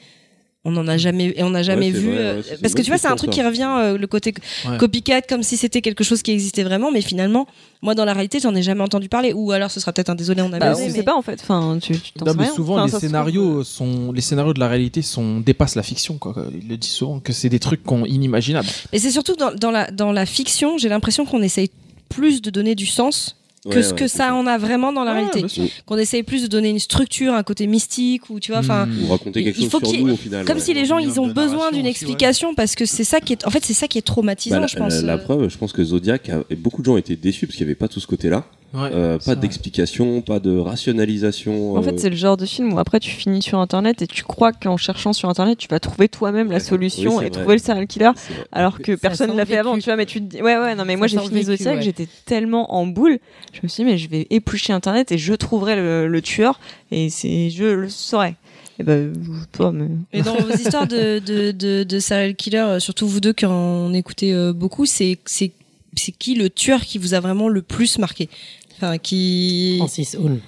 On en a jamais et on n'a jamais vu vrai, euh, ouais, parce que tu vois c'est un truc ça. qui revient euh, le côté Ouais. copycat comme si c'était quelque chose qui existait vraiment, mais finalement moi dans la réalité j'en ai jamais entendu parler ou alors ce sera peut-être un désolé on a Bah, on mais- sait pas en fait. Enfin, tu, tu t'en Non, mais rien. souvent Enfin, les scénarios sont les scénarios de la réalité sont dépassent la fiction quoi. Il le dit souvent que c'est des trucs qu'on inimaginables. Et c'est surtout dans, dans la dans la fiction, j'ai l'impression qu'on essaye plus de donner du sens que Ouais, ce ouais, que ça en a vraiment dans la réalité. sûr. Qu'on essaye plus de donner une structure, un côté mystique ou tu vois, enfin. Hmm. Ou raconter quelque Il chose faut sur nous au final. Comme ouais. si les gens ils ont de besoin d'une aussi, explication parce que c'est ça qui est en fait c'est ça qui est traumatisant Bah, la, je pense. la- la euh. preuve, je pense que Zodiac, a- et beaucoup de gens étaient déçus parce qu'il n'y avait pas tout ce côté-là. Ouais, Euh, pas d'explication, pas de rationalisation. En euh, fait, c'est le genre de film où après tu finis sur internet et tu crois qu'en cherchant sur internet, tu vas trouver toi-même la solution Oui, et vrai. trouver le serial killer. Alors que Ça personne ne l'a fait avant, tu vois, mais tu te dis, ouais, ouais, non, mais moi j'ai fini Zodiac, ouais. j'étais tellement en boule, je me suis dit, mais je vais éplucher internet et je trouverai le, le tueur et c'est, je le saurai. Et ben, toi, mais. Et dans vos [laughs] histoires de, de, de, de serial killer, euh, surtout vous deux qui en écoutez euh, beaucoup, c'est c'est c'est qui le tueur qui vous a vraiment le plus marqué? Enfin, qui. Francis Holm.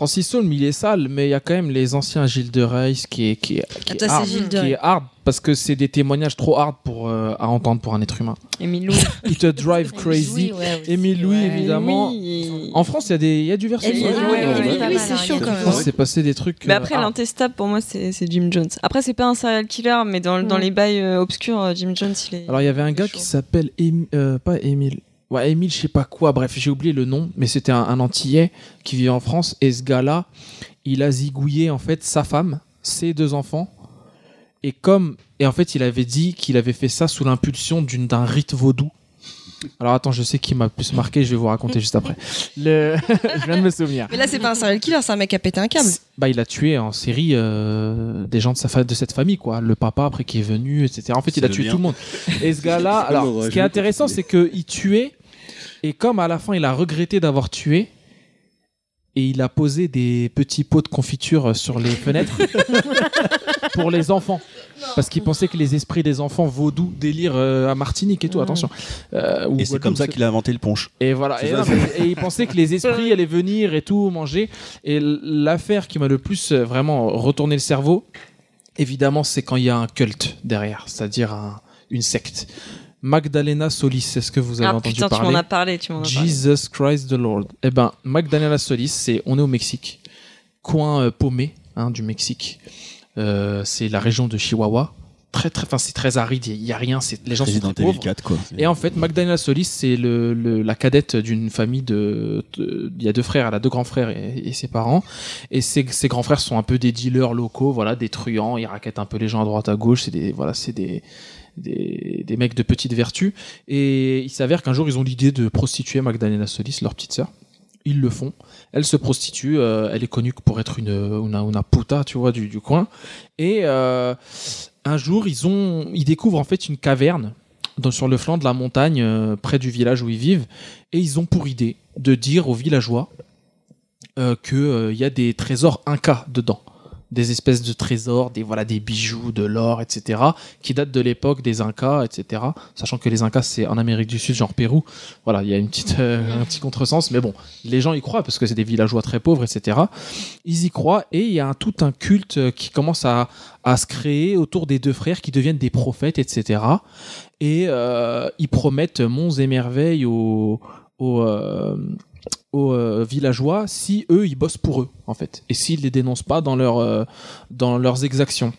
Francis Holm, il est sale, mais il y a quand même les anciens Gilles de Reis qui est, qui est, qui Ah, c'est hard, Gilles de qui Reis. est hard, parce que c'est des témoignages trop hard pour, euh, à entendre pour un être humain. Émile Louis. [laughs] Il te drive [laughs] crazy. Émile Louis, évidemment. Oui. En France, il y a des, il y a du versant. Émile Ouais, Louis, ouais, Émile ouais, Louis, ouais, c'est ouais, chaud quand même. France, c'est passé des trucs. Mais euh, après, hard. l'intestable, pour moi, c'est c'est Jim Jones. Après, c'est pas un serial killer, mais dans, dans Mm. les bails euh, obscurs, euh, Jim Jones, il est. Alors il y avait un gars chaud. qui s'appelle Émi- euh, pas Émile. Ouais, Émile, je sais pas quoi. Bref, j'ai oublié le nom, mais c'était un, un Antillais qui vivait en France. Et ce gars-là, il a zigouillé en fait sa femme, ses deux enfants. Et comme et en fait, il avait dit qu'il avait fait ça sous l'impulsion d'une d'un rite vaudou. Alors attends, je sais qui m'a plus marqué. Je vais vous raconter juste après. [laughs] Le... [laughs] je viens de me souvenir. Mais là, c'est pas un serial killer, c'est un mec qui a pété un câble. Bah, il a tué en série euh, des gens de, sa fa- de cette famille, quoi. Le papa, après, qui est venu, etc. En fait, il a tué tout le monde. Et ce gars-là, [laughs] alors, ce qui est intéressant, c'est qu'il tuait, et comme à la fin, il a regretté d'avoir tué, et il a posé des petits pots de confiture sur les [laughs] fenêtres pour les enfants. Parce qu'il pensait que les esprits des enfants vaudou délire euh, à Martinique et tout, attention. Euh, Et c'est comme ça qu'il a inventé le punch. et voilà. Et, ça, non, c'est- mais- et il pensait que les esprits [laughs] allaient venir et tout manger. Et l'affaire qui m'a le plus euh, vraiment retourné le cerveau, évidemment, c'est quand il y a un culte derrière, c'est-à-dire un- une secte. Magdalena Solis, est-ce que vous avez Ah entendu putain, tu m'en as parlé, tu m'en as parlé. Jesus Christ the Lord. Eh ben, Magdalena Solis, c'est on est au Mexique, coin euh, paumé hein, du Mexique. Euh, c'est la région de Chihuahua. très très, enfin c'est très aride. Il y a rien. C'est les gens sont très pauvres. 4, quoi. Et en fait, Magdalena Solis, c'est le, le- la cadette d'une famille de, de- Il y a deux frères, elle a deux grands frères et, et ses parents. Et ses, ses grands frères sont un peu des dealers locaux, voilà, des truands. Ils raquettent un peu les gens à droite à gauche. C'est des, voilà, c'est des, des, mecs de petite vertu. Et il s'avère qu'un jour, ils ont l'idée de prostituer Magdalena Solis, leur petite sœur. Ils le font. Elle se prostitue. euh, elle est connue pour être une, puta, tu vois, du, du coin. Et euh, un jour, ils ont, découvrent en fait une caverne dans- sur le flanc de la montagne, euh, près du village où ils vivent, et ils ont pour idée de dire aux villageois euh, que euh, il y a des trésors incas dedans, des espèces de trésors, des voilà, des bijoux, de l'or, etc., qui datent de l'époque des Incas, etc. Sachant que les Incas c'est en Amérique du Sud, genre Pérou. Voilà, il y a une petite, euh, un petit contresens, mais bon, les gens y croient parce que c'est des villageois très pauvres, etc. Ils y croient et il y a un, tout un culte euh, qui commence à, à se créer autour des deux frères qui deviennent des prophètes, etc. Et euh, ils promettent monts et merveilles aux, aux, euh, aux, euh, villageois si eux ils bossent pour eux en fait et s'ils les dénoncent pas dans, euh, dans leurs exactions.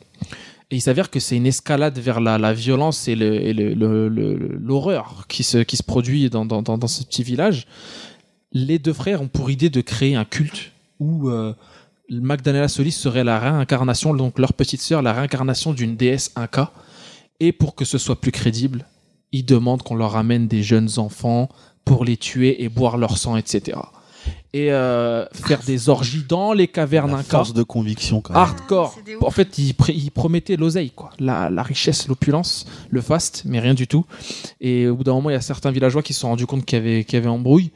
Et il s'avère que c'est une escalade vers la, la violence et et le- le- l'horreur qui se, qui se produit dans, dans, dans, dans ce petit village. Les deux frères ont pour idée de créer un culte où euh, Magdalena Solis serait la réincarnation, donc leur petite sœur, la réincarnation d'une déesse Inca. Et pour que ce soit plus crédible, ils demandent qu'on leur amène des jeunes enfants pour les tuer et boire leur sang, etc. Et euh, faire des orgies dans les cavernes Incas. Force de conviction, quand même. Hardcore. En fait, ils, pr- ils promettaient l'oseille, quoi. La, la richesse, l'opulence, le faste, mais rien du tout. Et au bout d'un moment, il y a certains villageois qui se sont rendus compte qu'il y avait, qu'il y avait embrouille.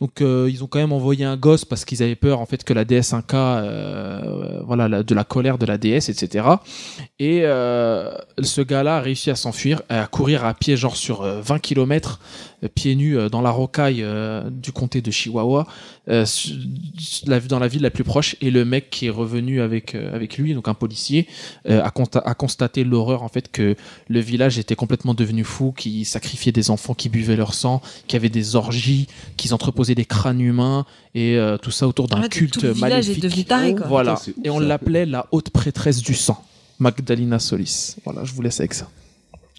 Donc, euh, ils ont quand même envoyé un gosse parce qu'ils avaient peur, en fait, que la déesse Inca, euh, voilà, la- de la colère de la déesse, etc. Et euh, ce gars-là a réussi à s'enfuir, à courir à pied, genre sur euh, 20 km, pieds nus euh, dans la rocaille euh, du comté de Chihuahua, euh, dans la ville la plus proche. Et le mec qui est revenu avec, euh, avec lui, donc un policier, euh, a, consta- a constaté l'horreur, en fait, que le village était complètement devenu fou, qui sacrifiait des enfants qui buvaient leur sang, qui avaient des orgies, qu'ils entreposaient des crânes humains, et euh, tout ça autour d'un En fait, culte tout le village est maléfique. devenu taré, quoi. Voilà. Putain, c'est ouf, Et on l'appelait la haute prêtresse du sang. Magdalena Solis. Voilà, je vous laisse avec ça.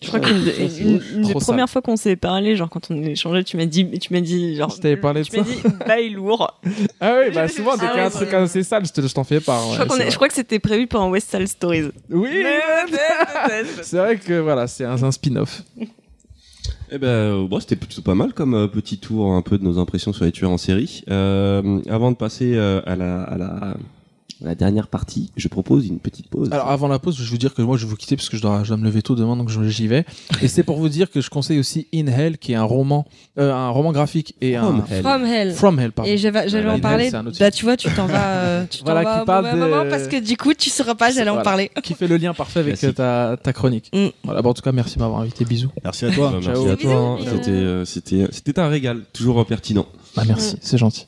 Je crois qu'une de- une- une des Trop premières fois qu'on s'est parlé, genre quand on a échangé, tu m'as dit, tu m'as dit, genre, Je t'avais parlé de tu m'as ça. dit, bail lourd. [laughs] Ah oui, bah souvent, dès Ah qu'il y a un ouais, truc c'est- assez sale, je te- je t'en fais part. je, ouais, crois qu'on c'est est- vrai. je crois que c'était prévu pour un West Side Stories. Oui, [laughs] c'est vrai que voilà, c'est un, un spin-off. Eh ben, euh, bon, c'était plutôt pas mal comme euh, petit tour un peu de nos impressions sur les tueurs en série. Euh, avant de passer euh, à, la, à, la, à la dernière partie, je propose une petite pause. Alors avant la pause, je vais vous dire que moi je vais vous quitter parce que je dois, je dois me lever tôt demain, donc je- j'y vais. Et c'est pour vous dire que je conseille aussi In Hell, qui est un roman, euh, un roman graphique et From un Hell. From Hell. From Hell, pardon. Et j'allais Voilà, en parler. Hell, Bah tu vois, tu t'en vas, euh, [laughs] tu t'en Voilà, vas qui parle de- moment parce que du coup tu sauras pas, j'allais en parler. qui fait le lien parfait avec euh, ta, ta chronique. Mm. Voilà, bah, en tout cas, merci de m'avoir invité. Bisous. Merci à toi. Bah, merci à toi. hein. Bisous. C'était, euh, c'était, c'était un régal, toujours pertinent. Ah, merci, c'est gentil.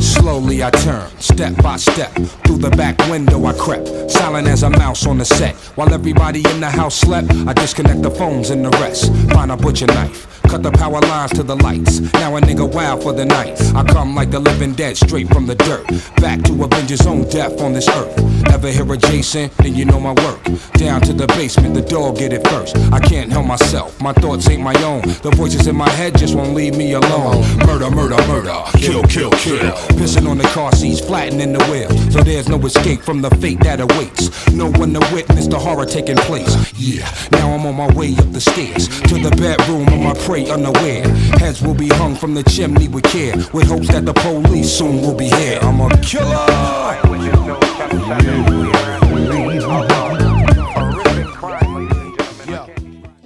Slowly I turn, step by step. Through the back window I crept, silent as a mouse on the set. While everybody in the house slept, I disconnect the phones and the rest. Find a butcher knife, cut the power lines to the lights. Now a nigga wild for the night. I come like the living dead, straight from the dirt. Back to avenge his own death on this earth. Ever hear a Jason? Then you know my work. Down to the basement, the dog get it first. I can't help myself, my thoughts ain't my own. The voices in my head just won't leave me alone. Murder, murder, murder, kill, kill, kill. Pissing on the car seats, flattening the wheel. So there's no escape from the fate that awaits. No one to witness the horror taking place. Yeah, now I'm on my way up the stairs to the bedroom of my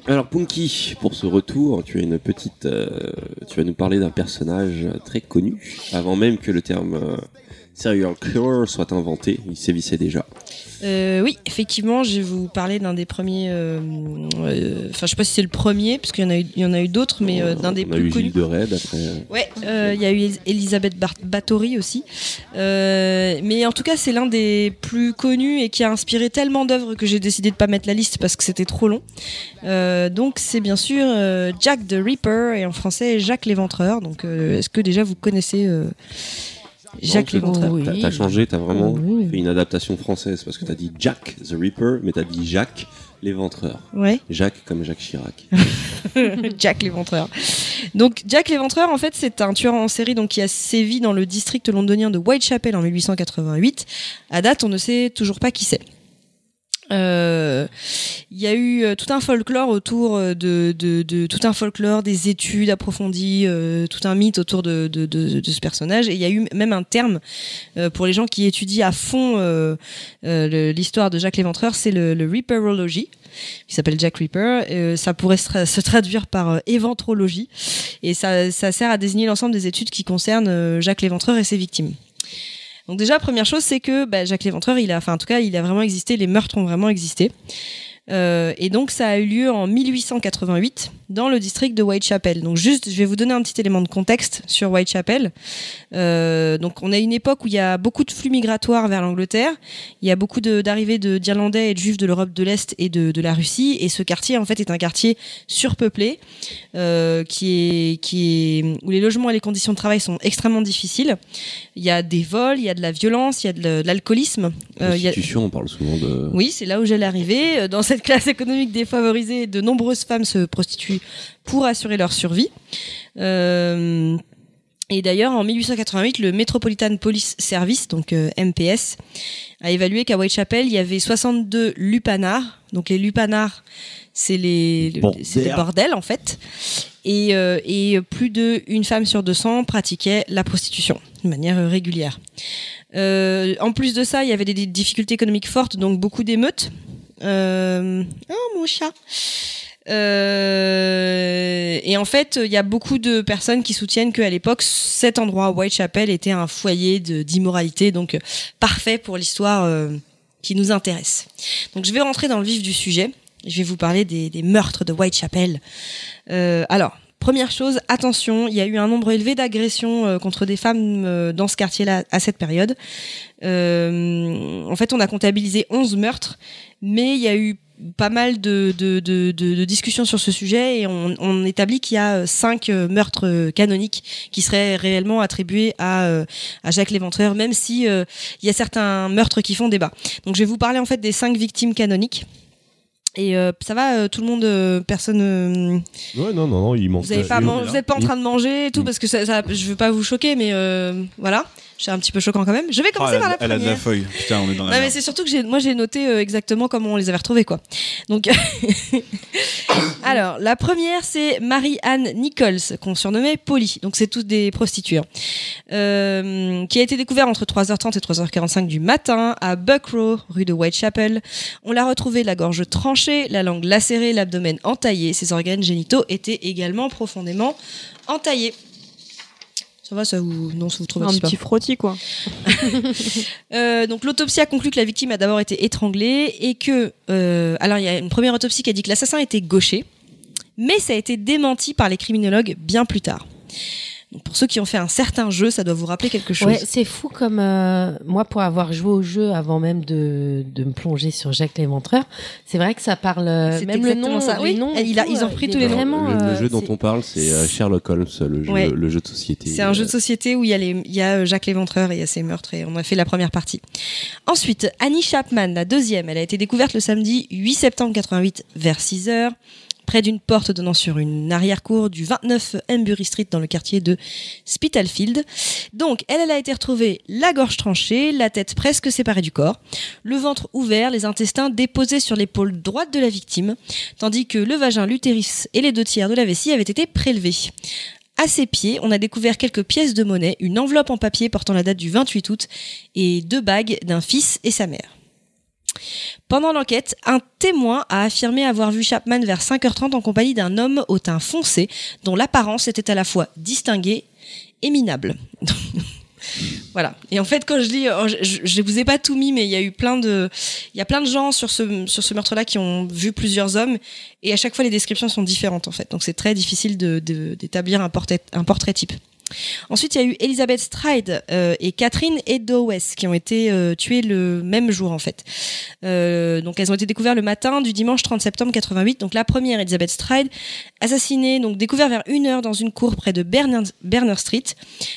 Alors Punky, pour ce retour, tu as une petite, euh, tu vas nous parler d'un personnage très connu, avant même que le terme euh, serial killer soit inventé, il sévissait déjà. Euh, oui, effectivement, je vais vous parler d'un des premiers. euh, euh, Enfin, je sais pas si c'est le premier, parce qu'il y en a eu, il y en a eu d'autres, mais euh, d'un des On a plus eu connus. De Red après. Ouais, euh, il y a eu Elis- Elisabeth Bathory aussi. Euh, mais en tout cas, c'est l'un des plus connus et qui a inspiré tellement d'œuvres que j'ai décidé de pas mettre la liste parce que c'était trop long. Euh, donc, c'est bien sûr euh, Jack the Ripper et en français Jacques l'Éventreur. Donc, euh, est-ce que déjà vous connaissez euh, Jacques l'Éventreur T'as t'as changé, t'as vraiment fait une adaptation française parce que t'as dit Jack the Ripper, mais t'as dit Jacques l'éventreur. Ouais. Jacques comme Jacques Chirac. [laughs] Jack l'Éventreur. Donc Jack l'Éventreur, en fait, c'est un tueur en série donc qui a sévi dans le district londonien de Whitechapel en 1888. À date, on ne sait toujours pas qui c'est. Euh, Il y a eu euh, tout un folklore autour euh, de, de, de tout un folklore, des études approfondies, tout un mythe autour de, de, de, ce personnage. Et il y a eu même un terme pour les gens qui étudient à fond l'histoire de Jack l'Éventreur, c'est le, le Reaperology qui s'appelle Jack. Euh, ça pourrait se, se traduire par éventrologie et ça, ça sert à désigner l'ensemble des études qui concernent Jacques l'Éventreur et ses victimes. Donc déjà, première chose, c'est que bah, Jacques l'Éventreur, il a, enfin en tout cas, il a vraiment existé, les meurtres ont vraiment existé. Euh, et donc ça a eu lieu en 1888 dans le district de Whitechapel. Donc juste, je vais vous donner un petit élément de contexte sur Whitechapel. Euh, donc on a une époque où il y a beaucoup de flux migratoires vers l'Angleterre. Il y a beaucoup d'arrivées d'Irlandais et de Juifs de l'Europe de l'Est et de, de la Russie. Et ce quartier en fait est un quartier surpeuplé, euh, qui est qui est où les logements et les conditions de travail sont extrêmement difficiles. Il y a des vols, il y a de la violence, il y a de la- de l'alcoolisme. Euh, il y a- Prostitution, on parle souvent de. oui, c'est là où j'allais arriver. Dans cette classe économique défavorisée, de nombreuses femmes se prostituent pour assurer leur survie. Euh, et d'ailleurs, en 1888, le Metropolitan Police Service, donc euh, MPS, a évalué qu'à Whitechapel, il y avait 62 lupanards. Donc les lupanards, c'est les, le- Bordel. bordels en fait. Et, euh, et plus de une femme sur 200 pratiquait la prostitution de manière régulière. Euh, en plus de ça, il y avait des difficultés économiques fortes, donc beaucoup d'émeutes. Euh... Oh mon chat. Euh, et en fait, il y a beaucoup de personnes qui soutiennent qu'à l'époque, cet endroit, Whitechapel, était un foyer d'immoralité, donc euh, parfait pour l'histoire euh, qui nous intéresse. Donc je vais rentrer dans le vif du sujet. Je vais vous parler des, meurtres de Whitechapel. Euh, alors, première chose, attention, il y a eu un nombre élevé d'agressions contre des femmes dans ce quartier-là à cette période. Euh, en fait, on a comptabilisé 11 meurtres, mais il y a eu pas mal de, de, de, de- de discussions sur ce sujet et on, on établit qu'il y a euh, cinq euh, meurtres canoniques qui seraient réellement attribués à, à Jacques l'Éventreur, même si euh, il y a certains meurtres qui font débat. Donc je vais vous parler en fait des cinq victimes canoniques. Et euh, ça va, euh, tout le monde, euh, personne. Ouais, non, non, non, il manque. vous n'êtes pas, man- en train de manger et tout, Mm. parce que ça, ça, je veux pas vous choquer, mais voilà, c'est un petit peu choquant quand même. Je vais Ah, commencer elle, par a, la elle a première. de la feuille. Putain, on est dans la Non, mais c'est surtout que j'ai, moi j'ai noté euh, exactement comment on les avait retrouvés quoi. Donc, [laughs] alors la première c'est Marie-Anne Nichols qu'on surnommait Polly. Donc c'est toutes des prostituées, hein. Euh, qui a été découverte entre 3h30 et 3h45 du matin à Buckrow, rue de Whitechapel. On l'a retrouvée la gorge tranchée, la langue lacérée, l'abdomen entaillé. Ses organes génitaux étaient également profondément entaillés. Ça va, ça vous non, ça vous Un traumatise pas petit frottis, quoi. [laughs] Euh, donc l'autopsie a conclu que la victime a d'abord été étranglée et que euh, alors il y a une première autopsie qui a dit que l'assassin était gaucher, mais ça a été démenti par les criminologues bien plus tard. Donc, pour ceux qui ont fait un certain jeu, ça doit vous rappeler quelque chose. Ouais, c'est fou comme euh, moi pour avoir joué au jeu avant même de, de me plonger sur Jacques l'Éventreur, c'est vrai que ça parle euh, C'est même le nom, ça. Oui, il a- tout, ils ont euh, repris il tous les noms. Vraiment, le, le jeu dont on parle, c'est Sherlock Holmes, le jeu, Ouais. le jeu de société. C'est un jeu de société où il y a, les, il y a Jacques l'Éventreur et il y a ses meurtres et on a fait la première partie. Ensuite, Annie Chapman, la deuxième, elle a été découverte le samedi 8 septembre 88 vers 6 heures près d'une porte donnant sur une arrière-cour du 29 Embury Street dans le quartier de Spitalfield. Donc, elle, elle a été retrouvée la gorge tranchée, la tête presque séparée du corps, le ventre ouvert, les intestins déposés sur l'épaule droite de la victime, tandis que le vagin, l'utérus et les deux tiers de la vessie avaient été prélevés. À ses pieds, on a découvert quelques pièces de monnaie, une enveloppe en papier portant la date du 28 août et deux bagues d'un fils et sa mère. Pendant l'enquête, un témoin a affirmé avoir vu Chapman vers 5h30 en compagnie d'un homme au teint foncé dont l'apparence était à la fois distinguée et minable. [laughs] Voilà. Et en fait, quand je lis, oh, je, je vous ai pas tout mis, mais il y a eu plein de, il y a plein de gens sur ce sur ce meurtre-là qui ont vu plusieurs hommes, et à chaque fois les descriptions sont différentes en fait. Donc c'est très difficile d'établir un portrait un portrait type. Ensuite, il y a eu Elizabeth Stride euh, et Catherine Eddowes qui ont été euh, tuées le même jour en fait. Euh, donc elles ont été découvertes le matin du dimanche 30 septembre 88. Donc la première, Elizabeth Stride, assassinée, donc découverte vers une heure dans une cour près de Berner, Berner Street.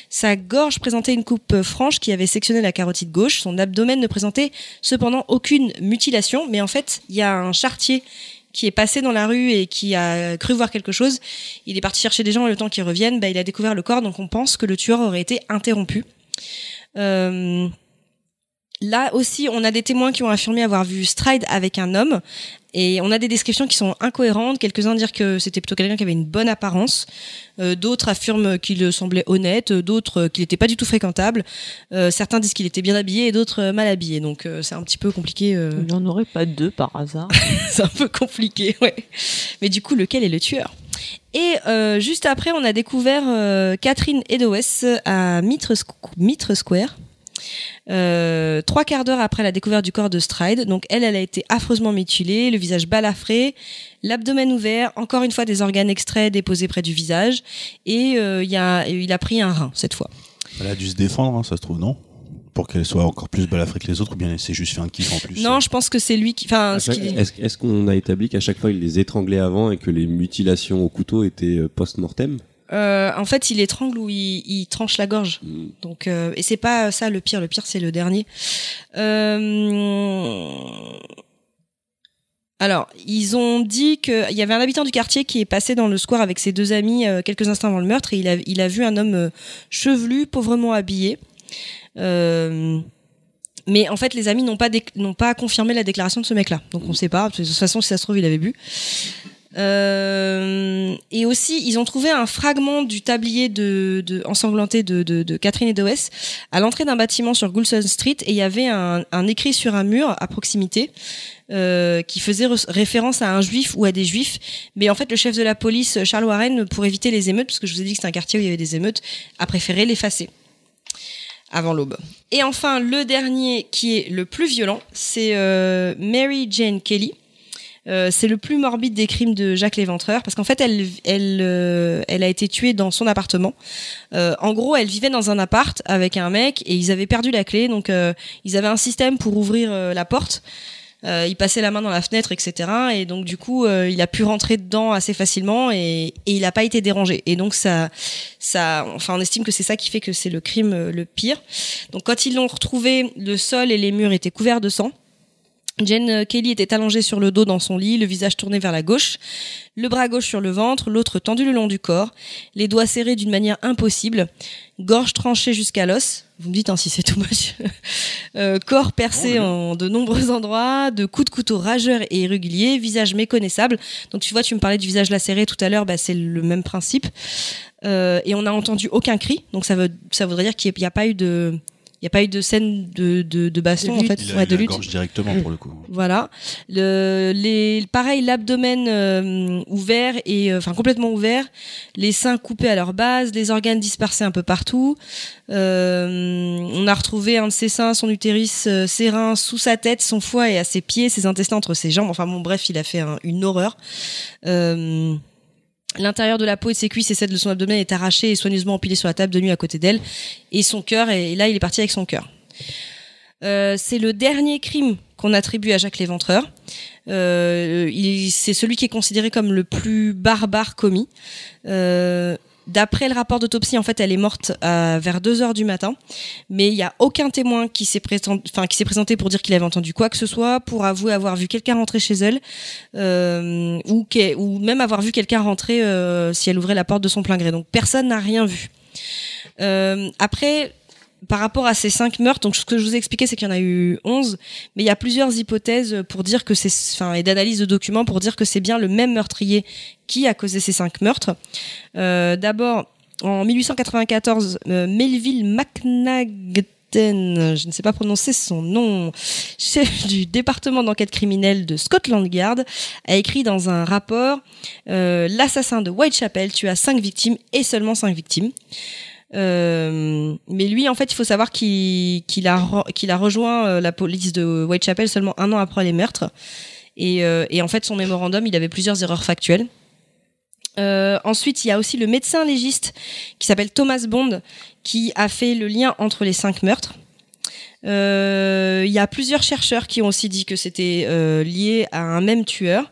Sa gorge présentait une coupe franche qui avait sectionné la carotide gauche. Son abdomen ne présentait cependant aucune mutilation, mais en fait, il y a un chartier qui est passé dans la rue et qui a cru voir quelque chose. Il est parti chercher des gens et le temps qu'ils reviennent, bah, il a découvert le corps, donc on pense que le tueur aurait été interrompu. Euh, Là aussi, on a des témoins qui ont affirmé avoir vu Stride avec un homme. Et on a des descriptions qui sont incohérentes. Quelques-uns disent que c'était plutôt quelqu'un qui avait une bonne apparence. Euh, d'autres affirment qu'il semblait honnête. D'autres euh, qu'il n'était pas du tout fréquentable. Euh, certains disent qu'il était bien habillé et d'autres mal habillé. Donc euh, c'est un petit peu compliqué. Il n'y en aurait pas deux par hasard. [laughs] c'est un peu compliqué, ouais. Mais du coup, lequel est le tueur? Et juste après, on a découvert Catherine Eddowes à Mitre, Squ- Mitre Square. Euh, trois quarts d'heure après la découverte du corps de Stride, donc elle, elle a été affreusement mutilée, le visage balafré, l'abdomen ouvert, encore une fois des organes extraits déposés près du visage, et euh, il y a, il a pris un rein cette fois. Elle a dû se défendre, hein, ça se trouve, non? Pour qu'elle soit encore plus balafrée que les autres, ou bien elle s'est juste fait un kiff en plus? Non, je pense que c'est lui qui, enfin, ce est-ce qu'on a établi qu'à chaque fois il les étranglait avant et que les mutilations au couteau étaient euh, post-mortem? Euh, en fait, il étrangle ou il, il tranche la gorge. Donc, euh, et c'est pas ça le pire. Le pire, c'est le dernier. Euh, Alors, ils ont dit qu'il y avait un habitant du quartier qui est passé dans le square avec ses deux amis quelques instants avant le meurtre et il a, il a vu un homme chevelu, pauvrement habillé. Mais en fait, les amis n'ont pas, n'ont pas confirmé la déclaration de ce mec-là. Donc on sait pas. De toute façon, si ça se trouve, il avait bu. Euh, et aussi, ils ont trouvé un fragment du tablier ensanglanté de, de, de Catherine Eddowes à l'entrée d'un bâtiment sur Goulson Street et il y avait un, écrit sur un mur à proximité euh, qui faisait re- référence à un juif ou à des juifs. Mais en fait, le chef de la police, Charles Warren, pour éviter les émeutes, parce que je vous ai dit que c'était un quartier où il y avait des émeutes, a préféré l'effacer avant l'aube. Et enfin, le dernier qui est le plus violent, c'est euh, Mary Jane Kelly. Euh, c'est le plus morbide des crimes de Jacques Léventreur parce qu'en fait elle elle euh, elle a été tuée dans son appartement. Euh, en gros, elle vivait dans un appart avec un mec et ils avaient perdu la clé donc euh, ils avaient un système pour ouvrir la porte. Il passait la main dans la fenêtre, etc. Et donc du coup, il a pu rentrer dedans assez facilement et, et il n'a pas été dérangé. Et donc ça, ça, enfin, on estime que c'est ça qui fait que c'est le crime le pire. Donc quand ils l'ont retrouvé, le sol et les murs étaient couverts de sang. Jane euh, Kelly était allongée sur le dos dans son lit, le visage tourné vers la gauche, le bras gauche sur le ventre, l'autre tendu le long du corps, les doigts serrés d'une manière impossible, gorge tranchée jusqu'à l'os. Vous me dites hein, si c'est tout much. [laughs] Euh, corps percé en de nombreux endroits, de coups de couteau rageurs et irréguliers, visage méconnaissable. Donc tu vois, tu me parlais du visage lacéré tout à l'heure, bah, c'est le même principe. Euh, et on n'a entendu aucun cri, donc ça veut ça voudrait dire qu'il n'y a pas eu de n'y a pas eu de scène de, de, de baston en fait, Il a Ouais, eu de la lutte. gorge directement pour le coup. [laughs] Voilà. Le, les, pareil, l'abdomen euh, ouvert et euh, enfin complètement ouvert, les seins coupés à leur base, les organes dispersés un peu partout. Euh, on a retrouvé un de ses seins, son utérus, euh, ses reins sous sa tête, son foie et à ses pieds, ses intestins entre ses jambes. Enfin bon, bref, il a fait un- une horreur. Euh, L'intérieur de la peau et de ses cuisses et celle de son abdomen est arraché et soigneusement empilé sur la table de nuit à côté d'elle. Et son cœur, et là, il est parti avec son cœur. Euh, c'est le dernier crime qu'on attribue à Jacques Léventreur. Euh, c'est celui qui est considéré comme le plus barbare commis. Euh, D'après le rapport d'autopsie, en fait, elle est morte euh, vers 2 heures du matin, mais il n'y a aucun témoin qui s'est présenté, présenté pour dire qu'il avait entendu quoi que ce soit, pour avouer avoir vu quelqu'un rentrer chez elle, euh, ou, ou même avoir vu quelqu'un rentrer euh, si elle ouvrait la porte de son plein gré. Donc personne n'a rien vu. Après, par rapport à ces cinq meurtres, donc ce que je vous ai expliqué, c'est qu'il y en a eu 11, mais il y a plusieurs hypothèses pour dire que c'est, enfin, et d'analyse de documents pour dire que c'est bien le même meurtrier qui a causé ces cinq meurtres. Euh, D'abord, en 1894, euh, Melville McNagten, je ne sais pas prononcer son nom, chef du département d'enquête criminelle de Scotland Yard, a écrit dans un rapport euh, L'assassin de Whitechapel tua cinq victimes et seulement cinq victimes. Euh, mais lui, en fait, il faut savoir qu'il a rejoint euh, la police de Whitechapel seulement un an après les meurtres. Et, euh, en fait, son mémorandum, il avait plusieurs erreurs factuelles. Ensuite, il y a aussi le médecin légiste qui s'appelle Thomas Bond, qui a fait le lien entre les cinq meurtres. Il y a plusieurs chercheurs qui ont aussi dit que c'était lié à un même tueur.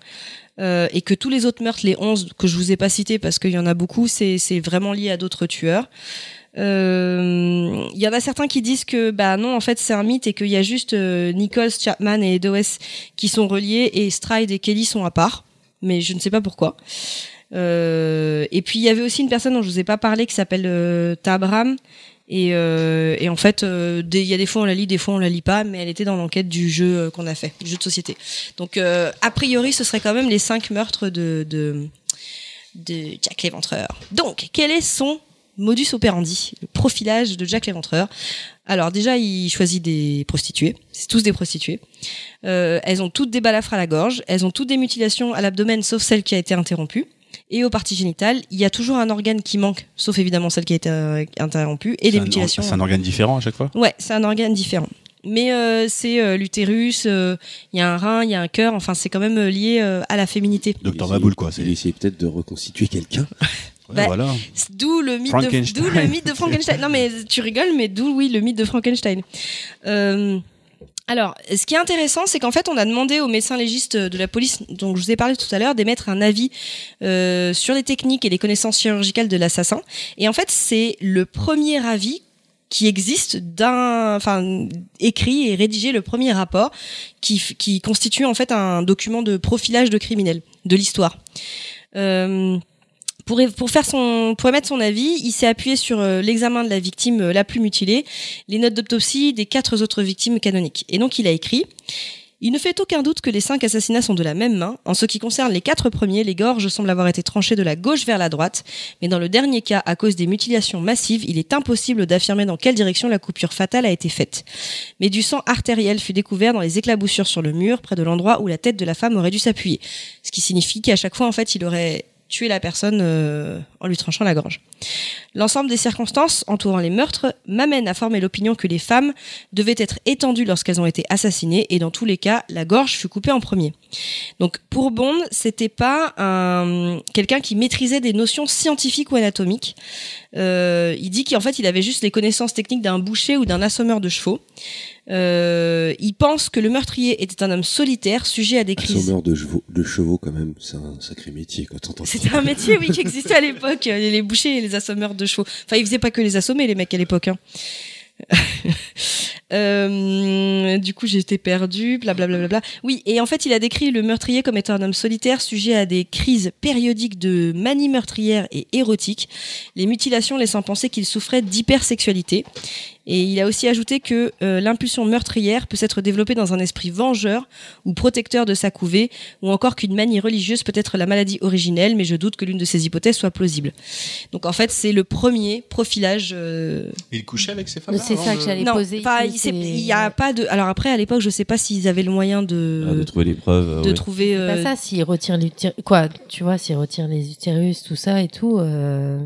Euh, et que tous les autres meurtres, les 11 que je vous ai pas cités parce qu'il y en a beaucoup, c'est vraiment lié à d'autres tueurs. Euh, Il y en a certains qui disent que bah non, en fait c'est un mythe et qu'il y a juste euh, Nichols, Chapman et Dowes qui sont reliés et Stride et Kelly sont à part. Mais je ne sais pas pourquoi. Et puis il y avait aussi une personne dont je vous ai pas parlé qui s'appelle Tabram. Et, euh, et en fait, euh, il y a des fois on la lit, des fois on la lit pas, mais elle était dans l'enquête du jeu euh, qu'on a fait, du jeu de société. Donc euh, a priori, ce serait quand même les cinq meurtres de, de, de Jack l'Éventreur. Donc, quel est son modus operandi, le profilage de Jack l'Éventreur? Alors déjà, il choisit des prostituées, c'est tous des prostituées. Euh, elles ont toutes des balafres à la gorge, elles ont toutes des mutilations à l'abdomen, sauf celle qui a été interrompue. Et aux parties génitales, il y a toujours un organe qui manque, sauf évidemment celle qui a été euh, interrompue, et C'est or- mutilations. C'est un organe différent à chaque fois? Ouais, c'est un organe différent. Mais euh, c'est euh, l'utérus, euh, il y a un rein, il y a un cœur, enfin c'est quand même euh, lié euh, à la féminité. Docteur Maboul, quoi. Il essayait peut-être de reconstituer quelqu'un. [laughs] Bah, voilà. c'est D'où le mythe de Frankenstein. d'où le mythe de Frankenstein. Non mais tu rigoles, mais d'où oui le mythe de Frankenstein. Euh, alors, ce qui est intéressant, c'est qu'en fait, on a demandé au médecin légiste de la police, dont je vous ai parlé tout à l'heure, d'émettre un avis euh, sur les techniques et les connaissances chirurgicales de l'assassin. Et en fait, c'est le premier avis qui existe d'un, enfin, écrit et rédigé le premier rapport qui constitue en fait un document de profilage de criminels de l'histoire. Euh, pour, émettre son avis, il s'est appuyé sur euh, l'examen de la victime euh, la plus mutilée, les notes d'autopsie des quatre autres victimes canoniques. Et donc il a écrit il ne fait aucun doute que les cinq assassinats sont de la même main. En ce qui concerne les quatre premiers, les gorges semblent avoir été tranchées de la gauche vers la droite. Mais dans le dernier cas, à cause des mutilations massives, il est impossible d'affirmer dans quelle direction la coupure fatale a été faite. Mais du sang artériel fut découvert dans les éclaboussures sur le mur, près de l'endroit où la tête de la femme aurait dû s'appuyer. Ce qui signifie qu'à chaque fois, en fait, il aurait tué la personne euh, en lui tranchant la gorge. L'ensemble des circonstances entourant les meurtres m'amène à former l'opinion que les femmes devaient être étendues lorsqu'elles ont été assassinées et dans tous les cas, la gorge fut coupée en premier. Donc pour Bond, c'était pas un quelqu'un qui maîtrisait des notions scientifiques ou anatomiques. Euh, il dit qu'en fait, il avait juste les connaissances techniques d'un boucher ou d'un assommeur de chevaux. Euh, il pense que le meurtrier était un homme solitaire, sujet à des crises. Assommeur de chevaux, de chevaux, quand même, c'est un sacré métier quand ça. C'était un métier, oui, qui [laughs] existait à l'époque, euh, les bouchers et les assommeurs de chevaux. Enfin, ils faisaient pas que les assommer, les mecs, à l'époque. Hein. [laughs] Euh, du coup, j'étais perdue, blablabla. Oui, et en fait, il a décrit le meurtrier comme étant un homme solitaire, sujet à des crises périodiques de manie meurtrière et érotique, les mutilations laissant penser qu'il souffrait d'hypersexualité. Et il a aussi ajouté que euh, l'impulsion meurtrière peut s'être développée dans un esprit vengeur ou protecteur de sa couvée, ou encore qu'une manie religieuse peut être la maladie originelle, mais je doute que l'une de ces hypothèses soit plausible. Donc en fait, c'est le premier profilage. euh, Il couchait avec ses femmes c'est ça que j'allais non, poser. il s'est- c'est- il y a pas de. Alors après, à l'époque, je sais pas s'ils avaient le moyen de. Ah, de trouver les preuves. de ouais. trouver. C'est euh, pas ça, s'il retire l'utérus, quoi, tu vois, s'il retire les utérus, tout ça et tout, euh,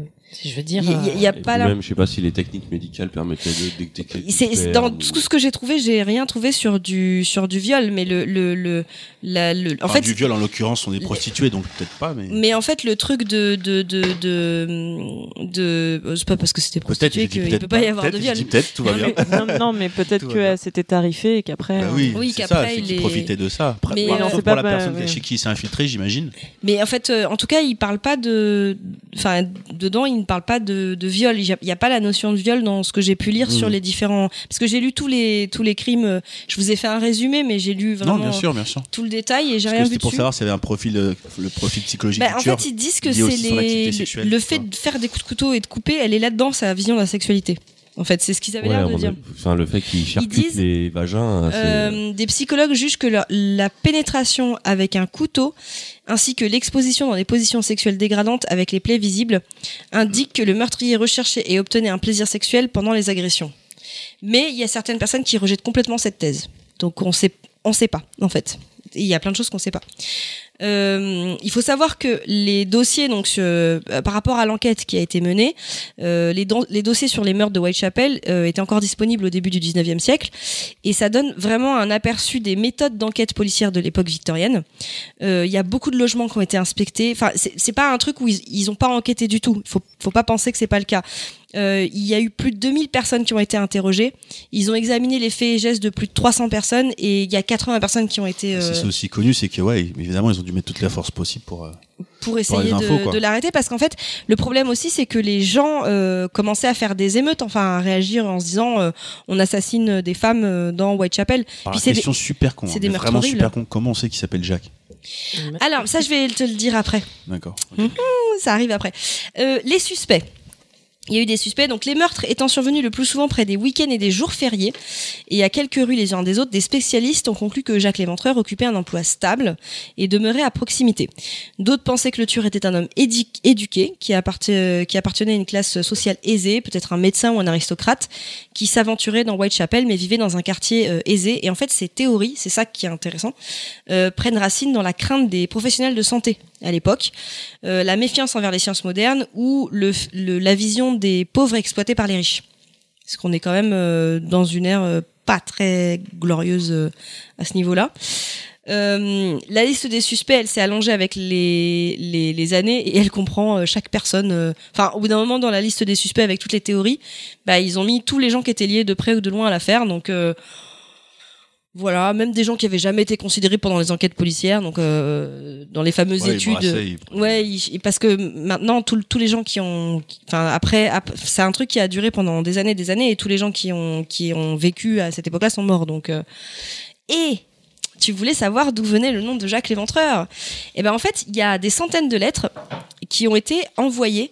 je veux dire. Il y a- il y a Et pas la- Même, je sais pas si les techniques médicales permettaient de détecter. C'est dans tout ce que j'ai trouvé, j'ai rien trouvé sur du sur du viol, mais le le le, la- le- en Enfin, fait du viol en l'occurrence sont des prostituées, donc peut-être pas, mais. Mais en fait, le truc de de de de, de euh, c'est pas parce que c'était Peut-être, prostitué qu'il peut pas y avoir de Peut-être, viol. peut-être, tout va bien. non, non, mais [laughs] peut-être que euh, c'était tarifé et qu'après. Bah euh, oui, Oui, qu'après, il qu'il est- profitait de ça. Après, Mais, euh, pour la personne chez qui il s'est infiltré, j'imagine. Mais en fait, euh, en tout cas, il parle pas de, enfin, dedans, il ne parle pas de, de viol. Il y a- pas la notion de viol dans ce que j'ai pu lire sur les différents, parce que j'ai lu tous les tous les crimes. euh, Je vous ai fait un résumé, mais j'ai lu vraiment Non, bien sûr, bien sûr. tout le détail et j'ai rien vu c'était pour dessus. savoir s'il y avait un profil, euh, le profil psychologique Bah, du en tueur. fait, ils disent que c'est les le fait de faire des coups de couteau et de couper, elle est là-dedans sa vision de la sexualité. En fait, c'est ce qu'ils avaient Ouais, l'air à de dire. Enfin, le fait qu'ils charcutent les vagins, c'est- Euh, des psychologues jugent que leur- la pénétration avec un couteau ainsi que l'exposition dans des positions sexuelles dégradantes avec les plaies visibles indiquent que le meurtrier recherchait et obtenait un plaisir sexuel pendant les agressions. Mais il y a certaines personnes qui rejettent complètement cette thèse. Donc on sait, on sait pas en fait. Il y a plein de choses qu'on sait pas. Euh, il faut savoir que les dossiers, donc euh, par rapport à l'enquête qui a été menée, euh, les, dossiers sur les meurtres de Whitechapel étaient encore disponibles au début du 19e siècle, et ça donne vraiment un aperçu des méthodes d'enquête policière de l'époque victorienne. Il y a beaucoup de logements qui ont été inspectés. Enfin, c'est pas un truc où ils, ils ont pas enquêté du tout. Faut, faut pas penser que c'est pas le cas. Euh, il y a eu plus de 2000 personnes qui ont été interrogées. Ils ont examiné les faits et gestes de plus de 300 personnes et il y a 80 personnes qui ont été euh, Si c'est aussi connu, c'est que ouais, évidemment, ils ont dû mettre toute la force possible pour. euh, pour essayer de, infos, quoi. de l'arrêter parce qu'en fait le problème aussi c'est que les gens euh, commençaient à faire des émeutes enfin à réagir en se disant euh, on assassine des femmes euh, dans Whitechapel Alors, Puis c'est question des- super con, c'est hein, des mais meurtres vraiment horribles. super con. Comment on sait qu'il s'appelle Jack alors ça je vais te le dire après D'accord. Mhm, ça arrive après. Euh, les suspects. Il y a eu des suspects, donc les meurtres étant survenus le plus souvent près des week-ends et des jours fériés, et à quelques rues les uns des autres, des spécialistes ont conclu que Jacques Léventreur occupait un emploi stable et demeurait à proximité. D'autres pensaient que le tueur était un homme éduqué, qui appartenait à une classe sociale aisée, peut-être un médecin ou un aristocrate, qui s'aventurait dans Whitechapel mais vivait dans un quartier euh, aisé. Et en fait, ces théories, c'est ça qui est intéressant, euh, prennent racine dans la crainte des professionnels de santé à l'époque, euh, la méfiance envers les sciences modernes ou la vision des pauvres exploités par les riches. Parce qu'on est quand même euh, dans une ère euh, pas très glorieuse à ce niveau-là. La liste des suspects, elle s'est allongée avec les, années et elle comprend chaque personne. Enfin, au bout d'un moment, dans la liste des suspects avec toutes les théories, bah, ils ont mis tous les gens qui étaient liés de près ou de loin à l'affaire. Donc, voilà, même des gens qui avaient jamais été considérés pendant les enquêtes policières, donc euh, dans les fameuses Ouais, études. ils- Ouais, ils- parce que maintenant tous les gens qui ont, enfin après, ap- c'est un truc qui a duré pendant des années, et des années, et tous les gens qui ont qui ont vécu à cette époque-là sont morts. Donc, euh, et tu voulais savoir d'où venait le nom de Jacques Léventreur Eh ben en fait, il y a des centaines de lettres qui ont été envoyées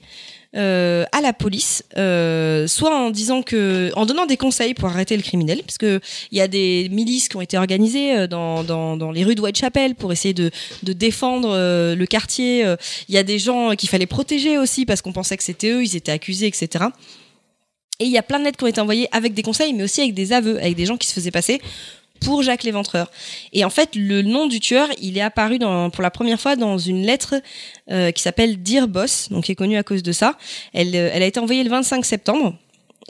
euh, à la police, euh, soit en disant que, en donnant des conseils pour arrêter le criminel, parce que il y a des milices qui ont été organisées euh, dans, dans, les rues de Whitechapel pour essayer de, de défendre le quartier. Il y a des gens qu'il fallait protéger aussi parce qu'on pensait que c'était eux, ils étaient accusés, etc. Et il y a plein de lettres qui ont été envoyées avec des conseils, mais aussi avec des aveux, avec des gens qui se faisaient passer pour Jacques Léventreur. Et en fait, le nom du tueur, il est apparu pour la première fois dans une lettre euh, qui s'appelle Dear Boss, donc qui est connue à cause de ça. Elle, euh, a été envoyée le 25 septembre.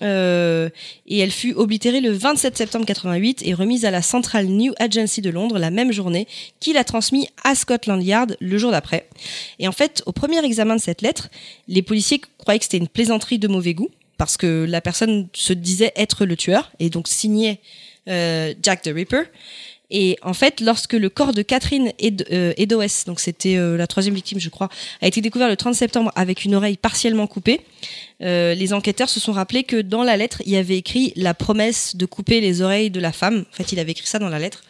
euh, et elle fut oblitérée le 27 septembre 88 et remise à la Central New Agency de Londres la même journée, qui l'a transmis à Scotland Yard le jour d'après. Et en fait, au premier examen de cette lettre, les policiers croyaient que c'était une plaisanterie de mauvais goût, parce que la personne se disait être le tueur, et donc signait euh, Jack the Ripper. Et en fait, lorsque le corps de Catherine Ed- euh, Edoes, donc c'était euh, la troisième victime, je crois, a été découvert le 30 septembre avec une oreille partiellement coupée, euh, les enquêteurs se sont rappelés que dans la lettre, il y avait écrit la promesse de couper les oreilles de la femme. En fait, il avait écrit ça dans la lettre.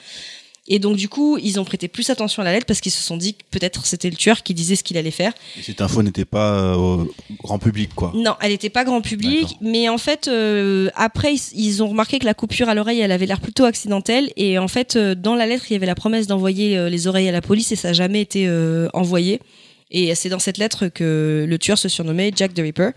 Et donc, du coup, ils ont prêté plus attention à la lettre parce qu'ils se sont dit que peut-être c'était le tueur qui disait ce qu'il allait faire. Et cette info n'était pas euh, au grand public, quoi. Non, elle n'était pas grand public, mais en fait, euh, après, ils, ont remarqué que la coupure à l'oreille, elle avait l'air plutôt accidentelle, et en fait, euh, dans la lettre, il y avait la promesse d'envoyer euh, les oreilles à la police, et ça n'a jamais été envoyé. Et c'est dans cette lettre que le tueur se surnommait Jack the Ripper.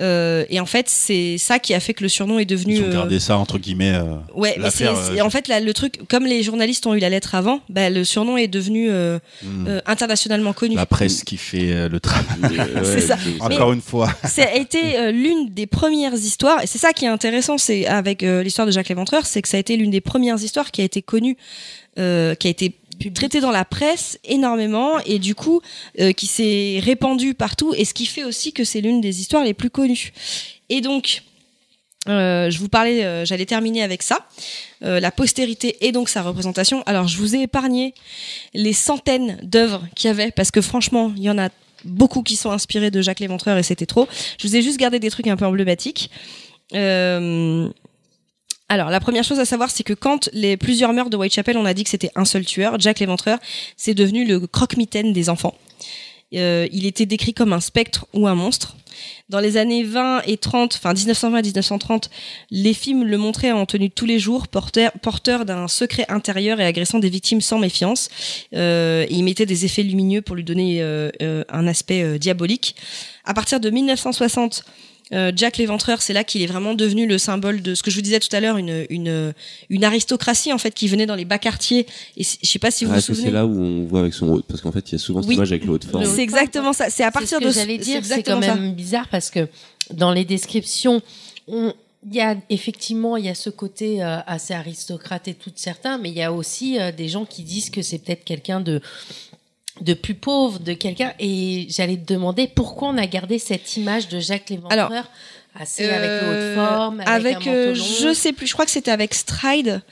Euh, et en fait, c'est ça qui a fait que le surnom est devenu. Ils ont euh, gardé ça entre guillemets. euh, Ouais, mais c'est, l'affaire, c'est- euh, en fait là, le truc, comme les journalistes ont eu la lettre avant, bah, le surnom est devenu euh, euh, internationalement connu. la presse qui fait euh, le travail. [laughs] C'est ça. Encore Mais une fois. Ça a été euh, l'une des premières histoires, et c'est ça qui est intéressant, c'est avec euh, l'histoire de Jacques Léventreur, c'est que ça a été l'une des premières histoires qui a été connue, euh, qui a été traitée dans la presse énormément, et du coup, euh, qui s'est répandue partout, et ce qui fait aussi que c'est l'une des histoires les plus connues. Et donc, euh, je vous parlais, euh, j'allais terminer avec ça, la postérité et donc sa représentation. Alors, je vous ai épargné les centaines d'œuvres qu'il y avait, parce que franchement, il y en a beaucoup qui sont inspirés de Jacques Léventreur et c'était trop. Je vous ai juste gardé des trucs un peu emblématiques. Alors, la première chose à savoir, c'est que quand les plusieurs meurtres de Whitechapel, on a dit que c'était un seul tueur, Jack Léventreur, c'est devenu le croque-mitaine des enfants. Euh, il était décrit comme un spectre ou un monstre. Dans les années 20 et 30, enfin 1920 et 1930, les films le montraient en tenue tous les jours, porteur, porteur d'un secret intérieur et agressant des victimes sans méfiance. Euh, et il mettait des effets lumineux pour lui donner euh, euh, un aspect diabolique. À partir de 1960, Euh, Jack l'Éventreur, c'est là qu'il est vraiment devenu le symbole de ce que je vous disais tout à l'heure, une, une, une aristocratie en fait qui venait dans les bas quartiers. Et c'est- je sais pas si vous Ah, vous est-ce que souvenez. c'est là où on voit avec son haut parce qu'en fait il y a souvent cette Oui. image avec le haut de forme. C'est exactement ça. C'est à partir ce que de j'allais dire, c'est quand ça. même bizarre parce que dans les descriptions, on- il y a effectivement il y a ce côté euh, assez aristocrate et tout de certains, mais il y a aussi euh, des gens qui disent que c'est peut-être quelqu'un de de plus pauvre, de quelqu'un. Et j'allais te demander pourquoi on a gardé cette image de Jacques Léventreur Alors, assez avec Euh, forme, avec, avec, un manteau euh, long. je sais plus, je crois que c'était avec Stride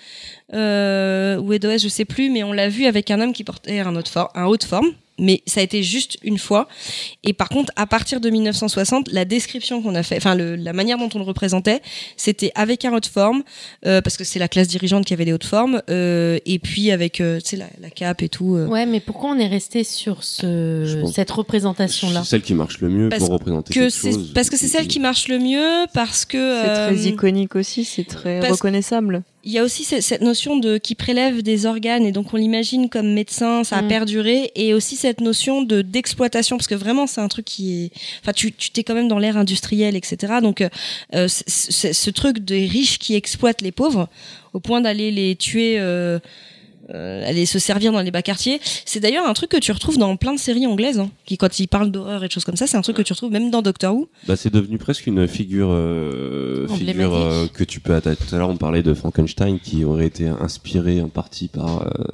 euh, ou Edoes, je sais plus, mais on l'a vu avec un homme qui portait un forme, un haut de forme. Mais ça a été juste une fois. Et par contre, à partir de 1960, la description qu'on a fait, enfin le- la manière dont on le représentait, c'était avec un haut de forme, euh, parce que c'est la classe dirigeante qui avait des hauts de forme, euh, et puis avec, euh, tu sais, la, la cape et tout. euh. Ouais, mais pourquoi on est resté sur ce cette représentation là C'est celle qui marche le mieux Parce pour représenter que quelque c'est chose. parce que c'est celle qui marche le mieux parce que C'est euh, très iconique aussi, c'est très reconnaissable. Il y a aussi ce- cette notion de qui prélève des organes et donc on l'imagine comme médecin, ça a Mm. perduré et aussi cette notion de d'exploitation parce que vraiment c'est un truc qui est, enfin tu tu t'es quand même dans l'ère industrielle etc. Donc euh, euh, ce truc des riches qui exploitent les pauvres au point d'aller les tuer. Euh, euh, aller se servir dans les bas quartiers. C'est d'ailleurs un truc que tu retrouves dans plein de séries anglaises, hein, qui quand ils parlent d'horreur et de choses comme ça, c'est un truc que tu retrouves même dans Doctor Who. Bah, c'est devenu presque une figure, euh, figure euh, que tu peux attaquer. Tout à l'heure, on parlait de Frankenstein qui aurait été inspiré en partie par euh,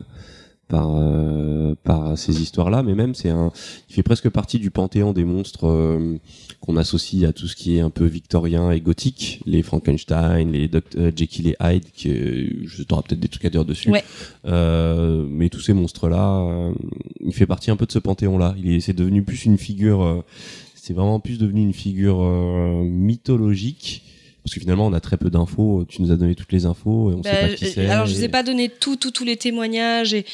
par euh, par ces histoires-là, mais même c'est un, il fait presque partie du panthéon des monstres euh, qu'on associe à tout ce qui est un peu victorien et gothique, les Frankenstein, les Doct- euh, Jekyll et Hyde, que je t'aurai peut-être des trucs à dire dessus. Ouais. Euh, mais tous ces monstres-là, euh, il fait partie un peu de ce panthéon-là. Il est, c'est devenu plus une figure, euh, c'est vraiment plus devenu une figure euh, mythologique. Parce que finalement, on a très peu d'infos. Tu nous as donné toutes les infos et on Bah, sait pas qui je- c'est. alors je vous ai pas donné tout, tout, tous les témoignages. Et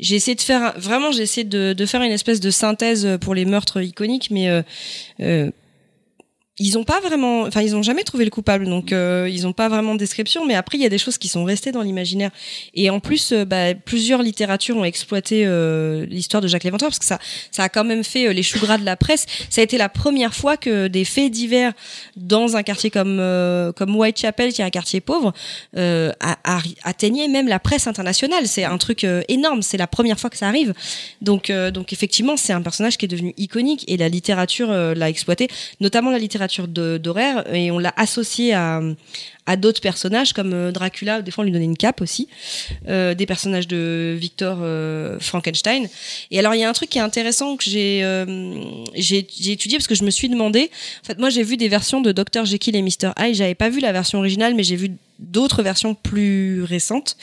j'ai essayé de faire vraiment, j'ai essayé de, de faire une espèce de synthèse pour les meurtres iconiques, mais euh, euh, ils ont pas vraiment, enfin ils ont jamais trouvé le coupable, donc euh, ils ont pas vraiment de description. Mais après il y a des choses qui sont restées dans l'imaginaire. Et en plus, euh, bah, plusieurs littératures ont exploité euh, l'histoire de Jacques Léventreur parce que ça, ça a quand même fait euh, les choux gras de la presse. Ça a été la première fois que des faits divers dans un quartier comme euh, comme Whitechapel, qui est un quartier pauvre, euh, a- a- atteignaient même la presse internationale. C'est un truc énorme. C'est la première fois que ça arrive. Donc euh, donc effectivement, c'est un personnage qui est devenu iconique et la littérature l'a exploité, notamment la littérature de- d'horaire et on l'a associé à à d'autres personnages comme euh, Dracula, des fois on lui donnait une cape aussi, euh, des personnages de Victor euh, Frankenstein. Et alors il y a un truc qui est intéressant que j'ai étudié parce que je me suis demandé. En fait, moi j'ai vu des versions de Dr Jekyll et Mr Hyde. J'avais pas vu la version originale, mais j'ai vu d'autres versions plus récentes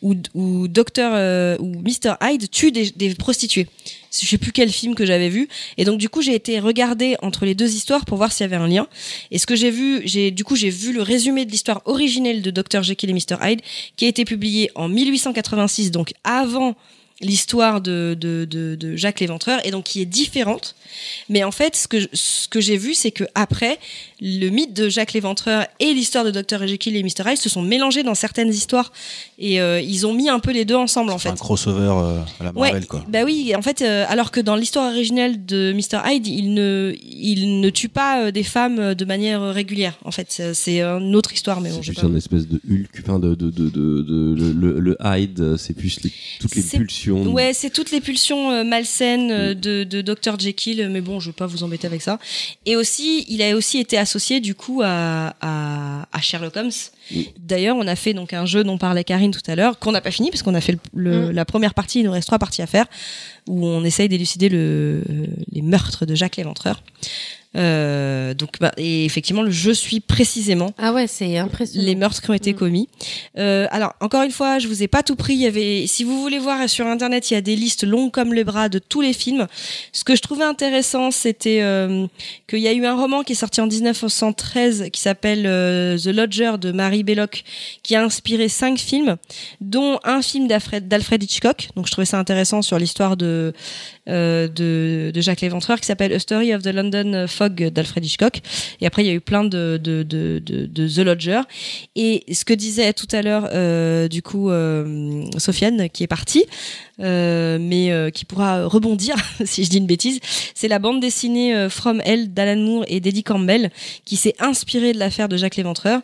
où où Dr euh, où Mr Hyde tue des, des prostituées. Je sais plus quel film que j'avais vu. Et donc du coup j'ai été regarder entre les deux histoires pour voir s'il y avait un lien. Et ce que j'ai vu, j'ai du coup j'ai vu le résumé de l'histoire originelle de Dr Jekyll et Mr Hyde qui a été publié en 1886, donc avant l'histoire de, de, de, de Jacques l'Éventreur et donc qui est différente. Mais en fait, ce que, ce que j'ai vu, c'est que après, le mythe de Jacques l'Éventreur et l'histoire de Dr Jekyll et Mr Hyde se sont mélangés dans certaines histoires et euh, ils ont mis un peu les deux ensemble en fait. Un crossover euh, à la Marvel, Ouais, quoi. Bah oui, en fait, euh, alors que dans l'histoire originelle de Mr Hyde, il ne, il ne tue pas euh, des femmes de manière régulière. En fait, c'est- une autre histoire, mais bon, C'est plus pas- un espèce de Hulk, enfin de, de, de, de, de- le, le, le Hyde, c'est plus les, toutes les C'est- pulsions. Ouais, c'est toutes les pulsions euh, malsaines euh, de, de Dr Jekyll, mais bon, je vais pas vous embêter avec ça. Et aussi, il a aussi été associé du coup à, à, à Sherlock Holmes. D'ailleurs, on a fait donc un jeu dont parlait Karine tout à l'heure, qu'on n'a pas fini parce qu'on a fait le, le- la première partie, il nous reste trois parties à faire, où on essaye d'élucider le, les meurtres de Jacques l'Éventreur. Euh, donc, bah, et effectivement, le jeu suit précisément Ah ouais, c'est impressionnant. les meurtres qui ont été commis. Euh, alors, encore une fois, je vous ai pas tout pris. Il y avait, si vous voulez voir sur internet, il y a des listes longues comme les bras de tous les films. Ce que je trouvais intéressant, c'était euh, qu'il y a eu un roman qui est sorti en 1913 qui s'appelle euh, The Lodger de Mary Belloc, qui a inspiré cinq films, dont un film d'Alfred Hitchcock. Donc, je trouvais ça intéressant sur l'histoire de euh, de, de Jacques Léventreur qui s'appelle A Story of the London Fog d'Alfred Hitchcock. Et après, il y a eu plein de, de, de, de, The Lodger. Et ce que disait tout à l'heure, euh, du coup, euh, Sofiane, qui est partie, mais euh, qui pourra rebondir [laughs] si je dis une bêtise, c'est la bande dessinée euh, From Hell d'Alan Moore et d'Eddie Campbell qui s'est inspirée de l'affaire de Jacques Léventreur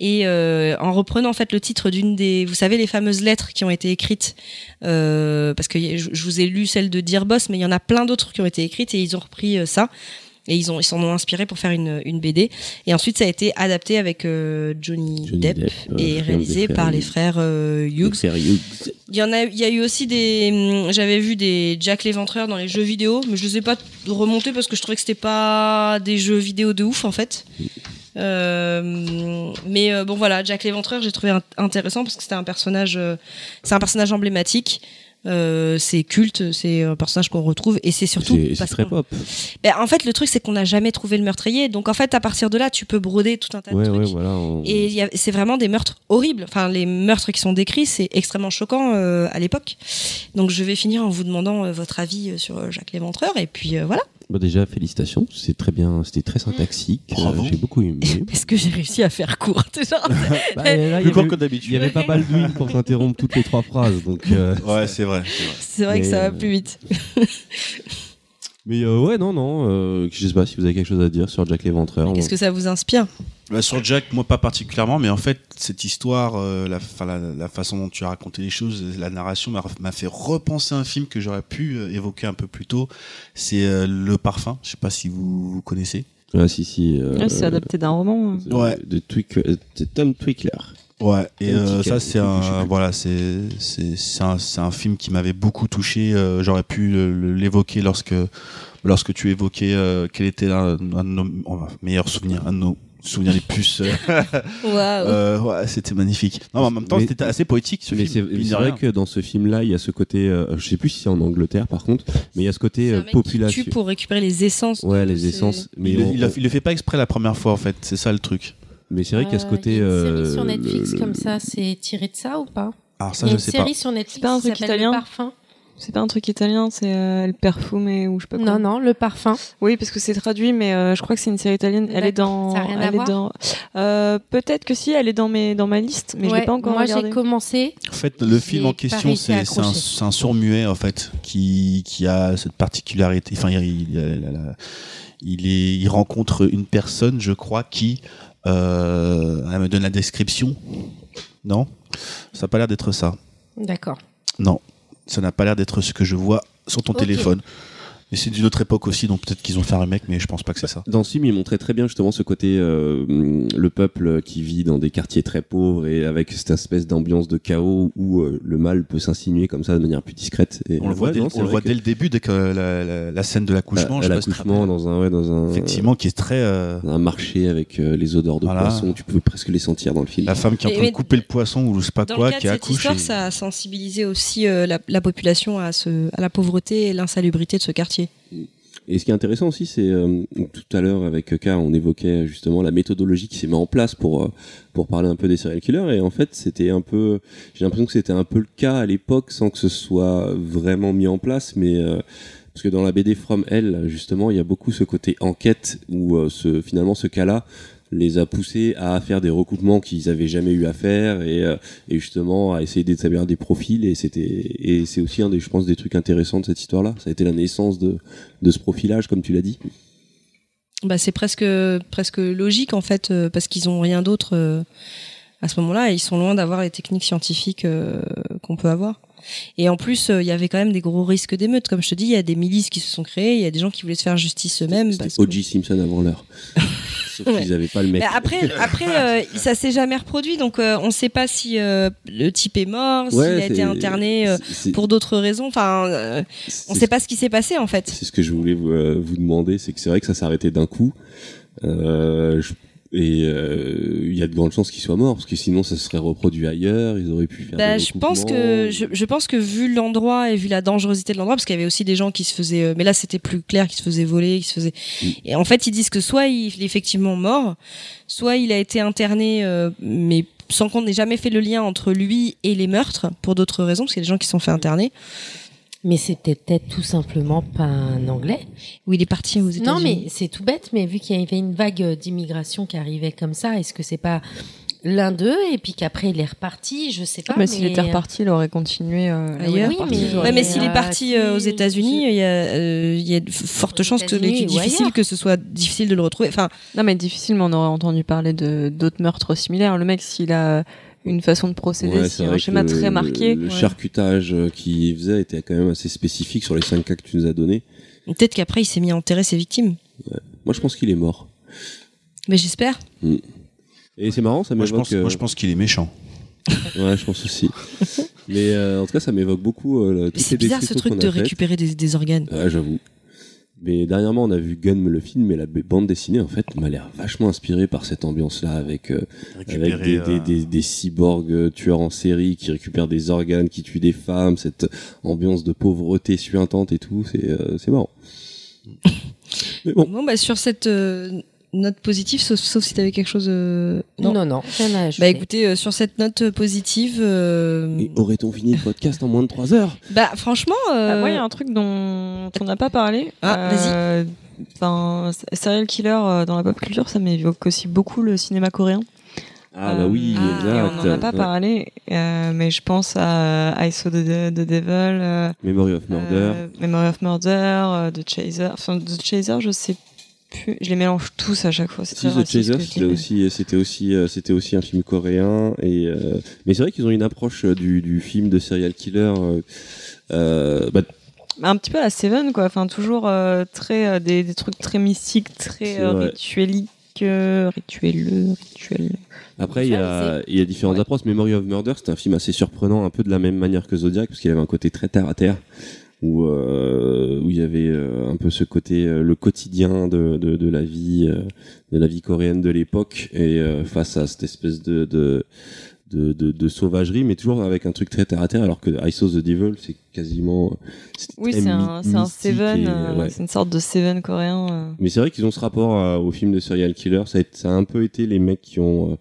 et euh, en reprenant en fait le titre d'une des, vous savez, les fameuses lettres qui ont été écrites, euh, parce que je vous ai lu celle de Dear Boss, mais il y en a plein d'autres qui ont été écrites et ils ont repris euh, ça. Et ils ont ils s'en ont inspiré pour faire une, une BD. Et ensuite, ça a été adapté avec euh, Johnny, Johnny Depp, Depp, euh, et réalisé par frères les Hughes. frères euh, Hughes. Frère Hughes. Il y en a, il y a eu aussi des, hum, j'avais vu des Jack l'Éventreur dans les jeux vidéo, mais je les ai pas remontés parce que je trouvais que c'était pas des jeux vidéo de ouf en fait. Euh, mais euh, bon voilà, Jack l'Éventreur, j'ai trouvé int- intéressant parce que c'était un personnage, euh, c'est un personnage emblématique. Euh, c'est culte, c'est un personnage qu'on retrouve et c'est surtout C'est très pop. Ben, en fait le truc c'est qu'on n'a jamais trouvé le meurtrier, donc en fait à partir de là tu peux broder tout un tas de trucs. ouais, voilà. on- Et c'est vraiment des meurtres horribles. Enfin, les meurtres qui sont décrits, c'est extrêmement choquant euh, à l'époque. Donc, je vais finir en vous demandant euh, votre avis euh, sur Jacques Léventreur. Et puis, euh, voilà. Bah déjà, félicitations. C'est très bien. C'était très syntaxique. Bravo. Euh, J'ai beaucoup aimé. [laughs] Est-ce que j'ai réussi à faire court [laughs] déjà Bah, [laughs] là, il y Plus court avait- que d'habitude. Il y avait pas Baldwin pour t'interrompre toutes les trois phrases. Donc, euh, Ouais, c'est vrai. c'est vrai. Que ça va euh, plus vite. Mais euh, ouais, non, non. Euh, je sais pas si vous avez quelque chose à dire sur Jack l'Éventreur. Qu'est-ce que ça vous inspire Bah, sur Jack, moi pas particulièrement, mais en fait, cette histoire, euh, la, enfin, la, la façon dont tu as raconté les choses, la narration m'a fait repenser un film que j'aurais pu euh, évoquer un peu plus tôt. C'est euh, Le Parfum. Je sais pas si vous, vous connaissez. Ah, si, si. euh, Ouais, c'est adapté d'un roman. de- Ouais. De, Twick- de Tom Twickler. Ouais, et euh, ça c'est un voilà, c'est c'est c'est un, c'est un film qui m'avait beaucoup touché. euh, J'aurais pu l'évoquer lorsque lorsque tu évoquais euh, quel était un de nos oh, meilleurs souvenirs, un de nos souvenirs les plus. euh, [laughs] Waouh. euh, ouais, c'était magnifique. Non, mais en même temps, c'était assez poétique ce Mais c'est film. c'est vrai rien. que dans ce film-là, il y a ce côté. euh, je sais plus si c'est en Angleterre par contre, mais il y a ce côté un euh, mec qui population. tue pour récupérer les essences. Ouais, les essences. Mais, il, on- il le fait pas exprès la première fois en fait, c'est ça le truc. Mais c'est vrai qu'il y a ce Euh, côté. y a une euh, série sur Netflix le- comme ça, c'est tiré de ça ou pas Alors Il ça, y a je une sais pas. série sur Netflix C'est pas un qui truc s'appelle italien Le Parfum. C'est pas un truc italien, c'est euh, El Perfume ou je sais pas quoi. Non, non, Le Parfum. Oui, parce que c'est traduit, mais euh, je crois que c'est une série italienne. Elle est dans. Ça a rien à elle est voir dans. Euh, Peut-être que si, elle est dans mes dans ma liste, mais je Ouais, l'ai pas encore Moi, regardée. j'ai commencé. En fait, le film en question, c'est un, un sourd muet en fait qui qui a cette particularité. Enfin, il, il, il- il est, il rencontre une personne, je crois, qui euh, elle me donne la description. Non, ça n'a pas l'air d'être ça. D'accord. Non, ça n'a pas l'air d'être ce que je vois sur ton téléphone. Et c'est d'une autre époque aussi, donc peut-être qu'ils ont fait un remake, mais je pense pas que c'est ça. Dans ce film, il montrait très bien justement ce côté euh, le peuple qui vit dans des quartiers très pauvres et avec cette espèce d'ambiance de chaos où euh, le mal peut s'insinuer comme ça de manière plus discrète. Et On le voit, dès, non, on c'est le vrai voit que- dès le début, dès que la, la- la scène de l'accouchement, je l'accouchement dans un ouais dans un effectivement, qui est très euh, un marché avec euh, les odeurs de Voilà. poisson, tu peux presque les sentir dans le film. la femme qui est en Mais- train de mais couper le poisson ou je sais pas Dans quoi, le cas qui de cette accouche. histoire, et- ça a sensibilisé aussi euh, la, la population à, ce, à la pauvreté et l'insalubrité de ce quartier. Et ce qui est intéressant aussi, c'est euh, tout à l'heure avec K, on évoquait justement la méthodologie qui s'est mise en place pour euh, pour parler un peu des serial killers. Et en fait, c'était un peu, j'ai l'impression que c'était un peu le cas à l'époque, sans que ce soit vraiment mis en place, mais euh, parce que dans la BD From Hell, justement, il y a beaucoup ce côté enquête où finalement ce cas-là les a poussés à faire des recoupements qu'ils avaient jamais eu à faire et, euh, et justement à essayer d'établir des profils. Et c'était et c'est aussi un des je pense des trucs intéressants de cette histoire là ça a été la naissance de ce profilage comme tu l'as dit. Bah, c'est presque, logique en fait, euh, parce qu'ils ont rien d'autre euh, à ce moment-là. Et ils sont loin d'avoir les techniques scientifiques qu'on peut avoir. Et en plus, euh, il y avait quand même des gros risques d'émeutes. Comme je te dis, il y a des milices qui se sont créées, il y a des gens qui voulaient se faire justice eux-mêmes. c'était que- O.J. Simpson avant l'heure [laughs] sauf Ouais. qu'ils avaient pas le mec Mais après, après euh, ça s'est jamais reproduit, donc euh, on ne sait pas si euh, le type est mort, Ouais, s'il a été interné pour d'autres raisons. Enfin, on ne sait pas ce qui s'est passé en fait. C'est ce que je voulais vous, vous demander, c'est que c'est vrai que ça s'est arrêté d'un coup. Euh, je- et euh, il y a de grandes chances qu'il soit mort, parce que sinon ça se serait reproduit ailleurs, ils auraient pu faire Bah, des je pense que je, je pense que vu l'endroit et vu la dangerosité de l'endroit, parce qu'il y avait aussi des gens qui se faisaient, euh, mais là c'était plus clair, qui se faisaient voler, qui se faisaient. Mm. Et en fait, ils disent que soit il est effectivement mort, soit il a été interné, euh, mais sans qu'on n'ait jamais fait le lien entre lui et les meurtres pour d'autres raisons, parce qu'il y a des gens qui se sont fait interner. Mais c'était peut-être tout simplement pas un anglais. Où il est parti aux États-Unis. Non, mais c'est tout bête, mais vu qu'il y avait une vague d'immigration qui arrivait comme ça, est-ce que c'est pas l'un d'eux et puis qu'après il est reparti? Je sais pas. mais s'il était reparti, il aurait continué euh, est Ailleurs. Oui, mais- Ouais, s'il est euh, parti euh, aux États-Unis, il y a, euh, il y a de fortes chances que ou difficile que ce soit difficile de le retrouver. Enfin, Non, mais difficilement, on aurait entendu parler de d'autres meurtres similaires. Le mec, s'il a une façon de procéder, Ouais, un schéma le- très marqué. Le ouais. charcutage euh, qu'il faisait était quand même assez spécifique sur les 5 cas que tu nous as donnés. peut-être qu'après il s'est mis à enterrer ses victimes. Moi, je pense qu'il est mort. Mais j'espère. Mm. Et c'est marrant, ça Moi, je pense, euh, moi, je pense qu'il est méchant. [laughs] Ouais, je pense aussi. Mais euh, en tout cas, ça m'évoque beaucoup. euh, c'est bizarre ce truc de récupérer des, des organes. Ouais, j'avoue. Mais dernièrement, on a vu Gun le film, et la bande dessinée, en fait, m'a l'air vachement inspirée par cette ambiance-là, avec, euh, avec des, euh, des, des, des cyborgs euh, tueurs en série qui récupèrent des organes, qui tuent des femmes, cette ambiance de pauvreté suintante et tout, c'est euh, c'est marrant. [coughs] Mais bon, Bon, bah, sur cette euh, note positive, sauf, sauf si tu avais quelque chose. euh, Non, non, non. rien à. Bah écoutez, euh, sur cette note positive, euh, aurait-on fini le podcast en moins de 3 heures? Bah franchement, euh, Ah, moi, il y a un truc dont on n'a pas parlé. Ah, vas-y. Enfin, serial killer euh, dans la pop culture, ça m'évoque aussi beaucoup le cinéma coréen. Ah bah oui, Euh, exact. on n'en a pas Ouais. parlé, euh, mais je pense à I Saw the, the Devil, euh, Memory of Murder. euh, Memory of Murder, euh, The Chaser. Enfin, The Chaser, je sais plus. Je les mélange tous à chaque fois. Si The raciste Chaser, que je c'était les mets. aussi, c'était aussi, euh, c'était aussi un film coréen. Et euh, mais c'est vrai qu'ils ont une approche euh, du, du film de serial killer. euh, euh, bah, un petit peu à Seven quoi enfin toujours euh, très euh, des, des trucs très mystiques très euh, ritueliques euh, rituelleux rituels après, il y a, il y a différentes approches. Memory of Murder, c'est un film assez surprenant, un peu de la même manière que Zodiac, parce qu'il avait un côté très terre à terre. Où, euh, où il y avait euh, un peu ce côté euh, le quotidien de, de, de la vie euh, de la vie coréenne de l'époque et euh, face à cette espèce de de, de, de, de sauvagerie mais toujours avec un truc très terre à terre alors que I Saw the Devil c'est quasiment oui c'est un un Seven ouais. c'est une sorte de Seven coréen. Mais c'est vrai qu'ils ont ce rapport au film de serial killer. Ça a, ça a un peu été les mecs qui ont euh,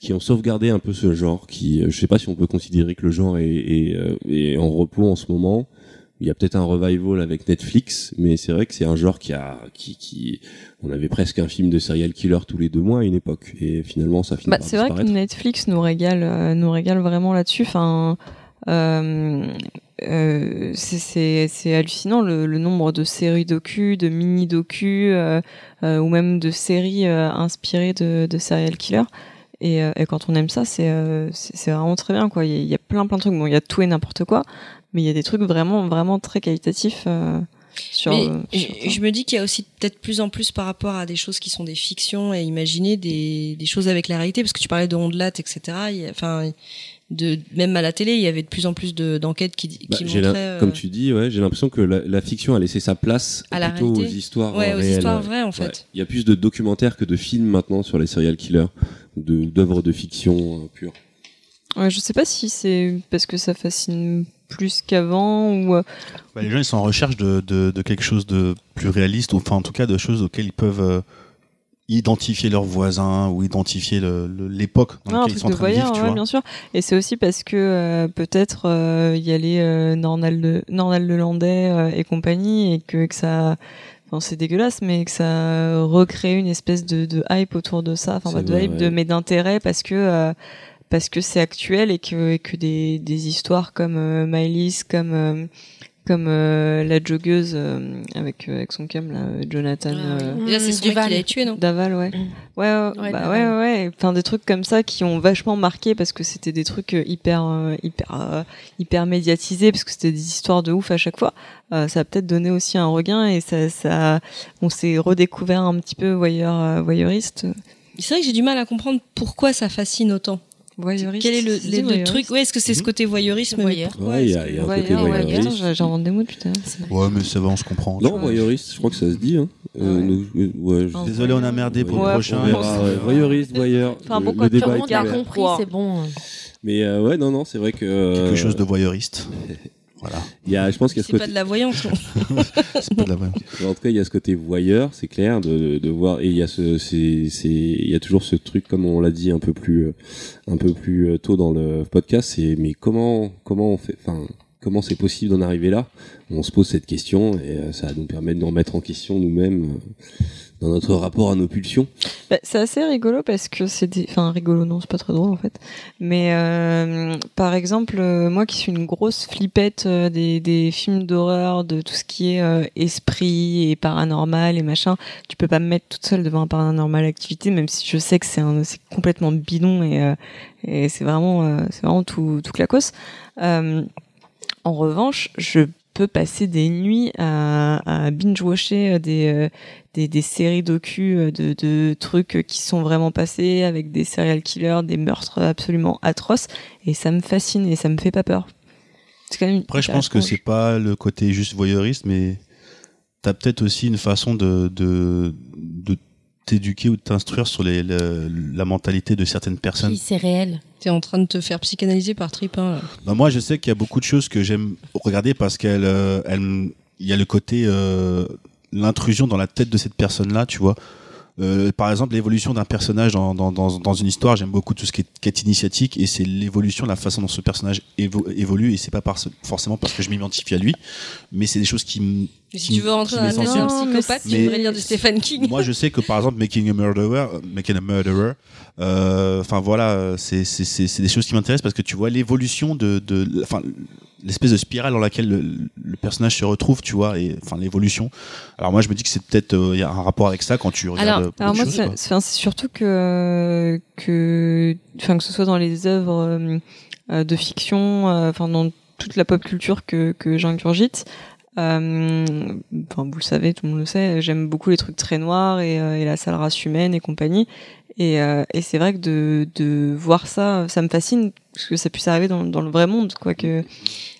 qui ont sauvegardé un peu ce genre. Qui, je sais pas si on peut considérer que le genre est, est, est en repos en ce moment. Il y a peut-être un revival avec Netflix, mais c'est vrai que c'est un genre qui a qui qui on avait presque un film de serial killer tous les deux mois à une époque et finalement ça finit bah, c'est vrai que. Netflix nous régale euh, nous régale vraiment là-dessus enfin euh, euh, c'est- hallucinant le, le nombre de séries docu, de mini docu euh, euh, ou même de séries euh, inspirées de, de serial killers. Et, euh, et quand on aime ça, c'est euh, vraiment très bien quoi. Il y, a- il y a plein plein de trucs. Bon, il y a tout et n'importe quoi, mais il y a des trucs vraiment vraiment très qualitatifs euh, sur. Mais euh, sur je, je me dis qu'il y a aussi peut-être plus en plus par rapport à des choses qui sont des fictions et imaginer des, des choses avec la réalité, parce que tu parlais de ondelat, etc. Il y a- Enfin, de même à la télé, il y avait de plus en plus de- d'enquêtes qui, qui Bah, montraient. l'im- euh, Comme tu dis, ouais, j'ai l'impression que la, la fiction a laissé sa place À la plutôt aux histoires Ouais, aux réelles, histoires vraies, en fait. Ouais. Il y a plus de documentaires que de films maintenant sur les serial killers, de d'œuvres de fiction euh, pures. Ouais, je sais pas si c'est parce que ça fascine plus qu'avant ou. euh, Bah, les gens ils sont en recherche de, de, de quelque chose de plus réaliste, ou enfin en tout cas de choses auxquelles ils peuvent euh, identifier leurs voisins ou identifier le- le- l'époque dans Non, un laquelle ils sont en train de vivre, tu ouais, vois. bien sûr. Et c'est aussi parce que euh, peut-être euh, il y a les euh, Nornal de Nornal de Landais euh, et compagnie et que, que ça Enfin, c'est dégueulasse, mais que ça recrée une espèce de, de hype autour de ça, enfin pas de vrai, hype, ouais. de mais d'intérêt parce que euh, parce que c'est actuel et que et que des, des histoires comme euh, Mylis, comme euh, comme euh, la joggeuse euh, avec euh, avec son cam là, euh, Jonathan. euh, Et là, c'est son mec qui l'avait tué, non Daval, ouais. Ouais, ouais, Ouais, bah ouais, ouais, ouais. Enfin, des trucs comme ça qui ont vachement marqué parce que c'était des trucs hyper, euh, hyper, euh, hyper médiatisés parce que c'était des histoires de ouf à chaque fois. Euh, ça a peut-être donné aussi un regain et ça, ça, on s'est redécouvert un petit peu voyeur, euh, voyeuriste. C'est vrai que j'ai du mal à comprendre pourquoi ça fascine autant. Voyeuriste. Quel est le, c'est le- le voyeuriste. truc Ouais, est-ce que c'est ce côté voyeurisme mais Voyeur. Ouais, il y a- y a un Voyeur, côté voyeuriste. putain, j'invente des mots depuis tout à l'heure. c'est- Ouais, mais ça va, on se comprend. Non, voyeuriste, je crois que ça se dit. Hein. Euh, nous- euh, ouais, je- Désolé, on a merdé pour Ouais, le prochain. Voyeuriste, voyeur. Enfin, bon, le, débat Tout est le monde a compris, c'est bon. Mais euh, ouais, non, non, c'est vrai que. euh, Quelque chose de voyeuriste. [laughs] Voilà. Il y a, je pense qu'il y a ce C'est côté. [laughs] pas de la voyance. non. C'est pas de la vraie. En tout cas, il y a ce côté voyeur, c'est clair, de, de, de voir. Et il y a ce, c'est, c'est, il y a toujours ce truc, comme on l'a dit un peu plus, euh, un peu plus euh, tôt dans le podcast, c'est mais comment, comment on fait, enfin, comment c'est possible d'en arriver là? On se pose cette question et euh, ça va nous permettre de nous remettre en question nous-mêmes euh, dans notre rapport à nos pulsions. Bah, c'est assez rigolo parce que c'est des... Enfin, rigolo, non, c'est pas très drôle en fait. Mais euh, par exemple, moi qui suis une grosse flippette des, films d'horreur, de tout ce qui est esprit et paranormal et machin, tu peux pas me mettre toute seule devant un paranormal activité, même si je sais que c'est un- c'est complètement bidon et, c'est vraiment, c'est vraiment tout, tout. Euh, en revanche, je peux passer des nuits à, à binge-watcher des, euh, des, des séries docu euh, de, de trucs qui sont vraiment passés avec des serial killers, des meurtres absolument atroces, et ça me fascine et ça me fait pas peur. C'est quand même Après, je pense que c'est pas le côté juste voyeuriste, mais t'as peut-être aussi une façon de, de, de t'éduquer ou de t'instruire sur les, le- la mentalité de certaines personnes. Qui c'est réel. T'es en train de te faire psychanalyser par Tripin. là. Bah, moi, je sais qu'il y a beaucoup de choses que j'aime regarder parce qu'elle, euh, y a le côté euh, l'intrusion dans la tête de cette personne-là, tu vois. Euh, par exemple, l'évolution d'un personnage dans, dans, dans, dans une histoire, j'aime beaucoup tout ce qui est quête initiatique et c'est l'évolution, la façon dont ce personnage évo- évolue et c'est pas forcément parce que je m'identifie à lui, mais c'est des choses qui me. Si tu veux rentrer dans la psychopathe, tu devrais lire du Stephen King. Moi, je sais que par exemple, Making a Murderer, Making a Murderer, enfin voilà, euh, c'est c'est c'est c'est des choses qui m'intéressent parce que tu vois l'évolution de de, enfin l'espèce de spirale dans laquelle le, le personnage se retrouve, tu vois, et enfin l'évolution. Alors moi, je me dis que c'est peut-être euh, il y a un rapport avec ça quand tu regardes. Alors, euh, alors moi, c'est surtout que que enfin que ce soit dans les œuvres euh, euh, de fiction, euh, enfin dans toute la pop culture que que j'ingurgite. euh, Enfin, vous le savez, tout le monde le sait. J'aime beaucoup les trucs très noirs et, euh, et la sale race humaine et compagnie. Et, euh, et c'est vrai que de, de voir ça, ça me fascine parce que ça puisse arriver dans, dans le vrai monde, quoi que.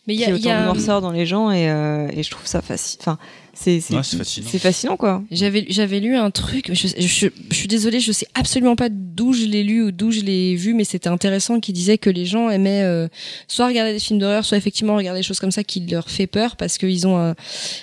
Mais il y a- y autant a- de noirceur dans les gens et, euh, et je trouve ça fascinant. Enfin, c'est c'est Ouais, c'est fascinant. c'est fascinant, quoi. J'avais j'avais lu un truc, je, je, je suis désolée, je sais absolument pas d'où je l'ai lu ou d'où je l'ai vu, mais c'était intéressant qui disait que les gens aimaient euh, soit regarder des films d'horreur, soit effectivement regarder des choses comme ça qui leur fait peur parce qu'ils ont un,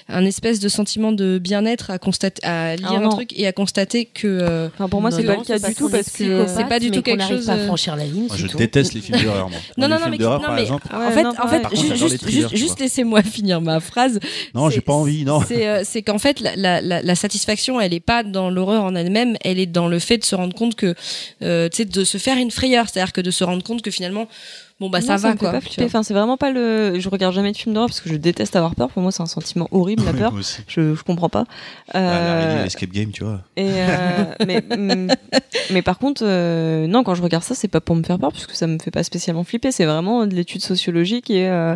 un espèce de sentiment de bien-être à constater, à lire Ah un truc et à constater que. euh, Enfin, pour moi, c'est pas le cas du tout parce que c'est pas du tout quelque chose, pas à euh, franchir la ligne. Moi, je tout. déteste les films d'horreur, moi. Non, non, non, mais, non, par mais exemple. en Ouais, fait, non, en fait, juste, juste, laissez-moi finir ma phrase. Non, j'ai pas envie, non. C'est euh, c'est qu'en fait, la, la, la, la satisfaction, elle est pas dans l'horreur en elle-même, elle est dans le fait de se rendre compte que, euh, tu sais, de se faire une frayeur, c'est-à-dire que de se rendre compte que finalement, bon bah Non, ça va me fait quoi. pas flipper. Enfin, c'est vraiment pas le. Je regarde jamais de films d'horreur parce que je déteste avoir peur. Pour moi, c'est un sentiment horrible la peur. moi aussi. Je, je comprends pas. Ah, Euh, l'escape game, tu vois. et euh, [laughs] mais mm, mais par contre, euh, non, quand je regarde ça, c'est pas pour me faire peur parce que ça me fait pas spécialement flipper. C'est vraiment de l'étude sociologique et euh,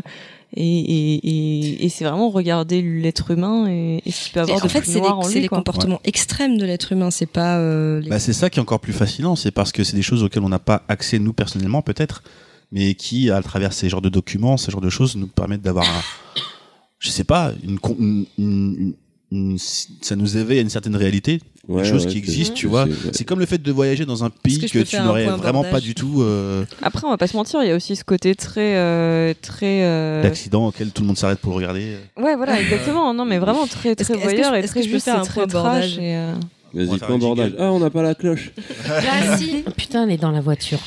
et, et, et, et c'est vraiment regarder l'être humain et, et ce qu'il peut avoir en de fait, plus c'est noir en les, c'est lui. les quoi. comportements extrêmes de l'être humain, c'est pas euh, les- Bah, c'est ça qui est encore plus fascinant, c'est parce que c'est des choses auxquelles on n'a pas accès nous personnellement peut-être, mais qui à travers ces genres de documents, ces genres de choses nous permettent d'avoir un, je sais pas, une, une- une- une- ça nous éveille à une certaine réalité, Ouais, des choses ouais, qui existent, tu vois. c'est- comme le fait de voyager dans un pays que tu n'aurais vraiment pas du tout euh, Après, on va pas se mentir, il y a aussi ce côté très euh, très euh, d'accident auquel tout le monde s'arrête pour le regarder. Ouais, voilà, exactement. Non, mais vraiment très très voyeur je- et est-ce très juste, faire c'est un très trash et euh, Vas-y, point bordage. Ah, on n'a pas la cloche. [laughs] Si. Putain, elle est dans la voiture.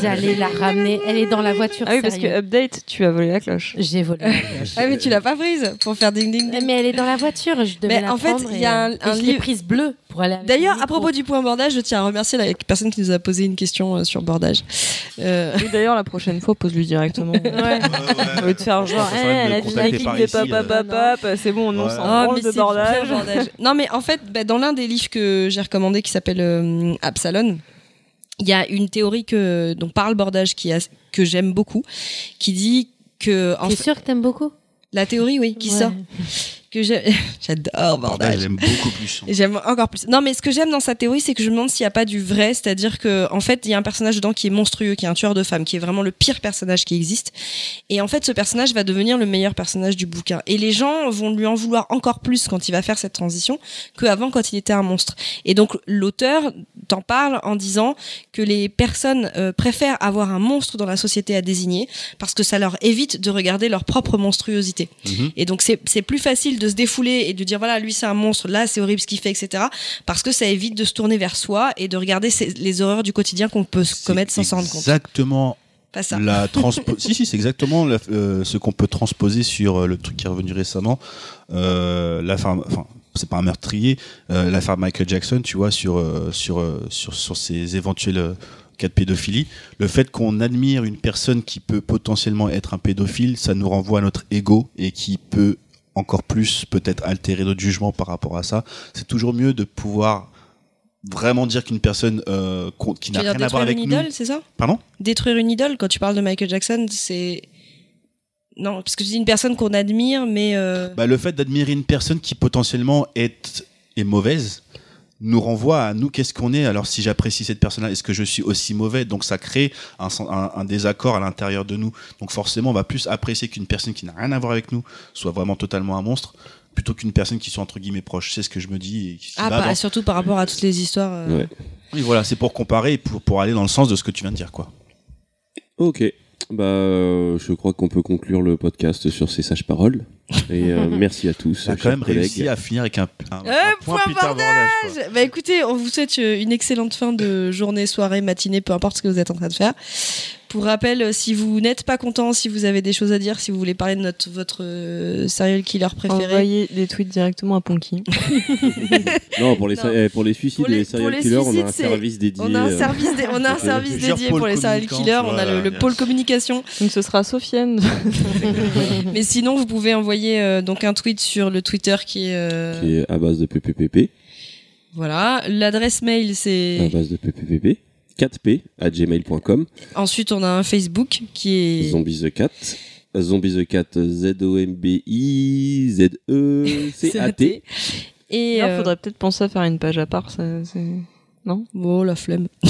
J'allais la ramener. Elle est dans la voiture. Ah oui, parce que update, tu as volé la cloche. J'ai volé la [laughs] cloche. Ah mais tu l'as pas prise pour faire ding ding ding. Mais elle est dans la voiture. Je devais Mais la en fait, il y a euh, un- l'ai livre- prise bleue pour aller. D'ailleurs, le à propos du point bordage, je tiens à remercier la personne qui nous a posé une question euh, sur bordage. Euh, [laughs] Et d'ailleurs, la prochaine fois, pose-lui directement. Ouais. Au lieu de faire genre, eh, de la par des ici, pop, euh. pop, pop, pop, c'est bon, on Ouais. s'en Ah, branle mais de bordage. non, mais en fait, bah, dans l'un des livres que j'ai recommandé qui s'appelle euh, Absalon, il y a une théorie que dont parle bordage qui a, que j'aime beaucoup, qui dit que en T'es sûr que t'aimes beaucoup? La théorie, oui, qui Ouais. sort, que [laughs] j'adore bordage. j'aime beaucoup plus. [laughs] J'aime encore plus. Non, mais ce que j'aime dans sa théorie, c'est que je me demande s'il n'y a pas du vrai, c'est-à-dire que en fait, il y a un personnage dedans qui est monstrueux, qui est un tueur de femmes, qui est vraiment le pire personnage qui existe. Et en fait, ce personnage va devenir le meilleur personnage du bouquin. Et les gens vont lui en vouloir encore plus quand il va faire cette transition qu'avant quand il était un monstre. Et donc l'auteur t'en parle en disant que les personnes euh, préfèrent avoir un monstre dans la société à désigner parce que ça leur évite de regarder leur propre monstruosité. Mhm. Et donc c'est plus facile de se défouler et de dire voilà lui c'est un monstre, là c'est horrible ce qu'il fait, etc. Parce que ça évite de se tourner vers soi et de regarder les horreurs du quotidien qu'on peut se commettre sans s'en rendre compte. Exactement pas ça. La [laughs] si, si, c'est exactement la- euh, ce qu'on peut transposer sur euh, le truc qui est revenu récemment. Euh, l'affaire, enfin, c'est pas un meurtrier, euh, l'affaire Michael Jackson, tu vois, sur, euh, sur, euh, sur, sur ces éventuels euh, cas de pédophilie. Le fait qu'on admire une personne qui peut potentiellement être un pédophile, ça nous renvoie à notre ego et qui peut encore plus peut-être altérer notre jugement par rapport à ça. C'est toujours mieux de pouvoir vraiment dire qu'une personne euh, qui n'a rien à voir détruire avec une idole, c'est ça? Pardon? Détruire une idole, quand tu parles de Michael Jackson, c'est. Non, parce que tu dis une personne qu'on admire, mais. euh, bah, le fait d'admirer une personne qui potentiellement est, est mauvaise nous renvoie à nous qu'est-ce qu'on est? Alors si j'apprécie cette personne là est-ce que je suis aussi mauvais? Donc ça crée un, sen- un- un désaccord à l'intérieur de nous donc forcément on va plus apprécier qu'une personne qui n'a rien à voir avec nous soit vraiment totalement un monstre plutôt qu'une personne qui soit entre guillemets proche c'est ce que je me dis et qui Ah, bah, dans- surtout par rapport à toutes les histoires. euh, oui voilà c'est pour comparer et pour, pour aller dans le sens de ce que tu viens de dire quoi Ok. Bah, euh, je crois qu'on peut conclure le podcast sur ces sages paroles. Et euh, [laughs] merci à tous. on a quand même collègues. réussi à finir avec un, un, un Eh, point point Bordage. Bah écoutez, on vous souhaite euh, une excellente fin de journée, soirée, matinée, peu importe ce que vous êtes en train de faire. Pour rappel, euh, si vous n'êtes pas content, si vous avez des choses à dire, si vous voulez parler de notre, votre euh, serial killer préféré, Envoyez des tweets directement à Ponky. [laughs] Non, pour les, Non. eh, pour les suicides Pour les- et les serial les killers, on a un service dédié. on a un euh, service, dé- on a un service Plusieurs dédié pour les serial killers. On a le, pôle communication. Donc ce sera Sofiane. [laughs] Mais sinon, vous pouvez envoyer euh, donc un tweet sur le Twitter qui est euh, qui est à base de PPPP, voilà. L'adresse mail à c'est. base de PPPP, 4p à gmail.com, Ensuite, on a un Facebook qui est. Zombies the Cat, Zombies the Cat, Z-O-M-B-I-Z-E-C-A-T. Et Il euh, faudrait peut-être penser à faire une page à part. Ça, c'est- non? Bon, la flemme. [laughs]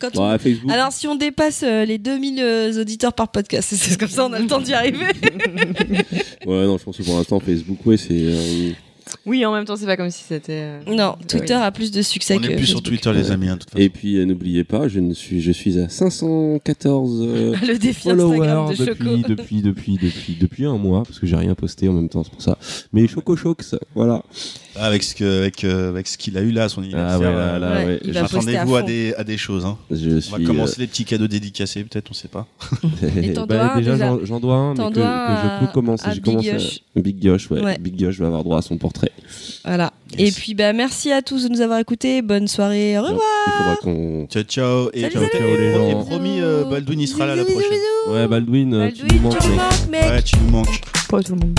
Quand Bon, on- à Facebook. Alors, si on dépasse euh, les 2000 euh, auditeurs par podcast, c'est comme ça, on a le temps d'y arriver. [laughs] Ouais, non, je pense que pour l'instant, Facebook, ouais, c'est. Oui, en même temps, c'est pas comme si c'était. euh, non, Twitter a plus de succès on que est plus sur. Twitter les amis hein, de toute façon. Et puis, euh, n'oubliez pas, je, ne suis, je suis à 514 euh, [laughs] Le défi Instagram followers de Choco. depuis, depuis, depuis, depuis, depuis un mois, parce que j'ai rien posté en même temps, c'est pour ça. Mais Choco Chocs, voilà. Ah, avec ce que avec euh, avec ce qu'il a eu là à son anniversaire. Ah ouais, Ouais, à Attendez-vous à, fond. des à des choses. Hein. Je On va commencer les petits cadeaux dédicacés, peut-être, on sait pas. [laughs] Et t'en Bah, dois déjà, déjà j'en- dois un, mais que, que à- je peux commencer. à J'ai Big commencé Yosh. à- Big Yosh, ouais. Ouais. Big Yosh va avoir droit à son portrait. Voilà. Yes. Et puis, bah, merci à tous de nous avoir écoutés. Bonne soirée. Au revoir. Il faudra qu'on. Ciao, ciao. Et, Salut, Ciao, ciao, les et gens. promis, euh, Baldwin, il sera là la Bisous, prochaine. bisous. Ouais, Baldwin, euh, tu Baldwin, nous manques, tu nous mec. manques, mec. Ouais, tu nous manques. Pas tout le monde.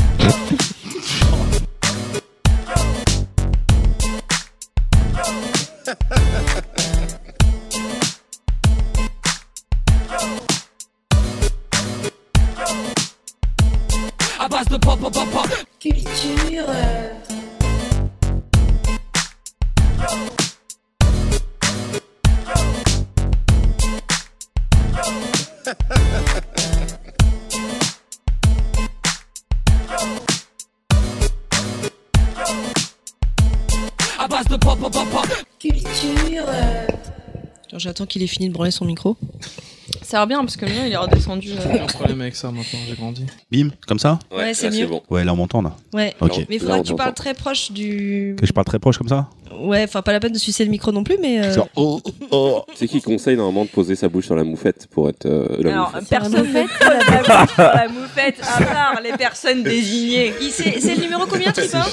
À base de pop, pop, pop, pop. Culture. euh, À base de pop, pop, pop, pop. Culture. euh, Alors, J'attends qu'il ait fini de branler son micro. Ça va bien parce que le mien il est redescendu. J'ai euh, un problème avec ça maintenant, j'ai grandi. Bim, comme ça Ouais, c'est mieux. bon. Ouais, là on m'entend là. Ouais. Ok. Mais il faudra que tu parles très proche du. Que je parle très proche comme ça Ouais, enfin, pas la peine de sucer le micro non plus, mais. euh, Genre, oh, oh. [laughs] C'est qui conseille normalement de poser sa bouche sur la moufette pour être euh, la Alors, moufette? personne ne fait la bouche sur la moufette à part les personnes désignées. C'est? C'est le numéro combien, Tripin